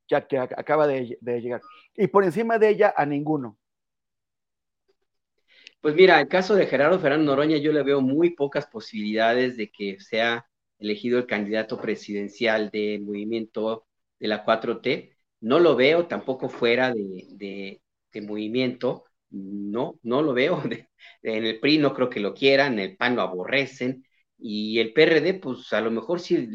D: que acaba de, llegar. Y por encima de ella a ninguno.
O: Pues mira, el caso de Gerardo Fernández Noroña, yo le veo muy pocas posibilidades de que sea elegido el candidato presidencial del movimiento de la 4T. No lo veo tampoco fuera de, de, movimiento. No, no lo veo. En el PRI no creo que lo quieran, en el PAN lo aborrecen. Y el PRD, pues a lo mejor sí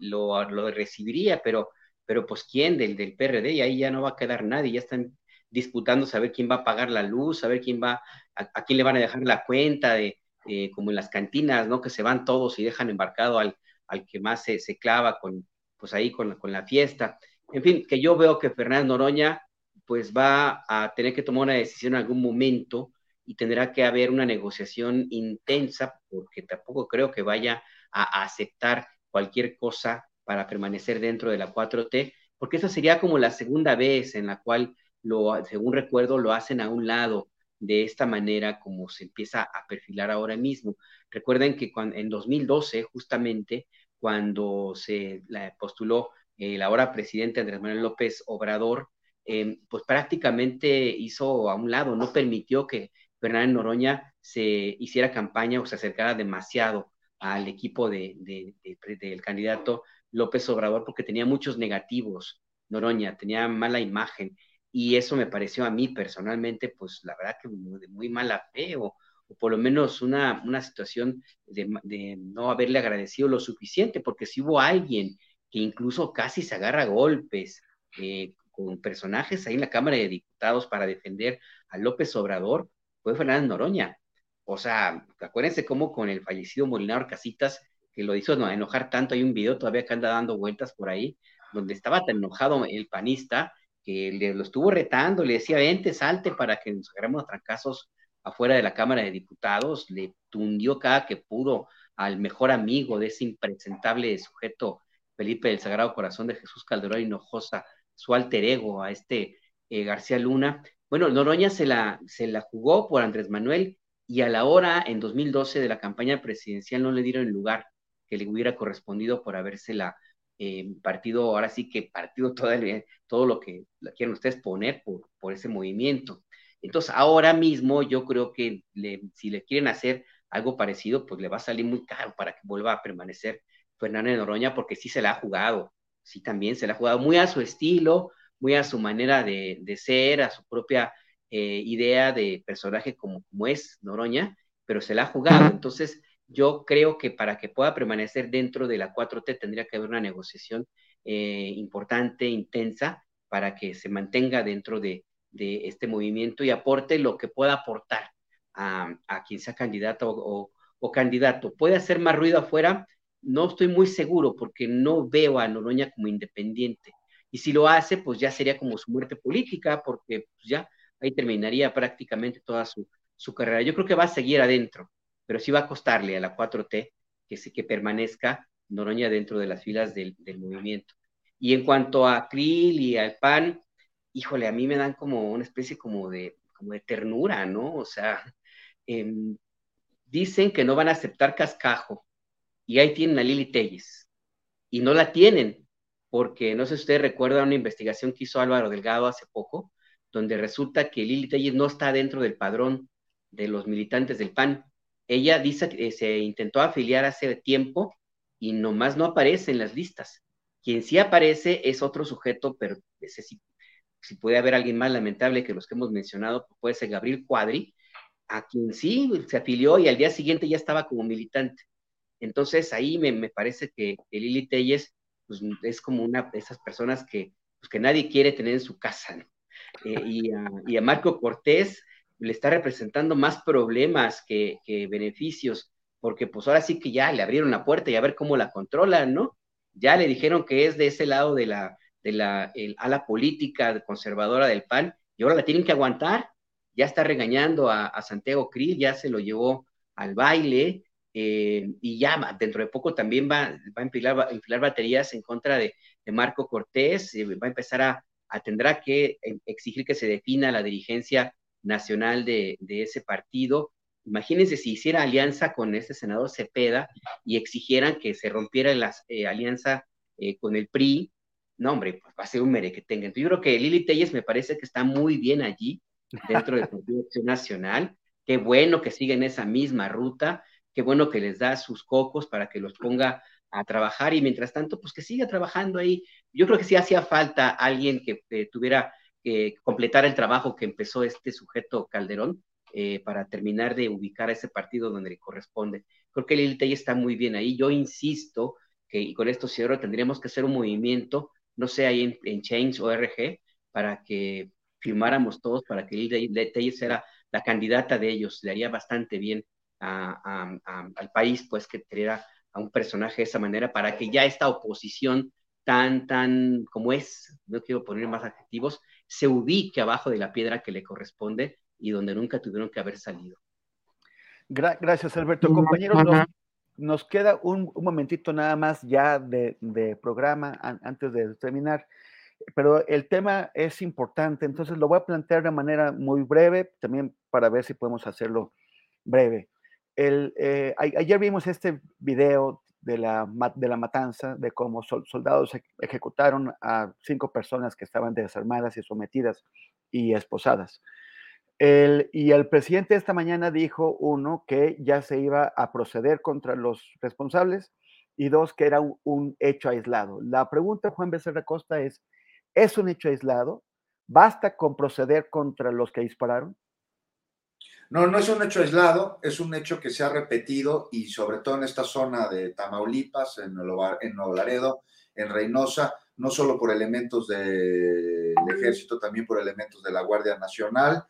O: lo, lo recibiría, pero pero pues quién del, del PRD y ahí ya no va a quedar nadie, ya están disputando saber quién va a pagar la luz, saber quién va, a, quién le van a dejar la cuenta, de, como en las cantinas, ¿no? Que se van todos y dejan embarcado al, al que más se, se, clava con, pues ahí con, con la fiesta. En fin, que yo veo que Fernando Noroña pues va a tener que tomar una decisión en algún momento y tendrá que haber una negociación intensa porque tampoco creo que vaya a aceptar cualquier cosa para permanecer dentro de la 4T, porque esa sería como la segunda vez en la cual, según recuerdo, lo hacen a un lado de esta manera como se empieza a perfilar ahora mismo. Recuerden que en 2012, justamente, cuando se postuló el ahora presidente Andrés Manuel López Obrador, em, pues prácticamente hizo a un lado, no permitió que Fernández Noroña se hiciera campaña o se acercara demasiado al equipo de, del candidato López Obrador porque tenía muchos negativos, Noroña, tenía mala imagen y eso me pareció a mí personalmente, pues la verdad que de muy mala fe o, por lo menos una, una situación de, no haberle agradecido lo suficiente, porque si hubo alguien que incluso casi se agarra golpes eh, con personajes ahí en la Cámara de Diputados para defender a López Obrador, fue Fernández Noroña. O sea, acuérdense cómo con el fallecido Molinaro Casitas que lo hizo enojar tanto. Hay un video todavía que anda dando vueltas por ahí, donde estaba tan enojado el panista que le lo estuvo retando, le decía, vente, salte para que nos agarremos a trancazos afuera de la Cámara de Diputados, le tundió cada que pudo al mejor amigo de ese impresentable sujeto, Felipe del Sagrado Corazón de Jesús Calderón Hinojosa, su alter ego, a este eh, García Luna. Bueno, Noroña se la, se la jugó por Andrés Manuel y a la hora, en 2012, de la campaña presidencial no le dieron lugar que le hubiera correspondido por habérsela eh, partido, ahora sí que partido todo, todo lo que quieren ustedes poner por, por ese movimiento. Entonces, ahora mismo yo creo que si le quieren hacer algo parecido, pues le va a salir muy caro para que vuelva a permanecer Fernando Noroña, porque sí se la ha jugado, sí también se la ha jugado muy a su estilo, muy a su manera de, de ser, a su propia eh, idea de personaje como, como es Noroña, pero se la ha jugado. Entonces, yo creo que para que pueda permanecer dentro de la 4T tendría que haber una negociación eh, importante, intensa, para que se mantenga dentro de, este movimiento y aporte lo que pueda aportar a, quien sea candidato o, candidato. ¿Puede hacer más ruido afuera? No estoy muy seguro porque no veo a Noroña como independiente. Y si lo hace, pues ya sería como su muerte política, porque pues, ya ahí terminaría prácticamente toda su, su carrera. Yo creo que va a seguir adentro pero sí va a costarle a la 4T que, se, que permanezca Noroña dentro de las filas del, movimiento. Y en cuanto a Krill y al PAN, híjole, a mí me dan como una especie como de, como de ternura, ¿no? O sea, em, dicen que no van a aceptar cascajo y ahí tienen a Lili Telles y no la tienen porque no sé si ustedes recuerdan una investigación que hizo Álvaro Delgado hace poco, donde resulta que Lili Telles no está dentro del padrón de los militantes del PAN ella dice que se intentó afiliar hace tiempo y nomás no aparece en las listas. Quien sí aparece es otro sujeto, pero ese sí, si puede haber alguien más lamentable que los que hemos mencionado, pues puede ser Gabriel Cuadri. a quien sí se afilió y al día siguiente ya estaba como militante. Entonces ahí me, parece que Lili Telles pues, es como una de esas personas que, pues, que nadie quiere tener en su casa. Eh, y, a, Marco Cortés le está representando más problemas que, que, beneficios, porque pues ahora sí que ya le abrieron la puerta y a ver cómo la controlan, ¿no? Ya le dijeron que es de ese lado de la, de la ala política conservadora del PAN y ahora la tienen que aguantar. Ya está regañando a, Santiago Krill, ya se lo llevó al baile eh, y ya dentro de poco también va, va a enfilar, baterías en contra de, Marco Cortés, eh, va a empezar a, a, tendrá que exigir que se defina la dirigencia nacional de, ese partido. Imagínense si hiciera alianza con este senador Cepeda y exigieran que se rompiera la eh, alianza con el PRI, no, hombre, pues va a ser un mere que tenga. Entonces, yo creo que Lili Telles me parece que está muy bien allí, dentro del Partido Nacional. Qué bueno que siguen esa misma ruta, qué bueno que les da sus cocos para que los ponga a trabajar y mientras tanto, pues que siga trabajando ahí. Yo creo que sí hacía falta alguien que tuviera que completar el trabajo que empezó este sujeto Calderón eh, para terminar de ubicar a ese partido donde le corresponde. Creo que Lili Telles está muy bien ahí. Yo insisto que, y con esto cierro, tendríamos que hacer un movimiento no sé, ahí en, en Change.org, para que firmáramos todos, para que Lili Telles era la candidata de ellos. Le haría bastante bien al país, pues, que tuviera a un personaje de esa manera, para que ya esta oposición tan, tan como es, no quiero poner más adjetivos, se ubique abajo de la piedra que le corresponde y donde nunca tuvieron que haber salido.
D: gracias, Alberto. Compañeros, nos queda un, momentito nada más ya de, programa antes de terminar, pero el tema es importante, entonces lo voy a plantear de manera muy breve, también para ver si podemos hacerlo breve. El, eh, ayer vimos este video de la, de la matanza, de cómo soldados ejecutaron a cinco personas que estaban desarmadas y sometidas y esposadas y el presidente esta mañana dijo, uno, que ya se iba a proceder contra los responsables y dos, que era un, hecho aislado. La pregunta, Juan Becerra Costa, es, ¿es un hecho aislado? ¿Basta con proceder contra los que dispararon?
N: No, no es un hecho aislado, es un hecho que se ha repetido y sobre todo en esta zona de Tamaulipas, en, Nuevo Laredo, en Reynosa, no solo por elementos del ejército, también por elementos de la Guardia Nacional.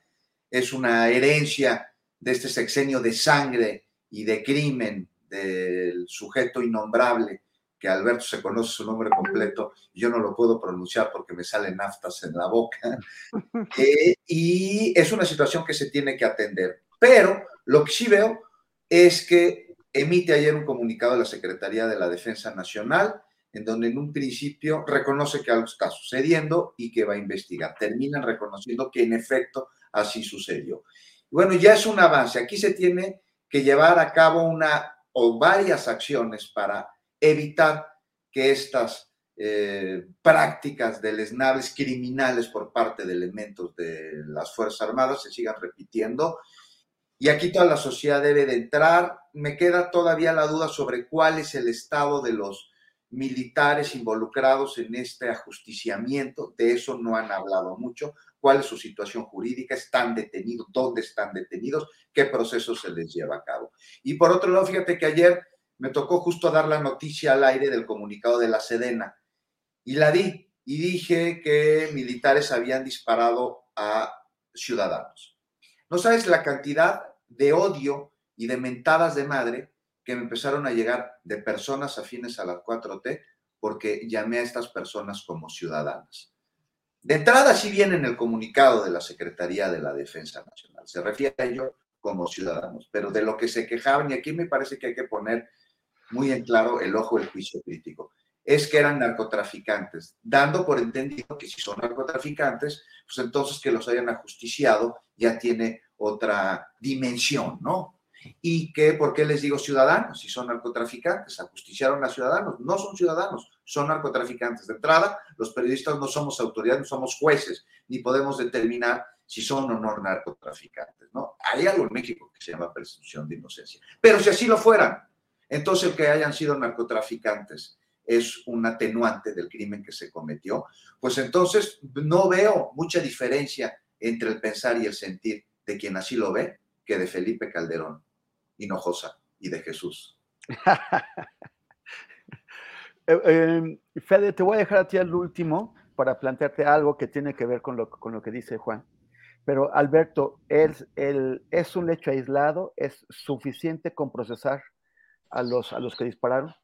N: Es una herencia de este sexenio de sangre y de crimen del sujeto innombrable, que Alberto se conoce su nombre completo, yo no lo puedo pronunciar porque me salen naftas en la boca, eh, y es una situación que se tiene que atender. Pero lo que sí veo es que emite ayer un comunicado de la Secretaría de la Defensa Nacional, en donde en un principio reconoce que algo está sucediendo y que va a investigar. Terminan reconociendo que en efecto así sucedió. Bueno, ya es un avance. Aquí se tiene que llevar a cabo una o varias acciones para evitar que estas eh, prácticas deleznables criminales por parte de elementos de las Fuerzas Armadas se sigan repitiendo. Y aquí toda la sociedad debe de entrar. Me queda todavía la duda sobre cuál es el estado de los militares involucrados en este ajusticiamiento. De eso no han hablado mucho cuál es su situación jurídica, están detenidos, dónde están detenidos, qué proceso se les lleva a cabo. Y por otro lado, fíjate que ayer me tocó justo dar la noticia al aire del comunicado de la Sedena y la di y dije que militares habían disparado a ciudadanos. No sabes la cantidad de odio y de mentadas de madre que me empezaron a llegar de personas afines a la 4T porque llamé a estas personas como ciudadanas. De entrada, sí viene en el comunicado de la Secretaría de la Defensa Nacional. Se refiere a ello como ciudadanos, pero de lo que se quejaban, y aquí me parece que hay que poner muy en claro el ojo del juicio crítico, es que eran narcotraficantes, dando por entendido que si son narcotraficantes, pues entonces que los hayan ajusticiado ya tiene otra dimensión, ¿no? Y que, ¿por qué les digo ciudadanos? Si son narcotraficantes, ajusticiaron a ciudadanos, no son ciudadanos, son narcotraficantes. De entrada, los periodistas no somos autoridades, no somos jueces, ni podemos determinar si son o no narcotraficantes, ¿no? Hay algo en México que se llama presunción de inocencia. Pero si así lo fueran, entonces el que hayan sido narcotraficantes es un atenuante del crimen que se cometió, pues entonces no veo mucha diferencia entre el pensar y el sentir de quien así lo ve que de Felipe Calderón, Hinojosa y de Jesús.
D: Eh, em, Fede, te voy a dejar a ti al último para plantearte algo que tiene que ver con lo, con lo que dice Juan. Pero Alberto, ¿es, el, ¿es un hecho aislado? ¿Es suficiente con procesar a los, a los que dispararon?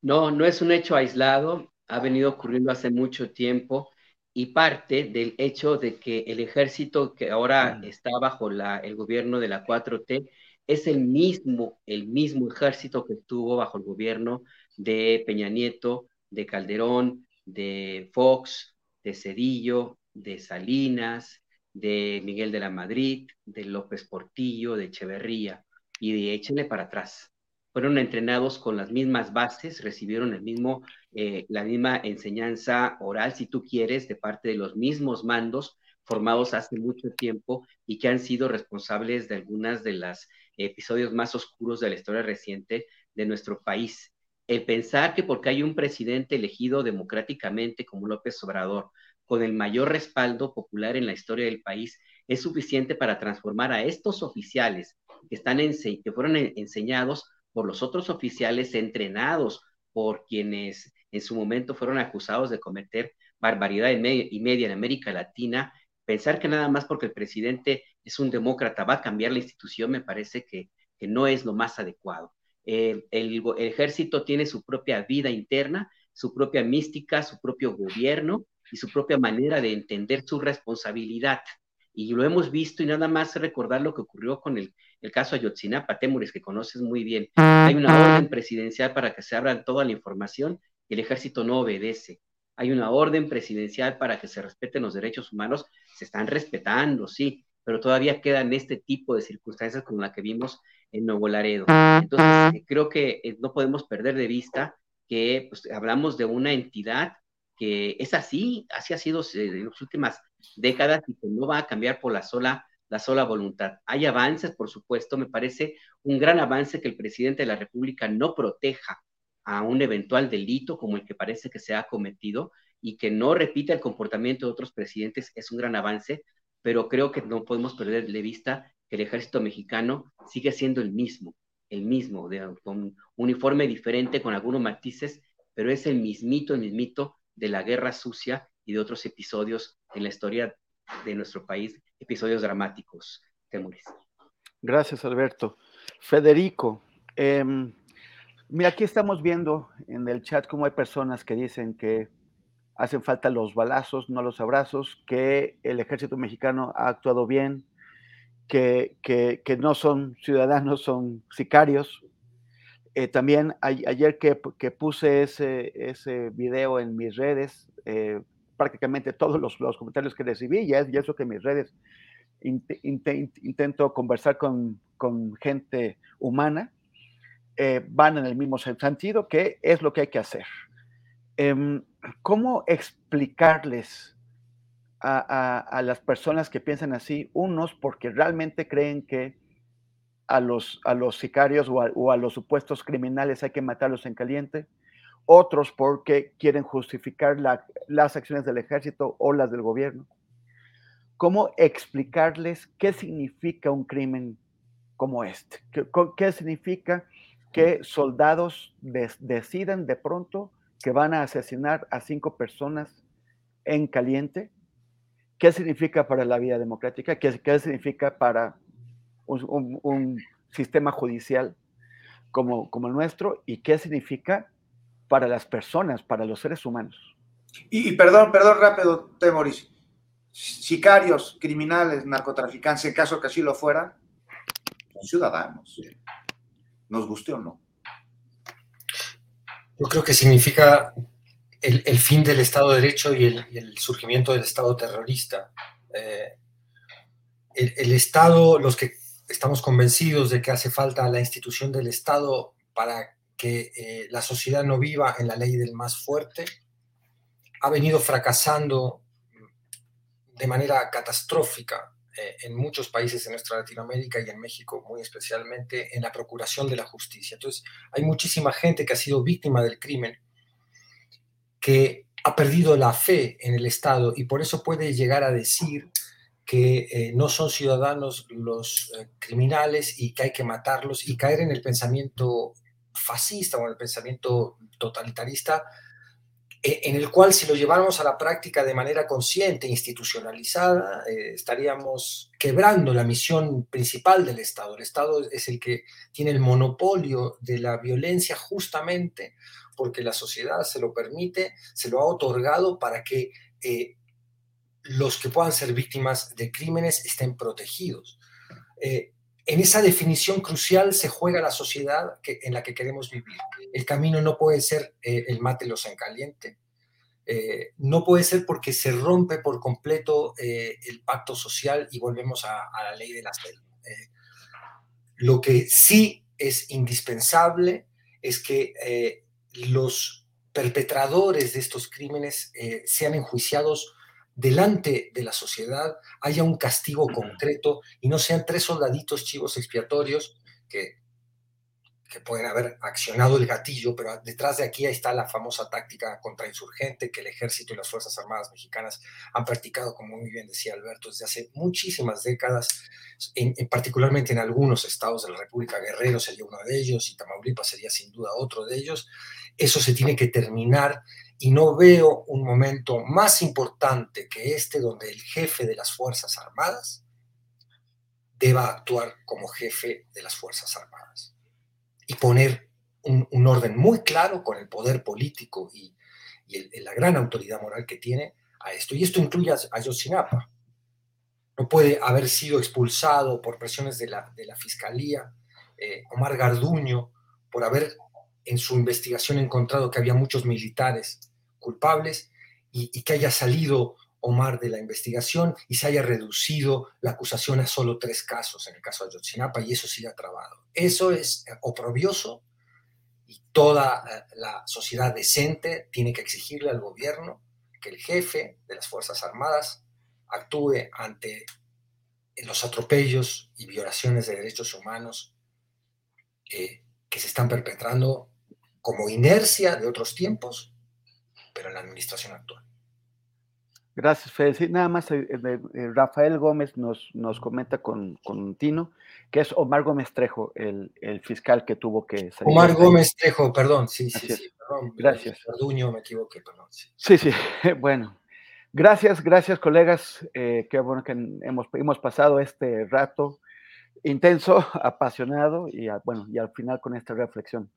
O: No, no es un hecho aislado, ha venido ocurriendo hace mucho tiempo y parte del hecho de que el ejército que ahora mm. está bajo la, el gobierno de la 4T es el mismo, el mismo ejército que estuvo bajo el gobierno de Peña Nieto, de Calderón, de Fox, de Cedillo, de Salinas, de Miguel de la Madrid, de López Portillo, de Echeverría, y de échenle para atrás. Fueron entrenados con las mismas bases, recibieron el mismo, eh, la misma enseñanza oral, si tú quieres, de parte de los mismos mandos formados hace mucho tiempo y que han sido responsables de algunas de los episodios más oscuros de la historia reciente de nuestro país. El pensar que porque hay un presidente elegido democráticamente como López Obrador, con el mayor respaldo popular en la historia del país, es suficiente para transformar a estos oficiales que, están que fueron enseñados por los otros oficiales entrenados por quienes en su momento fueron acusados de cometer barbaridad y media en América Latina pensar que nada más porque el presidente es un demócrata va a cambiar la institución me parece que, no es lo más adecuado. el, ejército tiene su propia vida interna, su propia mística, su propio gobierno y su propia manera de entender su responsabilidad. Y lo hemos visto y nada más recordar lo que ocurrió con el, el caso Ayotzinapa, Temuris, que conoces muy bien. Hay una orden presidencial para que se abra toda la información y el ejército no obedece hay una orden presidencial para que se respeten los derechos humanos, se están respetando, sí, pero todavía quedan este tipo de circunstancias como la que vimos en Nuevo Laredo. Entonces, eh, creo que eh, no podemos perder de vista que pues, hablamos de una entidad que es así, así ha sido eh, en las últimas décadas y que no va a cambiar por la sola, la sola voluntad. Hay avances, por supuesto, me parece un gran avance que el presidente de la República no proteja a un eventual delito como el que parece que se ha cometido y que no repita el comportamiento de otros presidentes es un gran avance, pero creo que no podemos perder de vista que el ejército mexicano sigue siendo el mismo, el mismo, de, con uniforme diferente, con algunos matices, pero es el mismito, el mismito de la guerra sucia y de otros episodios en la historia de nuestro país, episodios dramáticos. Temores.
D: Gracias, Alberto. Federico, eh, Mira, aquí estamos viendo en el chat cómo hay personas que dicen que hacen falta los balazos, no los abrazos, que el ejército mexicano ha actuado bien, que, que, no son ciudadanos, son sicarios. Eh, también ayer que, que, puse ese, ese video en mis redes, eh, prácticamente todos los, los, comentarios que recibí, y, es, y eso que mis redes intento conversar con, con gente humana, eh, van en el mismo sentido, que es lo que hay que hacer. Em, ¿Cómo explicarles a, las personas que piensan así, unos porque realmente creen que a los, a los sicarios o a, los supuestos criminales hay que matarlos en caliente, otros porque quieren justificar las acciones del ejército o las del gobierno? ¿Cómo explicarles qué significa un crimen como este? ¿Qué, qué significa que soldados deciden de pronto que van a asesinar a cinco personas en caliente. ¿Qué significa para la vida democrática? ¿Qué, qué significa para un, sistema judicial como, como el nuestro? ¿Y qué significa para las personas, para los seres humanos?
N: Y, perdón, perdón rápido, Temoris. Sicarios, criminales, narcotraficantes, en caso que así lo fueran, son ciudadanos nos guste o no.
M: Yo creo que significa el, fin del Estado de Derecho y el, surgimiento del Estado terrorista. Eh, el, Estado, los que estamos convencidos de que hace falta la institución del Estado para que eh, la sociedad no viva en la ley del más fuerte, ha venido fracasando de manera catastrófica eh, en muchos países de nuestra Latinoamérica y en México muy especialmente en la procuración de la justicia. Entonces, hay muchísima gente que ha sido víctima del crimen, que ha perdido la fe en el Estado y por eso puede llegar a decir que eh, no son ciudadanos los criminales y que hay que matarlos y caer en el pensamiento fascista o en el pensamiento totalitarista, eh, en el cual si lo lleváramos a la práctica de manera consciente, institucionalizada, estaríamos quebrando la misión principal del Estado. El Estado es el que tiene el monopolio de la violencia justamente porque la sociedad se lo permite, se lo ha otorgado para que los que puedan ser víctimas de crímenes estén protegidos. Eh, en esa definición crucial se juega la sociedad en la que queremos vivir. El camino no puede ser eh, el mátelos en caliente. Eh, no puede ser porque se rompe por completo el pacto social y volvemos a, a la ley de la selva. lo que sí es indispensable es que los perpetradores de estos crímenes sean enjuiciados delante de la sociedad haya un castigo concreto y no sean tres soldaditos chivos expiatorios que, que pueden haber accionado el gatillo, pero detrás de aquí está la famosa táctica contrainsurgente que el ejército y las Fuerzas Armadas mexicanas han practicado, como muy bien decía Alberto, desde hace muchísimas décadas, en, particularmente en algunos estados de la República. Guerrero sería uno de ellos y Tamaulipas sería sin duda otro de ellos. Eso se tiene que terminar y no veo un momento más importante que este donde el jefe de las Fuerzas Armadas deba actuar como jefe de las Fuerzas Armadas y poner un, orden muy claro con el poder político y, la gran autoridad moral que tiene a esto. Y esto incluye a, Yosinapa. No puede haber sido expulsado por presiones de la, de la Fiscalía eh, Omar Garduño por haber en su investigación encontrado que había muchos militares culpables y, que haya salido Omar de la investigación y se haya reducido la acusación a solo tres casos en el caso de Ayotzinapa y eso siga trabado. Eso es oprobioso y toda eh, la sociedad decente tiene que exigirle al gobierno que el jefe de las Fuerzas Armadas actúe ante los atropellos y violaciones de derechos humanos eh, que se están perpetrando como inercia de otros tiempos pero en la administración actual.
D: Gracias, Fede. nada más eh, Rafael Gómez nos, nos comenta con, con, Tino, que es Omar Gómez Trejo, el, el fiscal que tuvo que
M: salir. Omar Gómez Trejo, perdón, sí, sí, sí, perdón. Gracias. Arduño, me equivoqué, perdón.
D: Sí, sí, bueno. Gracias, gracias, colegas. Eh, qué bueno que hemos, hemos pasado este rato intenso, apasionado y, bueno, y al final con esta reflexión.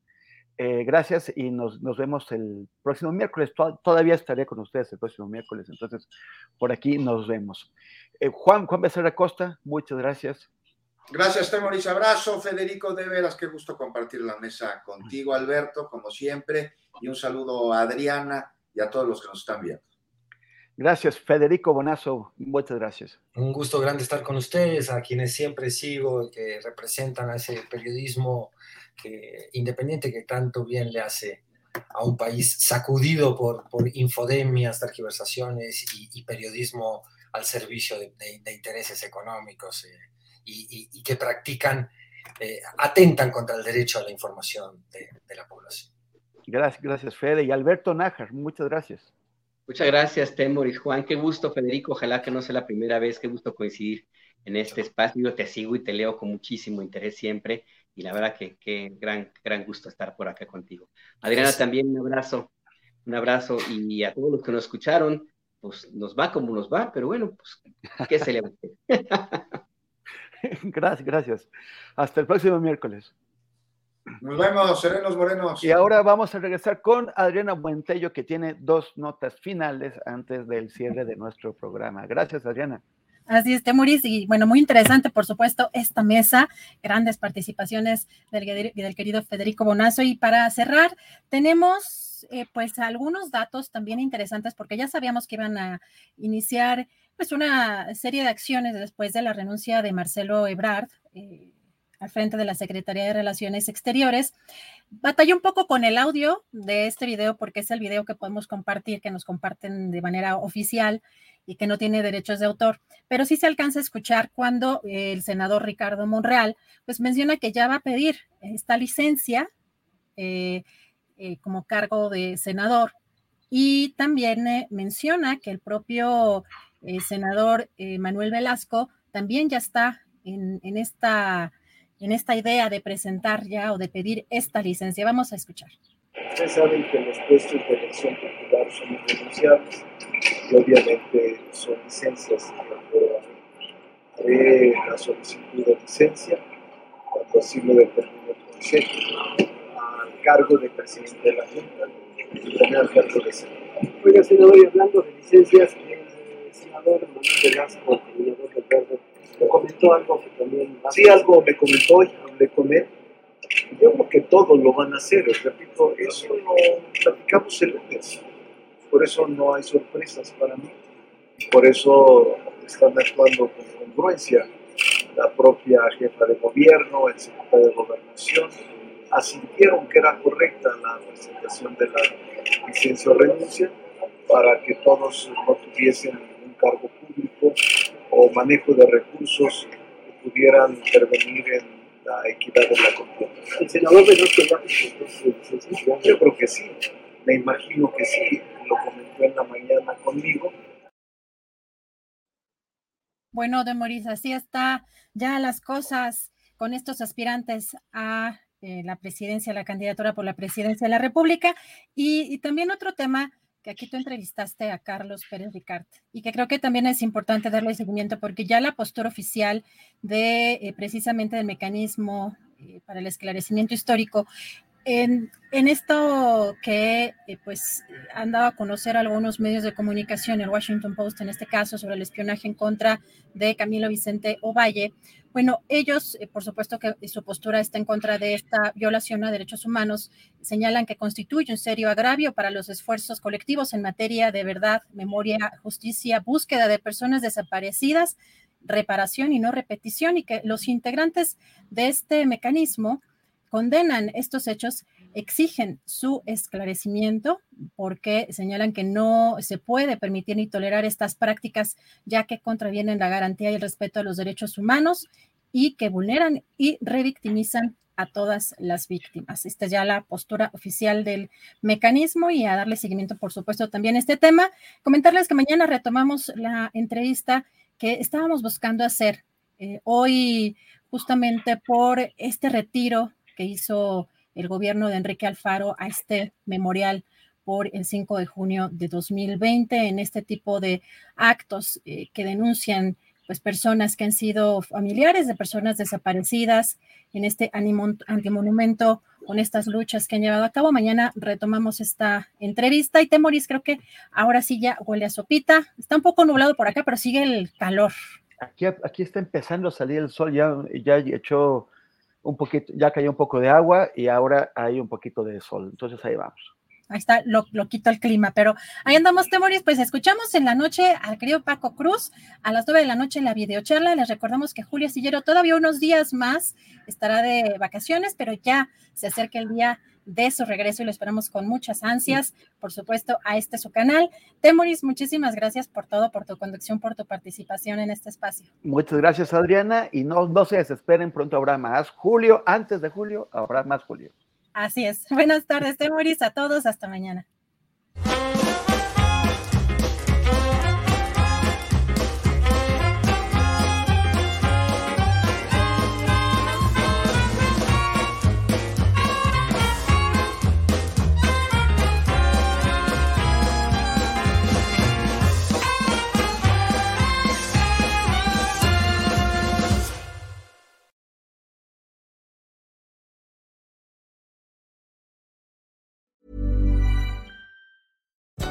D: Eh, gracias y nos, nos, vemos el próximo miércoles. todavía estaré con ustedes el próximo miércoles, entonces por aquí nos vemos. Eh, Juan, Juan Becerra Costa, muchas gracias.
N: Gracias, Temoris. Abrazo, Federico de Veras. Qué gusto compartir la mesa contigo, Alberto, como siempre. Y un saludo a Adriana y a todos los que nos están viendo.
D: Gracias, Federico Bonazo. Muchas gracias.
M: Un gusto grande estar con ustedes, a quienes siempre sigo, que representan a ese periodismo que, independiente que tanto bien le hace a un país sacudido por, por infodemias, tergiversaciones y, periodismo al servicio de, intereses económicos eh, y, que practican, eh, atentan contra el derecho a la información de, la población.
D: Gracias, gracias Fede. Y Alberto Nájar, muchas gracias.
O: Muchas gracias, Temoris. Juan, qué gusto, Federico. Ojalá que no sea la primera vez, qué gusto coincidir en este espacio. Yo te sigo y te leo con muchísimo interés siempre y la verdad que qué gran, gran gusto estar por acá contigo. Adriana, también un abrazo, un abrazo y a todos los que nos escucharon, pues nos va como nos va, pero bueno, pues qué se le va
D: Gracias, gracias. Hasta el próximo miércoles.
N: Nos vemos, serenos morenos.
D: Y ahora vamos a regresar con Adriana Buentello, que tiene dos notas finales antes del cierre de nuestro programa. Gracias, Adriana.
E: Así es, Temuris, y bueno, muy interesante, por supuesto, esta mesa, grandes participaciones del, del querido Federico Bonazo. Y para cerrar, tenemos eh, pues algunos datos también interesantes, porque ya sabíamos que iban a iniciar pues una serie de acciones después de la renuncia de Marcelo Ebrard. Eh, al frente de la Secretaría de Relaciones Exteriores. Batallé un poco con el audio de este video porque es el video que podemos compartir, que nos comparten de manera oficial y que no tiene derechos de autor, pero sí se alcanza a escuchar cuando el senador Ricardo Monreal pues menciona que ya va a pedir esta licencia eh, eh, como cargo de senador y también eh, menciona que el propio el senador eh, Manuel Velasco también ya está en, en, esta, en esta idea de presentar ya o de pedir esta licencia. Vamos a escuchar.
P: Ustedes saben que los puestos de elección popular son irrenunciables y obviamente son licencias. Haré la solicitud de licencia cuando así lo determine el Consejo al cargo de presidente de la Junta y también al cargo de senador. Oiga, senador, y hablando de licencias, el senador Manuel Velasco, coordinador de verde, me comentó algo que también... Sí, algo me comentó y hablé con él. Yo creo que todos lo van a hacer, repito, eso lo platicamos el lunes. Por eso no hay sorpresas para mí. Por eso están actuando con congruencia la propia jefa de gobierno, el secretario de gobernación, asintieron que era correcta la presentación de la licencia o renuncia para que todos no tuviesen un cargo público o manejo de recursos que pudieran intervenir en la equidad de la competencia. ¿El senador Velasco ya presentó Yo creo que sí, me imagino que sí, lo comentó en la mañana conmigo.
E: Bueno, de Moris, así está ya las cosas con estos aspirantes a eh, la presidencia, la candidatura por la presidencia de la República. Y, también otro tema que aquí tú entrevistaste a Carlos Pérez Ricard y que creo que también es importante darle seguimiento porque ya la postura oficial de eh, precisamente del mecanismo eh, para el esclarecimiento histórico en, esto que eh, pues han dado a conocer algunos medios de comunicación, el Washington Post en este caso, sobre el espionaje en contra de Camilo Vicente Ovalle, bueno, ellos, eh, por supuesto que su postura está en contra de esta violación a derechos humanos, señalan que constituye un serio agravio para los esfuerzos colectivos en materia de verdad, memoria, justicia, búsqueda de personas desaparecidas, reparación y no repetición, y que los integrantes de este mecanismo, condenan estos hechos, exigen su esclarecimiento porque señalan que no se puede permitir ni tolerar estas prácticas ya que contravienen la garantía y el respeto a los derechos humanos y que vulneran y revictimizan a todas las víctimas. Esta es ya la postura oficial del mecanismo y a darle seguimiento, por supuesto, también a este tema. Comentarles que mañana retomamos la entrevista que estábamos buscando hacer eh, hoy justamente por este retiro que hizo el gobierno de Enrique Alfaro a este memorial por el 5 de junio de 2020 en este tipo de actos eh, que denuncian pues personas que han sido familiares de personas desaparecidas en este antimonumento con estas luchas que han llevado a cabo. Mañana retomamos esta entrevista y Temoris creo que ahora sí ya huele a sopita. Está un poco nublado por acá, pero sigue el calor.
D: Aquí, aquí está empezando a salir el sol, ya, ya echó un poquito, ya cayó un poco de agua y ahora hay un poquito de sol. Entonces ahí vamos.
E: Ahí está, lo, quito el clima, pero ahí andamos, Temoris. Pues escuchamos en la noche al querido Paco Cruz a las nueve de la noche en la videocharla. Les recordamos que Julio Sillero todavía unos días más estará de vacaciones, pero ya se acerca el día de su regreso y lo esperamos con muchas ansias, por supuesto, a este su canal. Temoris, muchísimas gracias por todo, por tu conducción, por tu participación en este espacio.
D: Muchas gracias, Adriana, y no, no se desesperen, pronto habrá más. Julio, antes de julio, habrá más Julio.
E: Así es. Buenas tardes, Temoris, a todos, hasta mañana.